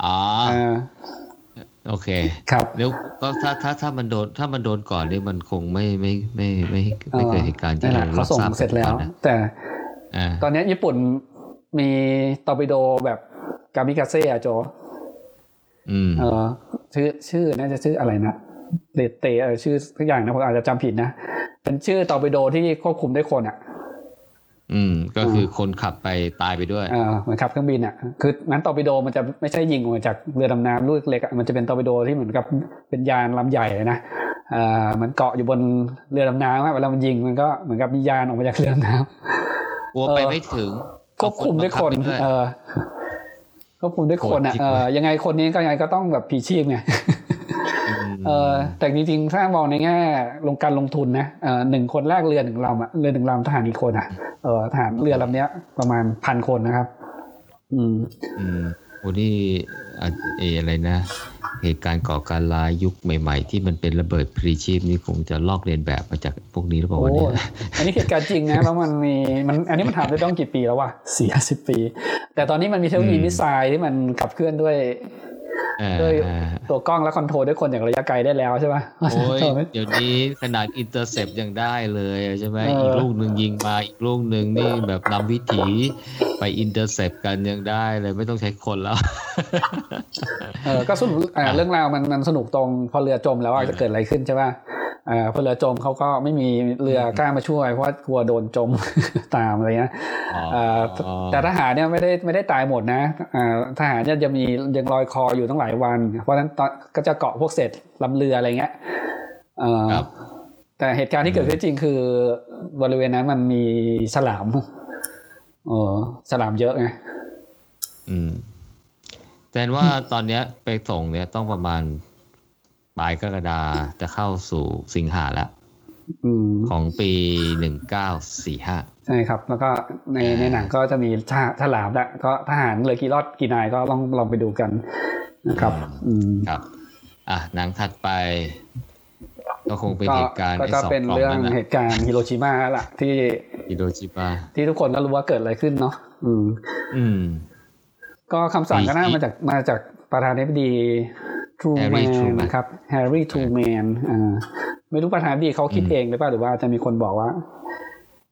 Speaker 2: อ๋อ
Speaker 1: เออ
Speaker 2: โอเค
Speaker 1: ครับ
Speaker 2: แล้วก็ถ้าถ้าถ้ามันโดนถ้ามันโดนก่อนนี่มันคงไม่ไม่ไม่ไม่ไม่เกิดเหตุการณ์ที่
Speaker 1: นั่นแห
Speaker 2: เรา
Speaker 1: ละเขา
Speaker 2: รับ
Speaker 1: ส่ง
Speaker 2: ทราบ
Speaker 1: เสร็จแล้ว
Speaker 2: ก่อนนะ
Speaker 1: แต่
Speaker 2: อ่า
Speaker 1: ตอนนี้ญี่ปุ่นมีตอร์ปิโดแบบกามิกาเซ่อะโจ
Speaker 2: อืม
Speaker 1: เออชื่อชื่อน่าจะชื่ออะไรนะเดเตเออชื่อทุกอย่างนะผมอาจจะจำผิดนะ เป็นชื่อตอร์ปิโดที่ควบคุมได้คนอะ
Speaker 2: อืมก็คือคนขับไปตายไปด้วย
Speaker 1: เออเหมือนขับเครื่องบินอะคืองั้นตอร์ปิโดมันจะไม่ใช่ยิงออกมาจากเรือดำน้ำลูกเล็กอะมันจะเป็นตอร์ปิโดที่เหมือนกับเป็นยานลำใหญ่เลยนะเอ่ามันเกาะอยู่บนเรือดำน้ำอะเวลามันยิงมันก็เหมือนกับมียานออกมาจากเรือดำน้ำ
Speaker 2: กลัวไปไม่ถึง
Speaker 1: ควบคุมด้วยคน
Speaker 2: เอาบังบไปด้วย
Speaker 1: เออควบคุมด้วยคนอะ
Speaker 2: โหดจริง
Speaker 1: เออยังไงคนนี้ก็ยังไงก็ต้องแบบพลีชีพไง
Speaker 2: ม
Speaker 1: เออ แต่จริงๆถ้ามองในแง่ลงการลงทุนนะเออหนึ่งคนแรกเรือหนึ่งลำอะเรือหนึ่งลำทหารกี่คนอะเออทหารเรือลำเนี้ยประมาณพันคนนะครับ อืม
Speaker 2: อืมโอ้นี่อะเอออะไรนะเหตุการณ์ก่อการร้ายยุคใหม่ ๆ ที่มันเป็นระเบิดพรีชีพนี่คงจะลอกเลียนแบบมาจากพวกนี้หรือเปล่า
Speaker 1: โอ้
Speaker 2: วะเนี่ย
Speaker 1: อันนี้เหตุการณ์จริงนะแล้วมันมีมันอันนี้มันถามได้ต้องกี่ปีแล้ววะสี่สิบปี แต่ตอนนี้มันมีเทคโนโลยี missile ที่มันขับเคลื่อนด้วย
Speaker 2: เออ
Speaker 1: ด้วย
Speaker 2: เออ
Speaker 1: ตัวกล้องและ control ด้วยคนอย่างระยะไกลได้แล้วใช่ปะ
Speaker 2: โอ้ยเดี๋ยวนี้ขนาด intercept ยังได้เลยใช่ไหม
Speaker 1: เอออี
Speaker 2: อีกลูกหนึ่งยิงมาอีกลูกหนึ่งนี่แบบนำวิถีไป intercept กันยังได้เลยไม่ต้องใช้คนแล้ว
Speaker 1: เออก็สนุกอ่าเรื่องราวมันมันสนุกตรงพอเรือจมแล้วอะจะเกิดอะไรขึ้นใช่ปะอ่า พอเรือจมเขาก็ไม่มีเรือกล้ามาช่วย เพราะว่ากลัวโดนจมตามอะไรเงี้ย
Speaker 2: อ๋อ
Speaker 1: อ่าแต่ทหารเนี่ยไม่ได้ไม่ได้ตายหมดนะอ่าทหารเนี่ยจะมียังลอยคออยู่ตั้งหลายวัน เพราะฉะนั้นตอนก็จะเกาะพวกเศษลำเรืออะไรเงี้ยเออ
Speaker 2: ครับ
Speaker 1: แต่เหตุการณ์ที่เกิดขึ้นจริงคือบริเวณนั้นมันมีฉลามเออฉลามเยอะไง
Speaker 2: อืมแต่ว่าตอนเนี้ยไปส่งเนี่ยต้องประมาณ ปลายกรกฎาจะเข้าสู่สิงหาแล้ว
Speaker 1: อืม
Speaker 2: ของปีหนึ่งเก้าสี่ห้า
Speaker 1: ใช่ครับ แล้วก็ใน
Speaker 2: อ่า
Speaker 1: ในหนังก็จะมีทหฉลามและก็ทหารเหลยกี่รอดกี่นายก็ลองลองไปดูกันนะครับ อืม
Speaker 2: ครับ อะหนังถัดไป ก็คงเป็น
Speaker 1: ก็
Speaker 2: เหตุการณ์
Speaker 1: ก็
Speaker 2: ไอ้
Speaker 1: จะ
Speaker 2: สอง
Speaker 1: เป็น
Speaker 2: กล่อง
Speaker 1: เรื่อง
Speaker 2: นั้นนะ
Speaker 1: เหตุการณ์ฮิโรชิมาละที่
Speaker 2: ฮิโรชิมา
Speaker 1: ที่ทุกคนก็รู้ว่าเกิดอะไรขึ้นเนาะอืม
Speaker 2: อืม
Speaker 1: ก็คำสั่งก็น่า
Speaker 2: มี
Speaker 1: มาจากมาจาก ประธานาธิบดีทรูแม
Speaker 2: Harry
Speaker 1: น
Speaker 2: Truman
Speaker 1: นะครับแฮร์รี่ทรูแมนอ่าไม่รู้ประธานาธิบดีเขาคิด
Speaker 2: อืม
Speaker 1: เองหรือเปล่าหรือว่าจะมีคนบอกว่า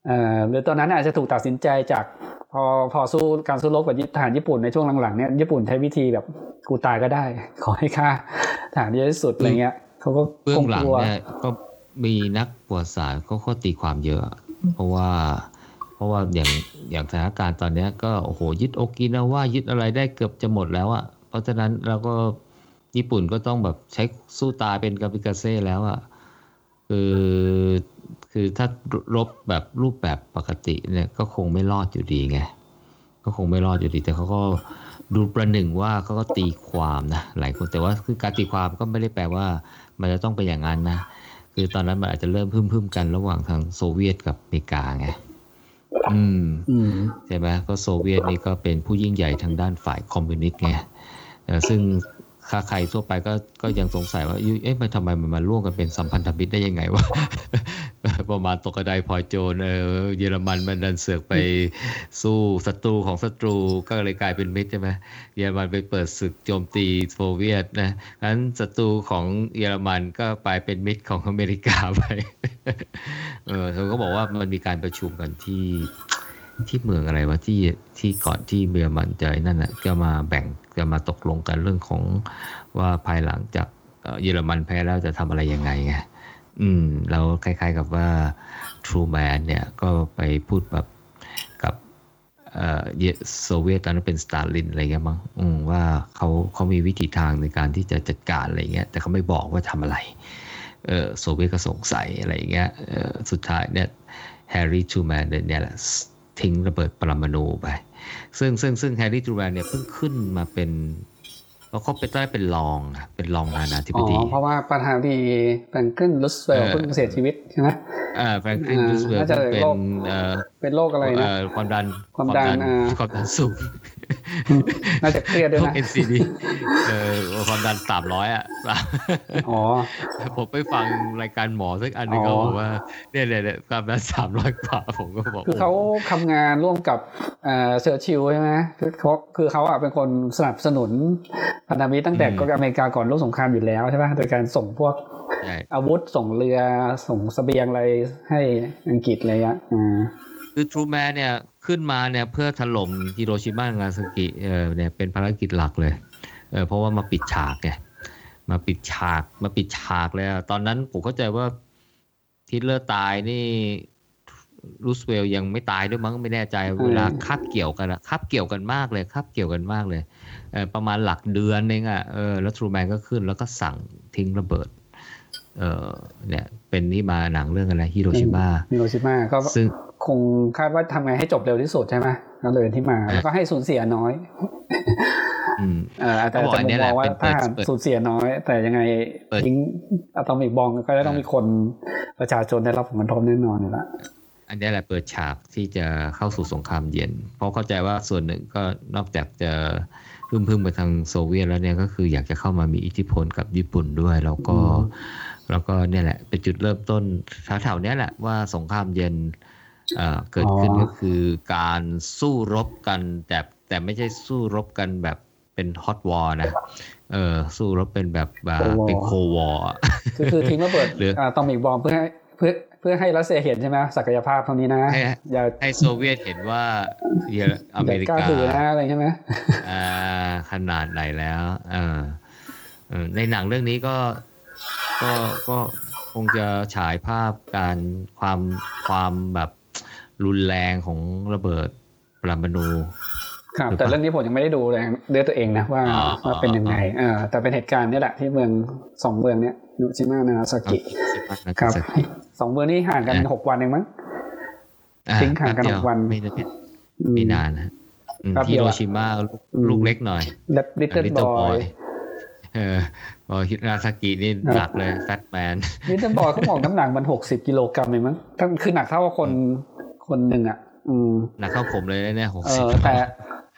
Speaker 1: เอ่อหรือตอนนั้นอาจจะถูกตัดสินใจจากพอพอสู้การสู้รบกับทหารญี่ปุ่นในช่วงหลังๆเนี่ยญี่ปุ่นใช้วิธีแบบกูตายก็ได้ ขอให้ฆ่าทหารเยอะที่สุดอะไรเงี้ยเขาก็
Speaker 2: เบื้อ
Speaker 1: ค
Speaker 2: ง
Speaker 1: ง
Speaker 2: หลั
Speaker 1: ก
Speaker 2: ง
Speaker 1: ลัว
Speaker 2: เนี่ยก็มีนักประวัติศาสตร์เขาก็ตีความเยอะ เพราะว่า เพราะว่าอย่างอย่างสถานการณ์ตอนเนี้ยก็โอ้โหยึดโอกินาว่ายึดอะไรได้เกือบจะหมดแล้วอะเพ ราะฉะนั้นเราก็ญี่ปุ่นก็ต้องแบบใช้สู้ตายเป็นกาปิกาเซ่แล้วอะ่ะคือคือถ้ารบแบบรูปแบบปกติเนี่ยก็คงไม่รอดอยู่ดีไงก็คงไม่รอดอยู่ดีแต่เขาก็ดูประหนึ่งว่าเขาก็ตีความนะหลายคนแต่ว่าคือการตีความก็ไม่ได้แปลว่า มันจะต้องเป็นอย่างนั้นนะคือตอนนั้นมันอาจจะเริ่มพึ่มๆกันระหว่างทางโซเวียตกับอเมริกาไงอืมใช่ไหมก็โซเวียตนี่ก็เป็นผู้ยิ่งใหญ่ทางด้านฝ่ายคอมมิวนิสต์ไง ซึ่งถ้าใครทั่วไปก็ก็ยังสงสัยว่าเอ๊ะมันทำไมมันมาร่วมกันเป็นสัมพันธมิตรได้ยังไงวะประมาณตกกระไดพลอยโจนเออเยอรมันมันดันเสือกไปสู้ศัตรูของศัตรูก็เลยกลายเป็นมิตรใช่ไหมเยอรมันไปเปิดศึกโจมตีโซเวียตนะนั้นศัตรูของเยอรมันก็ไปเป็นมิตรของอเมริกาไปเออเขาก็บอกว่ามันมีการประชุมกันที่ที่เมืองอะไรวะที่ที่ก่อนที่เบียมันจะนั่นแหะก็มาแบ่ง จะมาตกลงกันเรื่องของว่าภายหลังจากเยอรมันแพ้แล้วจะทำอะไรยังไงไงอืมเราคล้าย ๆกับว่าทรูแมนเนี่ยก็ไปพูดแบบกับเอ่อโซเวียตตอนนั้นเป็นสตาลินอะไรเงี้ยมั้งอืมว่าเขาเขามีวิธีทางในการที่จะจัดการอะไรเงี้ยแต่เขาไม่บอกว่าทำอะไรเออโซเวียตก็สงสัยอะไรเงี้ยเออสุดท้ายเนี่ยแฮร์รี่ทรูแมนเนี่ยแหละทิ้งระเบิดปรมาณูไป ซึ่งซึ่งซึ่งแฮร์รี่ทรูแมนเนี่ยเพิ่งขึ้นมาเป็นแล้วเขาเป็นได้เป็นรองเป็นรองประธานาธิบดีอ๋
Speaker 1: อเพราะว่าประธานาธิบดีแฟรงกลินรูสเวลต์เพิ่งเสียชีวิตใช่ไหม
Speaker 2: อ่าแฟรงกลินรูสเวลต์เป็นเอ่อ
Speaker 1: เป็นโรคอะไรนะ
Speaker 2: ความดัน
Speaker 1: ความดัน
Speaker 2: ความดันสูง
Speaker 1: น่าจะเครียดด้วยนะ
Speaker 2: NCD เออความดันสามร้อยอะอ๋อ ผมไปฟังรายการหมอสักอันนึงเขาบอกว่าเนี่ยเนี่ยความดันสามร้อยกว่าผมก็บอก
Speaker 1: คือเขาทำงานร่วมกับเอ่อเชอร์ชิลใช่ไหมคือเขาคือเขาอะเป็นคนสนับสนุนพันธมิตรตั้งแต่ก็อเมริกาก่อนร่วมสงครามอยู่แล้วใช่ไหมโดยการส่งพวกอาวุธส่งเรือส่งเสบียงอะไรให้อังกฤษอะไรอะ
Speaker 2: คือทรูแมนเนี่ย ขึ้นมาเนี่ยเพื่อถล่มฮิโรชิมานางาซากิเออเนี่ยเป็นภารกิจหลักเลยเออเพราะว่ามาปิดฉากไงมาปิดฉากมาปิดฉากเลยตอนนั้นผมเข้าใจว่าฮิตเลอร์ตายนี่รูสเวลยังไม่ตายด้วยมั้งไม่แน่ใจเวลาคาบเกี่ยวกันอะคาบเกี่ยวกันมากเลยคาบเกี่ยวกันมากเลยเออประมาณหลักเดือนเองอะเออแล้วทรูแมนก็ขึ้นแล้วก็สั่งทิ้งระเบิดเออเนี่ยเป็นนี่มาหนังเรื่องอะไรฮิโรชิมา
Speaker 1: ฮิโรชิมาก็ซึ่ง คงคาดว่าทำไงให้จบเร็วที่สุดใช่ไหมก็เลยที่มาแล้วก็ให้สูญเสียน้อยอ่าแต่จะมองว่าถ้าสูญเสียน้อย แต่ยังไงทิ้งอะตอมิกบองก็จะต้องมีคนประชาชนได้รับผลกระทบแน่นอนอยู่แล้ว
Speaker 2: อันนี้แหละเปิดฉากที่จะเข้าสู่สงครามเย็น เพราะเข้าใจว่าส่วนหนึ่งก็นอกจากจะพึ่มพึ่มไปทางโซเวียตแล้วเนี่ยก็คืออยากจะเข้ามามีอิทธิพลกับญี่ปุ่นด้วย แล้วก็แล้วก็เนี่ยแหละเป็นจุดเริ่มต้นแถวๆนี้แหละว่าสงครามเย็น เกิดขึ้นก็คือการสู้รบกันแต่แต่ไม่ใช่สู้รบกันแบบเป็น hot war นะ เออสู้รบเป็นแบบเป็น cold war
Speaker 1: คือคือทิ้งระเบิดหรือต้องมี bomb เพื่อให้เพื่อเพื่อให้รัสเซียเห็นใช่ไหมศักยภาพเท่านี้นะ
Speaker 2: อย่าให้โซเวียตเห็นว่าเยออเมริกา
Speaker 1: ถือนะอะไรใช่ไหม
Speaker 2: อ่าขนาดไหนแล้วเออในหนังเรื่องนี้ก็ก็ก็คงจะฉายภาพการความความแบบ รุนแรงของระเบิดปรมาณู
Speaker 1: ครับแต่เรื่องนี้ผมยังไม่ได้ดูเลยด้วยตัวเองนะว่าว่าเป็นยังไงอ่าแต่เป็นเหตุการณ์นี่แหละที่เมืองสองเมืองเนี้ยยูชิมานาซากิครับสองเมืองนี้ห่างกันหกวันเองมั้งทิ้งห่างกันหกวัน
Speaker 2: ไม่ไม่นานนะฮิโรชิมาลูกเล็กหน่อย
Speaker 1: Little Boyเอ
Speaker 2: อพอนางาซากินี่หนักเลย Fat Man
Speaker 1: Little Boy เขาบอกน้ำหนักมันหกสิบกิโลกรัมเองมั้งทั้งคือหนักเท่าคน คนหนึ่งอะ อืม
Speaker 2: หนักเท่าผมเลยเนี่ยหกสิ
Speaker 1: บแต่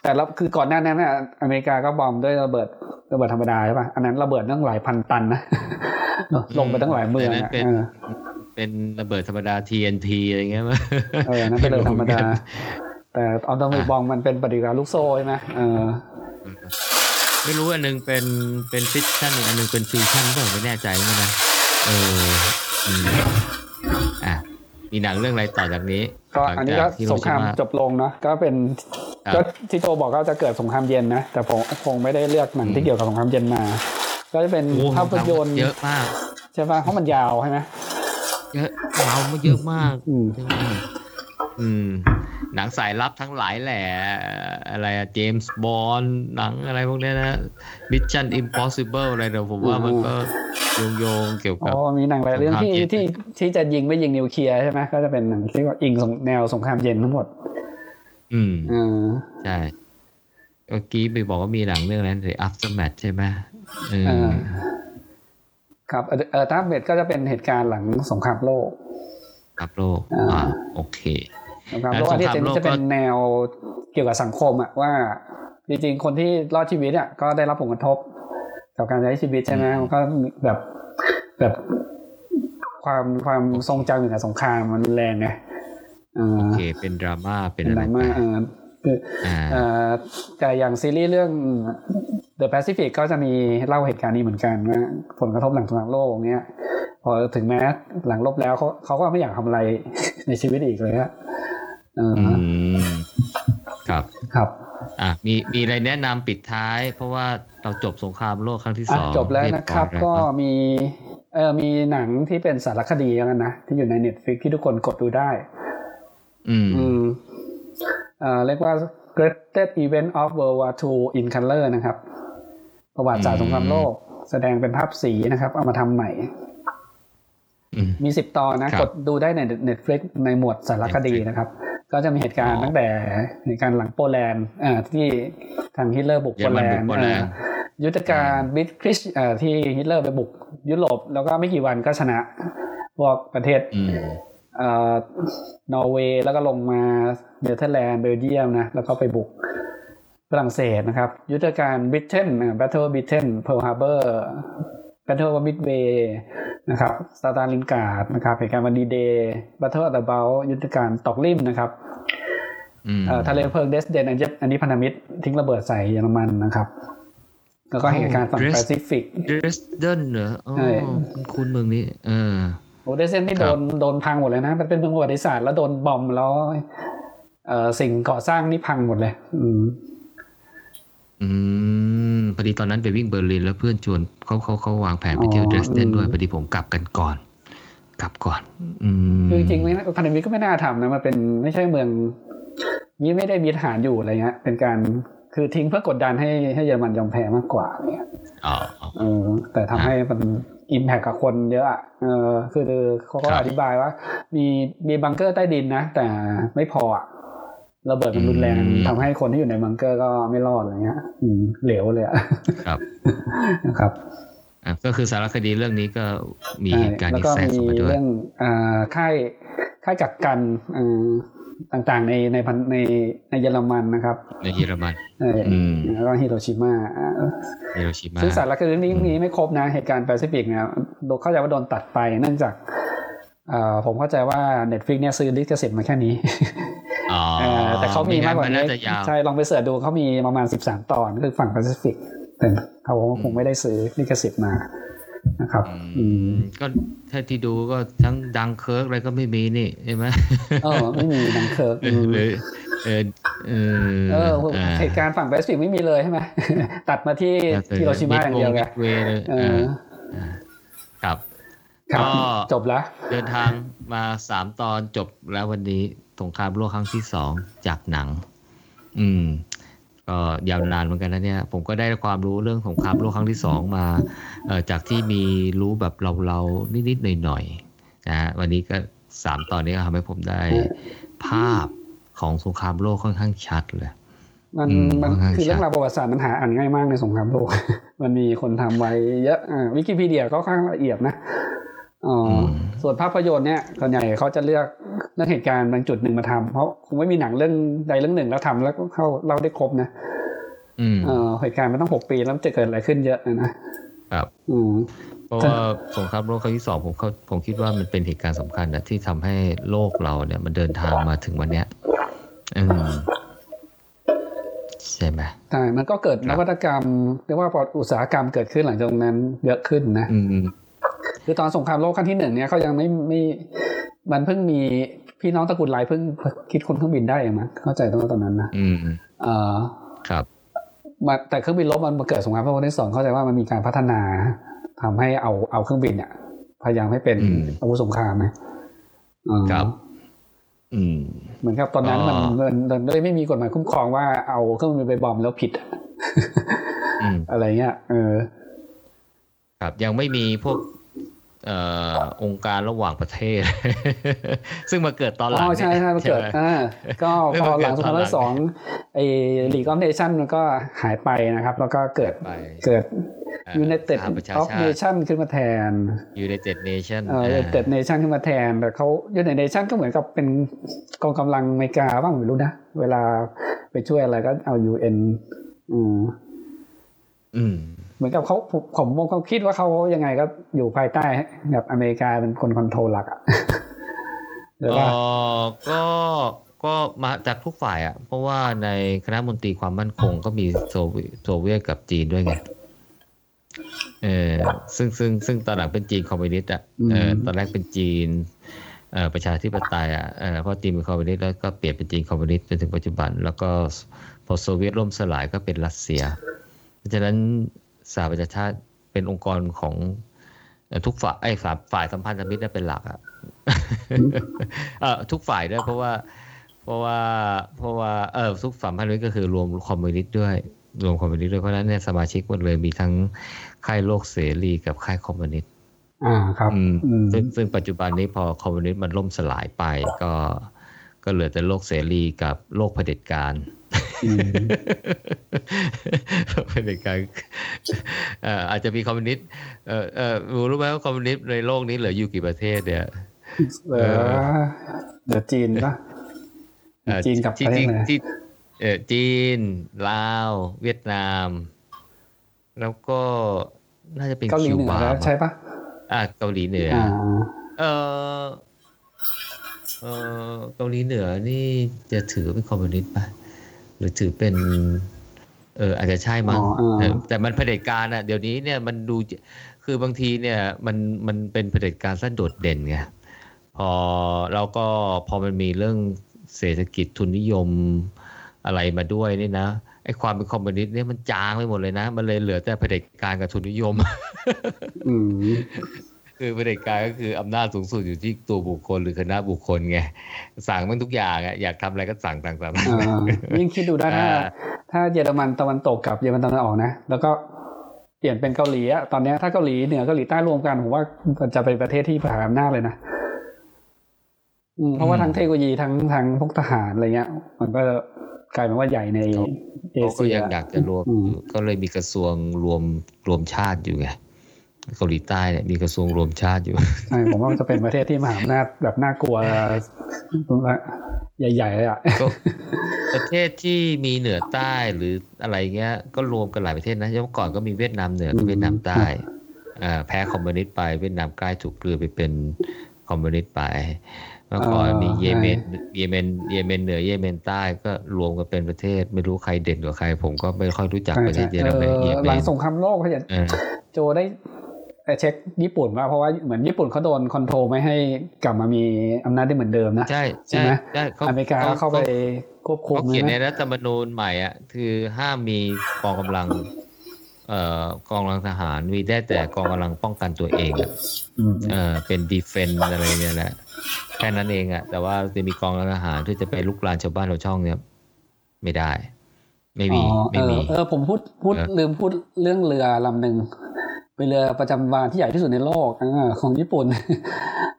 Speaker 1: แต่แล้วคือก่อนหน้านั้นเนี่ยอเมริกาก็ bomb ด้วยระเบิดระเบิดธรรมดาใช่ป่ะอันนั้นระเบิดตั้งหลายพันตันนะลงไปตั้งหลายเมือง
Speaker 2: เป็นเป็นระเบิดธรรมดา TNT อะไรเงี้ยมั้
Speaker 1: ยเออนั่นเป็นระเบิดธรรมดา แต่ atomic bomb มันเป็นปฏิกิริยาลูกโซ่ใช่ไหมเออ
Speaker 2: ไม่รู้อันนึงเป็นเป็นฟิชชั่นอันนึงเป็นฟิวชั่นก็ไม่แน่ใจเหมือนกันเอออะ มีหนังเรื่องอะไรต่อจากนี้
Speaker 1: ก็อันนี้ก็สงครามจบลงเนาะก็เป็นก็ที่โจบอกก็จะเกิดสงครามเย็นนะแต่ผมคงไม่ได้เลือกหนังที่เกี่ยวกับสงครามเย็นมา ก็จะเป็นภาพยนตร์
Speaker 2: เยอะมาก
Speaker 1: ใช่ป่ะเพราะมันยาวใช่ไหม
Speaker 2: เยอะยาวมาเยอะมาก อืม หนังสายลับทั้งหลายแหละอะไรอะเจมส์บอนด์หนังอะไรพวกเนี้ยนะ Mission Impossible อะไรเดี๋ยวผมว่ามันก็โยงโยงเกี่ยว
Speaker 1: อ๋
Speaker 2: กับ
Speaker 1: อมีหนังหลายเรื่องที่
Speaker 2: สงครามเย็น
Speaker 1: ที่ที่จะยิงไม่ยิงนิวเคลียร์ใช่ไหมก็จะเป็นหนังที่ว่าอิงสงแนวสงครามเย็นทั้งหมด
Speaker 2: อืม
Speaker 1: อ่า
Speaker 2: ใช่เมื่อกี้ไปบอกว่ามีหนังเรื่องนั้น The Aftermath ใช่ไหมเออ
Speaker 1: อ่าครับเออเออตามเบ็ดก็จะเป็นเหตุการณ์หลังสงครามโลก
Speaker 2: ครับโลก
Speaker 1: อ่า
Speaker 2: อ่าโอเค
Speaker 1: สงคราม
Speaker 2: แล้ว
Speaker 1: โลกอันนี้
Speaker 2: สงครามโลก
Speaker 1: จะเป็น
Speaker 2: ก็
Speaker 1: แนวเกี่ยวกับสังคมอะว่า จริงๆ คนที่รอดชีวิตอะก็ได้รับผลกระทบกับการใช้ชีวิตใช่ไหมมันก็แบบแบบความความทรงจำเกี่ยวกับสงครามมันรุนแรงไงอ่า
Speaker 2: โอเค เป็นดราม่าเป็น
Speaker 1: เป็น
Speaker 2: อะ
Speaker 1: ด
Speaker 2: ไร
Speaker 1: รา
Speaker 2: ไป
Speaker 1: ม่าเออคือ
Speaker 2: อ่า
Speaker 1: เอ่อแต่อย่างซีรีส์เรื่อง The Pacific ก็จะมีเล่าเหตุการณ์นี้เหมือนกันว่าผลกระทบหลังสงครามโลกเนี้ยพอถึงแม้หลังลบแล้วเขาเขาก็ไม่อยากทำอะไรในชีวิตอีกเลยฮะเออ
Speaker 2: อื
Speaker 1: อ
Speaker 2: มครับ
Speaker 1: ครับ
Speaker 2: อะมีมีอะไรแนะนำปิดท้าย เพราะว่าเราจบสงครามโลกครั้งที่ส
Speaker 1: อะ
Speaker 2: อง
Speaker 1: จบแล้วนะครับ
Speaker 2: เย
Speaker 1: ก็
Speaker 2: อยแล้ว
Speaker 1: มีเออมีหนังที่เป็นสารคดีแล้วกันนะ ที่อยู่ใน Netflix ที่ทุกคนกดดูได้
Speaker 2: อืม
Speaker 1: อืมเอ่อเรียกว่า Greatest Event of World War II in Color นะครับ ประวัติศาสตร์สงครามโลก แสดงเป็นภาพสีนะครับ เอามาทำใหม่
Speaker 2: อืม
Speaker 1: มีสิบตอนนะ
Speaker 2: ครับ
Speaker 1: กดดูได้ใน Netflix ในหมวดสารคดีนะครับ ก็จะมีเหตุการณ์
Speaker 2: อ๋อ
Speaker 1: ตั้งแต่เหตุการณ์หลังโปแลนด์อ่าที่ทางฮิตเลอร์บุก
Speaker 2: เย
Speaker 1: โป
Speaker 2: อร
Speaker 1: แล
Speaker 2: มันบุ
Speaker 1: น
Speaker 2: ก
Speaker 1: ด์
Speaker 2: โปแลนด์
Speaker 1: อ่ายุทธการบิทคริสอ่าที่ฮิตเลอร์ไปบุก ยุโรปแล้วก็ไม่กี่วันก็ชนะพวกประเทศ
Speaker 2: อืม
Speaker 1: เอ่อนอร์เวย์แล้วก็ลงมาเนเธอร์แลนด์เบลเยียมนะ แล้วก็ไปบุก ฝรั่งเศสนะครับ ยุทธการบริเทนแบทเทิลบริเทนเพิร์ลฮาร์เบอร์แบทเทิลมิดเวย์นะครับสตาลินการ์ดนะครับเหตุการณ์วันดีเดย์แบทเทิลอัลเบลยุทธการตอกลิมนะครับ
Speaker 2: อืม
Speaker 1: เอ่อทะเลเพลิงเดรสเดนอันนี้อันนี้พันธมิตรทิ้งระเบิดใส่เยอรมันนะครับ แล้วก็เหตุการณ์ฝั่ง
Speaker 2: โอ้
Speaker 1: แปซิฟิก
Speaker 2: เดรสเดนเหรออ๋อ
Speaker 1: ใช่
Speaker 2: คุณคุณเมืองนี้เออ
Speaker 1: โอ้เดเซนที่
Speaker 2: ครั
Speaker 1: โด
Speaker 2: บ
Speaker 1: นโดนพังหมดเลยนะ มันเป็นเมืองประวัติศาสตร์แล้วโดน bomb แล้วเอ่อสิ่งก่อสร้างนี่พังหมดเลย อืม
Speaker 2: อืมพอดีตอนนั้นไปวิ่งเบอร์ลินแล้วเพื่อนชวนเขาเขาเขาวางแผนไปเที่ยวเดรสเดนด้วยพอดีผมกลับกันก่อน กลับก่อน อืม
Speaker 1: คือจริงๆไม่น่าพันธมิตรก็ไม่น่าทำนะมันเป็นไม่ใช่เมืองนี่ไม่ได้มีทหารอยู่อะไรเงี้ยเป็นการคือทิ้งเพื่อกดดันให้ให้เยอรมันยอมแพ้มากกว่าเนี่ย
Speaker 2: อ๋ออ๋อ
Speaker 1: เออ แต่ทำให้มันอิมแพคกับคนเยอะอะเออคือเขาก็
Speaker 2: ครับ
Speaker 1: อธิบายว่า มีมีบังเกอร์ใต้ดินนะ แต่ไม่พออะ ระเบิดมันรุนแรง
Speaker 2: อืม
Speaker 1: ทำให้คนที่อยู่ในบังเกอร์ก็ไม่รอดอะไรเงี้ย อืมเหลวเลยอะ
Speaker 2: ครับ
Speaker 1: นะครับ
Speaker 2: อะก็คือสารคดีเรื่องนี้ก็มี
Speaker 1: ใช่
Speaker 2: เหตุการณ์
Speaker 1: แล้ว
Speaker 2: ที่
Speaker 1: ก็
Speaker 2: แทรก
Speaker 1: มี
Speaker 2: เข้ามาด้วย
Speaker 1: เรื่องอ่าค่ายค่ายกักกันอ่าต่างๆในในพันในในเยอรมันนะครับ
Speaker 2: ในเยอรมัน
Speaker 1: เอออ
Speaker 2: ม
Speaker 1: แล้วก็ฮิโรชิมาอ่า
Speaker 2: ฮิโรชิมา
Speaker 1: ซึ่งสารคดีเรื่องนี้นี้ไม่ครบนะเหตุการณ์แปซิฟิกเนี่ยโดนเข้าใจว่าโดนตัดไปเนื่องจากเอ่อผมเข้าใจว่า Netflix เนี่ยซื้อลิขสิทธิ์มาแค่นี้
Speaker 2: อ๋อ
Speaker 1: เออ แต่เขามีมากกว่า
Speaker 2: ไงั้น
Speaker 1: นี้
Speaker 2: น่าจะยาว
Speaker 1: ใช่ลองไป search ดูเขามีประมาณ 13 ตอนคือฝั่งแปซิฟิกแต่เขาคงไม่ได้ซื้อลิขสิทธิ์มานะครับ
Speaker 2: อื
Speaker 1: อื
Speaker 2: ม
Speaker 1: ม
Speaker 2: ก็ถ้าที่ดูก็ทั้งดังเคิร์กอะไรก็ไม่มีนี่ใช่ไหม
Speaker 1: เออไม่มีหนังเคิร์ก
Speaker 2: เออเออเออเออ
Speaker 1: เออ
Speaker 2: อ่า
Speaker 1: เหตุการณ์ฝั่งแปซิฟิกไม่มีเลยใช่ไหมตัดมาที่ฮิโรชิมาอย่างเดียวไง
Speaker 2: มิดเวย์เลย
Speaker 1: เออ
Speaker 2: อ่าครับ
Speaker 1: ครับ
Speaker 2: ก็
Speaker 1: จบแล้ว
Speaker 2: เดินทางมาสามตอนจบแล้ววันนี้สงครามโลกครั้งที่สองจากหนัง อืม ก็ยาวนานเหมือนกันนะเนี่ย ผมก็ได้ความรู้เรื่องสงครามโลกครั้งที่สองมาเอ่อจากที่มีรู้แบบเราๆนิดๆหน่อยๆนะฮะวันนี้ก็สามตอนนี้ก็ทำให้ผมได้ภาพของสงครามโลกค่อนข้างชัดเลย
Speaker 1: มัน
Speaker 2: อืม
Speaker 1: มัน
Speaker 2: ค่อนข้าง
Speaker 1: คือเรื่อง
Speaker 2: ชัด
Speaker 1: ราวประวัติศาสตร์มันหาอ่านง่ายมากในสงครามโลก มันมีคนทำไว้เยอะอ่าวิกิพีเดียก็ค่อนข้างละเอียดนะ อ๋ออ
Speaker 2: ม
Speaker 1: ส่วนภาพยนตร์เนี่ยส่วนใหญ่เขาจะเลือกเรื่องเหตุการณ์บางจุดหนึ่งมาทำเพราะคงไม่มีหนังเรื่องใดเรื่องหนึ่งแล้วทำแล้วก็เข้าเล่าได้ครบนะ
Speaker 2: อืม
Speaker 1: เออเหตุการณ์มันต้องหกปีแล้วมันจะเกิดอะไรขึ้นเยอะนะครับ อืม
Speaker 2: เพราะว่าสงครามโลกครั้งที่สองผมเขาผมคิดว่ามันเป็นเหตุการณ์สำคัญนะที่ทำให้โลกเราเนี่ยมันเดินทางมาถึงวันเนี้ยอืมใช่ไหม
Speaker 1: ใช่มันก็เกิด
Speaker 2: ครั
Speaker 1: น
Speaker 2: บ
Speaker 1: วัตกรรมเรียกว่าอุตสาหกรรมเกิดขึ้นหลังจากตรงนั้น เยอะขึ้นนะ
Speaker 2: อืม
Speaker 1: คือตอนสงครามโลกครั้งที่หนึ่งเนี่ยเขายังไม่ไม่มันเพิ่งมีพี่น้องตระกูลไลเพิ่งคิดคนเครื่องบินได้เองมั้งเข้าใจตอนตอนนั้นนะ
Speaker 2: อืม
Speaker 1: เออ
Speaker 2: ครับ
Speaker 1: มาแต่เครื่องบินลบมันมาเกิดสงครามโลกครั้งที่สองเข้าใจว่ามันมีการพัฒนาทำให้เอาเอาเครื่องบินเนี่ยพยายามให้เป็น
Speaker 2: อืม
Speaker 1: อาวุธสงครามนะเออ
Speaker 2: ครับอืม
Speaker 1: เหมือนกับตอนนั้นมัน
Speaker 2: อ๋อ
Speaker 1: มันมันเลยไม่มีกฎหมายคุ้มครองว่าเอาเครื่องบินไปบอมแล้วผิด
Speaker 2: อืม
Speaker 1: อะไรเงี้ยเออ
Speaker 2: ครับยังไม่มีพวกเอ่อองค์การระหว่างประเทศ ซึ่งมาเกิดตอนหลัง
Speaker 1: อ๋อใช่ใช่มันเกิด
Speaker 2: ไห
Speaker 1: อ่าก็
Speaker 2: เรื่อง
Speaker 1: พอ
Speaker 2: มันเกิ
Speaker 1: หลั
Speaker 2: ด
Speaker 1: ง
Speaker 2: ตอนหลัง
Speaker 1: 2002ไอ้ลีกออฟเนชั่นมันก็หายไปนะครับ แล้วก็เกิด
Speaker 2: ไป
Speaker 1: เกิด
Speaker 2: อ่า
Speaker 1: United
Speaker 2: สหประชา
Speaker 1: of
Speaker 2: ชาติ
Speaker 1: Nation ขึ้นมาแทน
Speaker 2: United Nation
Speaker 1: เออ United Nation ขึ้นมาแทน แต่เขา United Nation ก็เหมือนกับเป็นกองกำลังอเมริกาบ้างไม่รู้นะ เวลาไปช่วยอะไรก็เอา UN อืม
Speaker 2: อืม
Speaker 1: เหมือนกับเขาผมผมผมเขาคิดว่าเขายังไงก็อยู่ภายใต้แบบอเมริกาเป็นคน control หลักอะหรือ
Speaker 2: เอ
Speaker 1: ว่า
Speaker 2: อก็ก็มาจากทุกฝ่ายอะ เพราะว่าในคณะมนตรีความมั่นคงก็มีโซเวียตโซเวียตกับจีนด้วยไงเออซึ่งซึ่งซึ่งตอนหลังเป็นจีนคอมมิวนิสต์อะเออตอนแรกเป็นจีนเอ่อประชาธิปไตยอะเออเพราะจีนเป็นคอมมิวนิสต์แล้วก็เปลี่ยนเป็นจีนคอมมิวนิสต์จนถึงปัจจุบัน แล้วก็พอโซเวียตล่มสลายก็เป็นรัสเซีย เพราะฉะนั้น สหประชาชาติเป็นองค์กรของเอ่อทุกฝ่ายไอ้ฝ่ายฝ่ายสัมพันธมิตรน่ะเป็นหลักอะเออทุกฝ่ายด้วยเพราะว่า เพราะว่าเพราะว่าเออทุกฝ่ายพันธมิตรก็คือรวมคอมมิวนิสต์ด้วย รวมคอมมิวนิสต์ด้วยเพราะฉะนั้นเนี่ยสมาชิกหมดเลยมีทั้งค่ายโลกเสรีกับค่ายคอมมิวนิสต์
Speaker 1: อ่าครับ
Speaker 2: อืม
Speaker 1: อืม
Speaker 2: ซึ่งซึ่งปัจจุบันนี้พอคอมมิวนิสต์มันล่มสลายไปก็ก็เหลือแต่โลกเสรีกับโลกเผด็จการ
Speaker 1: อืม
Speaker 2: โลก เผด็จการเอ่ออาจจะมีคอมมิวนิสต์เออเออรู้รู้ไหมว่าคอมมิวนิสต์ในโลกนี้เหลืออยู่กี่ประเทศเนี่ย
Speaker 1: เหลือเหลือจีนปะ
Speaker 2: เอ่อ
Speaker 1: จีนกับ
Speaker 2: ที่
Speaker 1: ประเทศ
Speaker 2: ที่
Speaker 1: ไหน
Speaker 2: ที่เออจีน ลาว เวียดนาม แล้วก็น่าจะเป็น
Speaker 1: เกาหลี
Speaker 2: คิว
Speaker 1: เหนือบาแล้ว
Speaker 2: มั้ง
Speaker 1: ใช่ปะ
Speaker 2: อ่าเกาหลีเหนือ
Speaker 1: อ่า
Speaker 2: เออเออเกาหลีเหนือนี่จะถือเป็นคอมมิวนิสต์ป่ะ หรือถือเป็นเอออาจจะใช่มั้ง
Speaker 1: อ๋ออ่า
Speaker 2: เออแต่มันเผด็จการอะเดี๋ยวนี้เนี่ยมันดูคือบางทีเนี่ยมันมันเป็นเผด็จการสั้นโดดเด่นไงพอแล้วก็พอมันมีเรื่องเศรษฐกิจทุนนิยมอะไรมาด้วยนี่นะไอ้ความเป็นคอมมิวนิสต์เนี่ยมันจางไปหมดเลยนะ มันเลยเหลือแต่เผด็จการกับทุนนิยม
Speaker 1: อืม
Speaker 2: คือเผด็จการก็คืออำนาจสูงสุดอยู่ที่ตัวบุคคลหรือคณะบุคคลไงสั่งมันทุกอย่างอะอยากทำอะไรก็สั่งสั่งสั่ง
Speaker 1: อ่ายิ่งคิดดูได้ถ้า
Speaker 2: อ่า
Speaker 1: ถ้าเยอรมันตะวันตกกับเยอรมันตะวันออกนะ แล้วก็เปลี่ยนเป็นเกาหลีอะตอนเนี้ยถ้าเกาหลีเหนือเกาหลีใต้รวมกันผมว่ามันจะเป็นประเทศที่มหาอำนาจเลยนะอืมเพราะว่าทั้งเทคโนโลยีทั้งทั้งพวกทหารอะไรเงี้ย มันก็กลายเป็นว่าใหญ่ในเอ
Speaker 2: เขาก็
Speaker 1: เชีย
Speaker 2: ยังอยากจะรวม
Speaker 1: อืม
Speaker 2: ก็เลยมีกระทรวงรวมรวมชาติอยู่ไง เกาหลีใต้เนี่ยมีกระทรวงรวมชาติอยู่
Speaker 1: ใช่ผมว่ามันจะเป็นประเทศที่มหาอำนาจแบบน่ากลัวใหญ่ๆเลยอะ
Speaker 2: ก็ประเทศที่มีเหนือใต้หรืออะไรเงี้ย ก็รวมกันหลายประเทศนะเมื่อก่อนก็มีเวียดนามเหนือกับ
Speaker 1: อืม
Speaker 2: เวียดนามใต้อ่าแพ้คอมมิวนิสต์ไปเวียดนามใกล้ถูกกลือไปเป็นคอมมิวนิสต์ไปเมื่อก่อนมีเยเมนเยเมนเยเมนเหนือเยเมนใต้ก็รวมกันเป็นประเทศ ไม่รู้ใครเด่นกว่าใคร ผมก็ไม่ค่อยรู้จักประเทศเยเมน
Speaker 1: เอ
Speaker 2: เย
Speaker 1: อ
Speaker 2: เม
Speaker 1: หลัง
Speaker 2: น
Speaker 1: สงครามโลกเขาจะ
Speaker 2: เออ
Speaker 1: โจได้ เช็คญี่ปุ่นว่าเพราะว่าเหมือนญี่ปุ่นเขาโดนคอนโทรลไม่ให้กลับมามีอำนาจได้เหมือนเดิมนะ
Speaker 2: ใช่
Speaker 1: ใช่ไหม
Speaker 2: ใช่ข
Speaker 1: อเมริกาก็เข้าไปควบคุม
Speaker 2: เขาเขียนใน
Speaker 1: นะ
Speaker 2: รัฐธรรมนูญใหม่อะคือห้ามมีกองกำลัง เอ่อกองกำลังทหารมีได้แต่กองกำลังป้องกันตัวเองอะ
Speaker 1: อืม
Speaker 2: เออเป็นดีเฟนอะไรเนี่ยแหละแค่นั้นเองอะแต่ว่าจะมีกองกำลังทหารที่จะไปลุกลานชาวบ้านชาวช่องเนี่ย ไม่ได้ ไม่มี
Speaker 1: อ๋อ
Speaker 2: ไม่มี
Speaker 1: เออเออผมพูดพูด
Speaker 2: เออ
Speaker 1: ลืมพูดเรื่องเรือลำหนึ่ง เป็นเรือประจำวานที่ใหญ่ที่สุดในโลกอ่าของญี่ปุ่น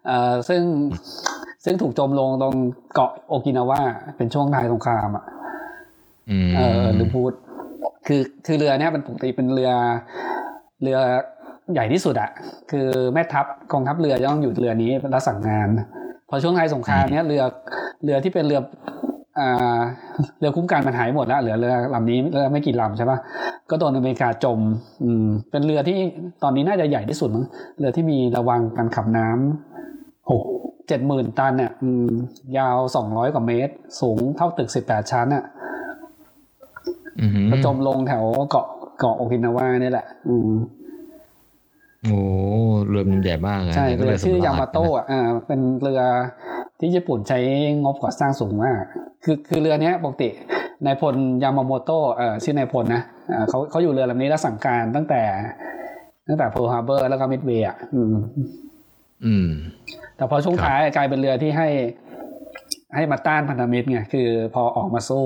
Speaker 1: เอ่อซึ่งซึ่งถูกจมลงตรงเกาะโอกินาวาเป็นช่วงท้ายสงครามอะ
Speaker 2: อืม
Speaker 1: เออหรือพูด คือคือเรือเนี้ยเป็นปกติเป็นเรือเรือใหญ่ที่สุดอะคือแม่ทัพกองทัพเรือจะต้องอยู่เรือนี้รับสั่งงาน พอช่วงท้ายสงครามเนี้ยเรือเรือที่เป็นเรืออ่า เรือคุ้มกันมันหายหมดแล้วเหลือเรือลำนี้เรือไม่กี่ลำใช่ปะก็โดนอเมริกาจม อืม เป็นเรือที่ตอนนี้น่าจะใหญ่ที่สุดมั้งเรือที่มีระวังการขับน้ำหกเจ็ดหมื่นตันเนี่ยอืมยาวสองร้อยกว่าเมตร สูงเท่าตึกสิบแปดชั้นอะ
Speaker 2: อืม
Speaker 1: ก็จมลงแถวเกาะเกาะโอกินาวานี่แหละ อืม
Speaker 2: โอ้เรือมันใหญ่มากอะ
Speaker 1: ใช่
Speaker 2: ก็
Speaker 1: เรือชื่อยา
Speaker 2: สำร
Speaker 1: มา
Speaker 2: ญ
Speaker 1: โตะอะอ่าเป็นเรือที่ญี่ปุ่นใช้งบก่อสร้างสูงมาก คือคือเรือเนี้ยปกตินายพลยามาโมโตะเอ่อชื่อนายพลนะอ่าเขาเขาอยู่เรือลำนี้แล้วสั่งการตั้งแต่ ตั้งแต่ Pearl Harbor แล้วก็มิดเวย์อะอืม
Speaker 2: อืม
Speaker 1: แต่พอช่วง
Speaker 2: ครับ
Speaker 1: ท้ายกลายเป็นเรือที่ให้ ให้มาต้านพันธมิตรไงคือ พอออกมาสู้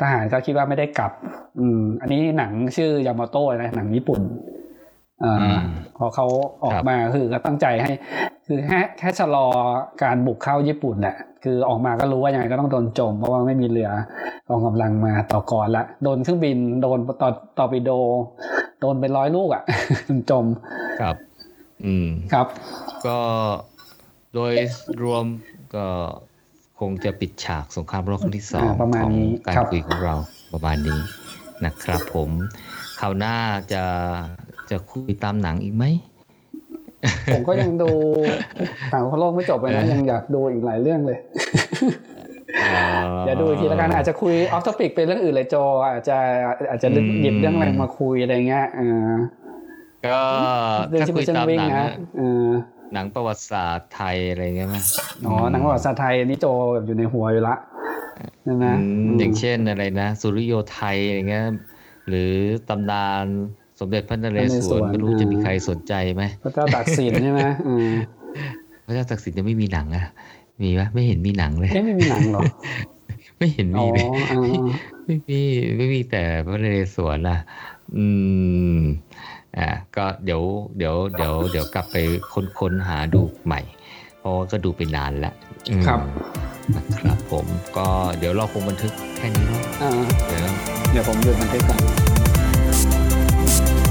Speaker 1: ทหารก็คิดว่าไม่ได้กลับ อืม อันนี้หนังชื่อยามาโต้นะหนังญี่ปุ่นอ่า พอเขาออกมาคือก็ตั้งใจให้ คือแค่แค่ชะลอการบุกเข้าญี่ปุ่นแหละคือออกมาก็รู้ว่ายังไงก็ต้องโดนจม เพราะว่าไม่มีเรือกองกำลังมาต่อก่อนละโดนเครื่องบินโดนต่อต่อปิโด โดนเป็นร้อยลูกอะจม
Speaker 2: ครับ อืม
Speaker 1: ครับ
Speaker 2: ก็โดยรวมก็คงจะปิดฉากสงครามโลกครั้งที่สอง
Speaker 1: อ่าประมาณ
Speaker 2: ของ
Speaker 1: นี้
Speaker 2: การ
Speaker 1: ครับ
Speaker 2: คุยของเราประมาณนี้นะครับผมคราวหน้าจะ จะคุยตามหนังอีกไหม
Speaker 1: ผมก็ยังดูต่างโลกไม่จบเลยนะยังอยากดูอีกหลายเรื่องเลยเดี๋ยวดูอีกทีแล้วกันอาจจะคุยออฟท็อปิกเป็นเรื่องอื่นเลยโจอาจจะอาจจะหยิบเรื่องอะไรมาคุยอะไรเงี้ยเออ
Speaker 2: ก็
Speaker 1: เรื่อง
Speaker 2: ถ้า
Speaker 1: ที่
Speaker 2: คุ
Speaker 1: เป็
Speaker 2: ย
Speaker 1: นเชิ
Speaker 2: ตางม
Speaker 1: วิ่ง
Speaker 2: หนัง
Speaker 1: นะ
Speaker 2: อะ
Speaker 1: เออ
Speaker 2: หนังประวัติศาสตร์ไทยอะไรเงี้ยมั้ย
Speaker 1: อ๋อหนังประวัติศาสตร์ไทยนี่โจแบบอยู่ในหัวอยู่ละนั่นนะ
Speaker 2: อืมอย่างเช่นอะไรนะ สุริโยไทยอะไรเงี้ยหรือตำนาน สมเด็จพระนเรศวรไม่รู้จะมีใครสนใจไหม
Speaker 1: พระเจ้าตากสินใช่ไหมอืม
Speaker 2: พระเจ้าตักสินจะไม่มีหนังอะมีปะไม่เห็นมีหนังเลย
Speaker 1: เอ๊ะไม่มีหนังเหรอ
Speaker 2: ไม่เห็น
Speaker 1: อ๋
Speaker 2: มี
Speaker 1: อ
Speaker 2: เลย
Speaker 1: อ่า
Speaker 2: ไม่มีไม่มีแต่พระนเรศวรล่ะ อืมอ่าก็เดี๋ยวเดี๋ยวเดี๋ยวเดี๋ยวกลับไปค้นค้นหาดูใหม่ เพราะว่าก็ดูไปนานแล้วอืม
Speaker 1: ครับ
Speaker 2: นะครับผมก็เดี๋ยวเราคงบันทึกแค่นี้เนาะ
Speaker 1: อ่า
Speaker 2: เดี๋ยว
Speaker 1: เดี๋ยวผมหยุดบันทึกก่อน Thank you.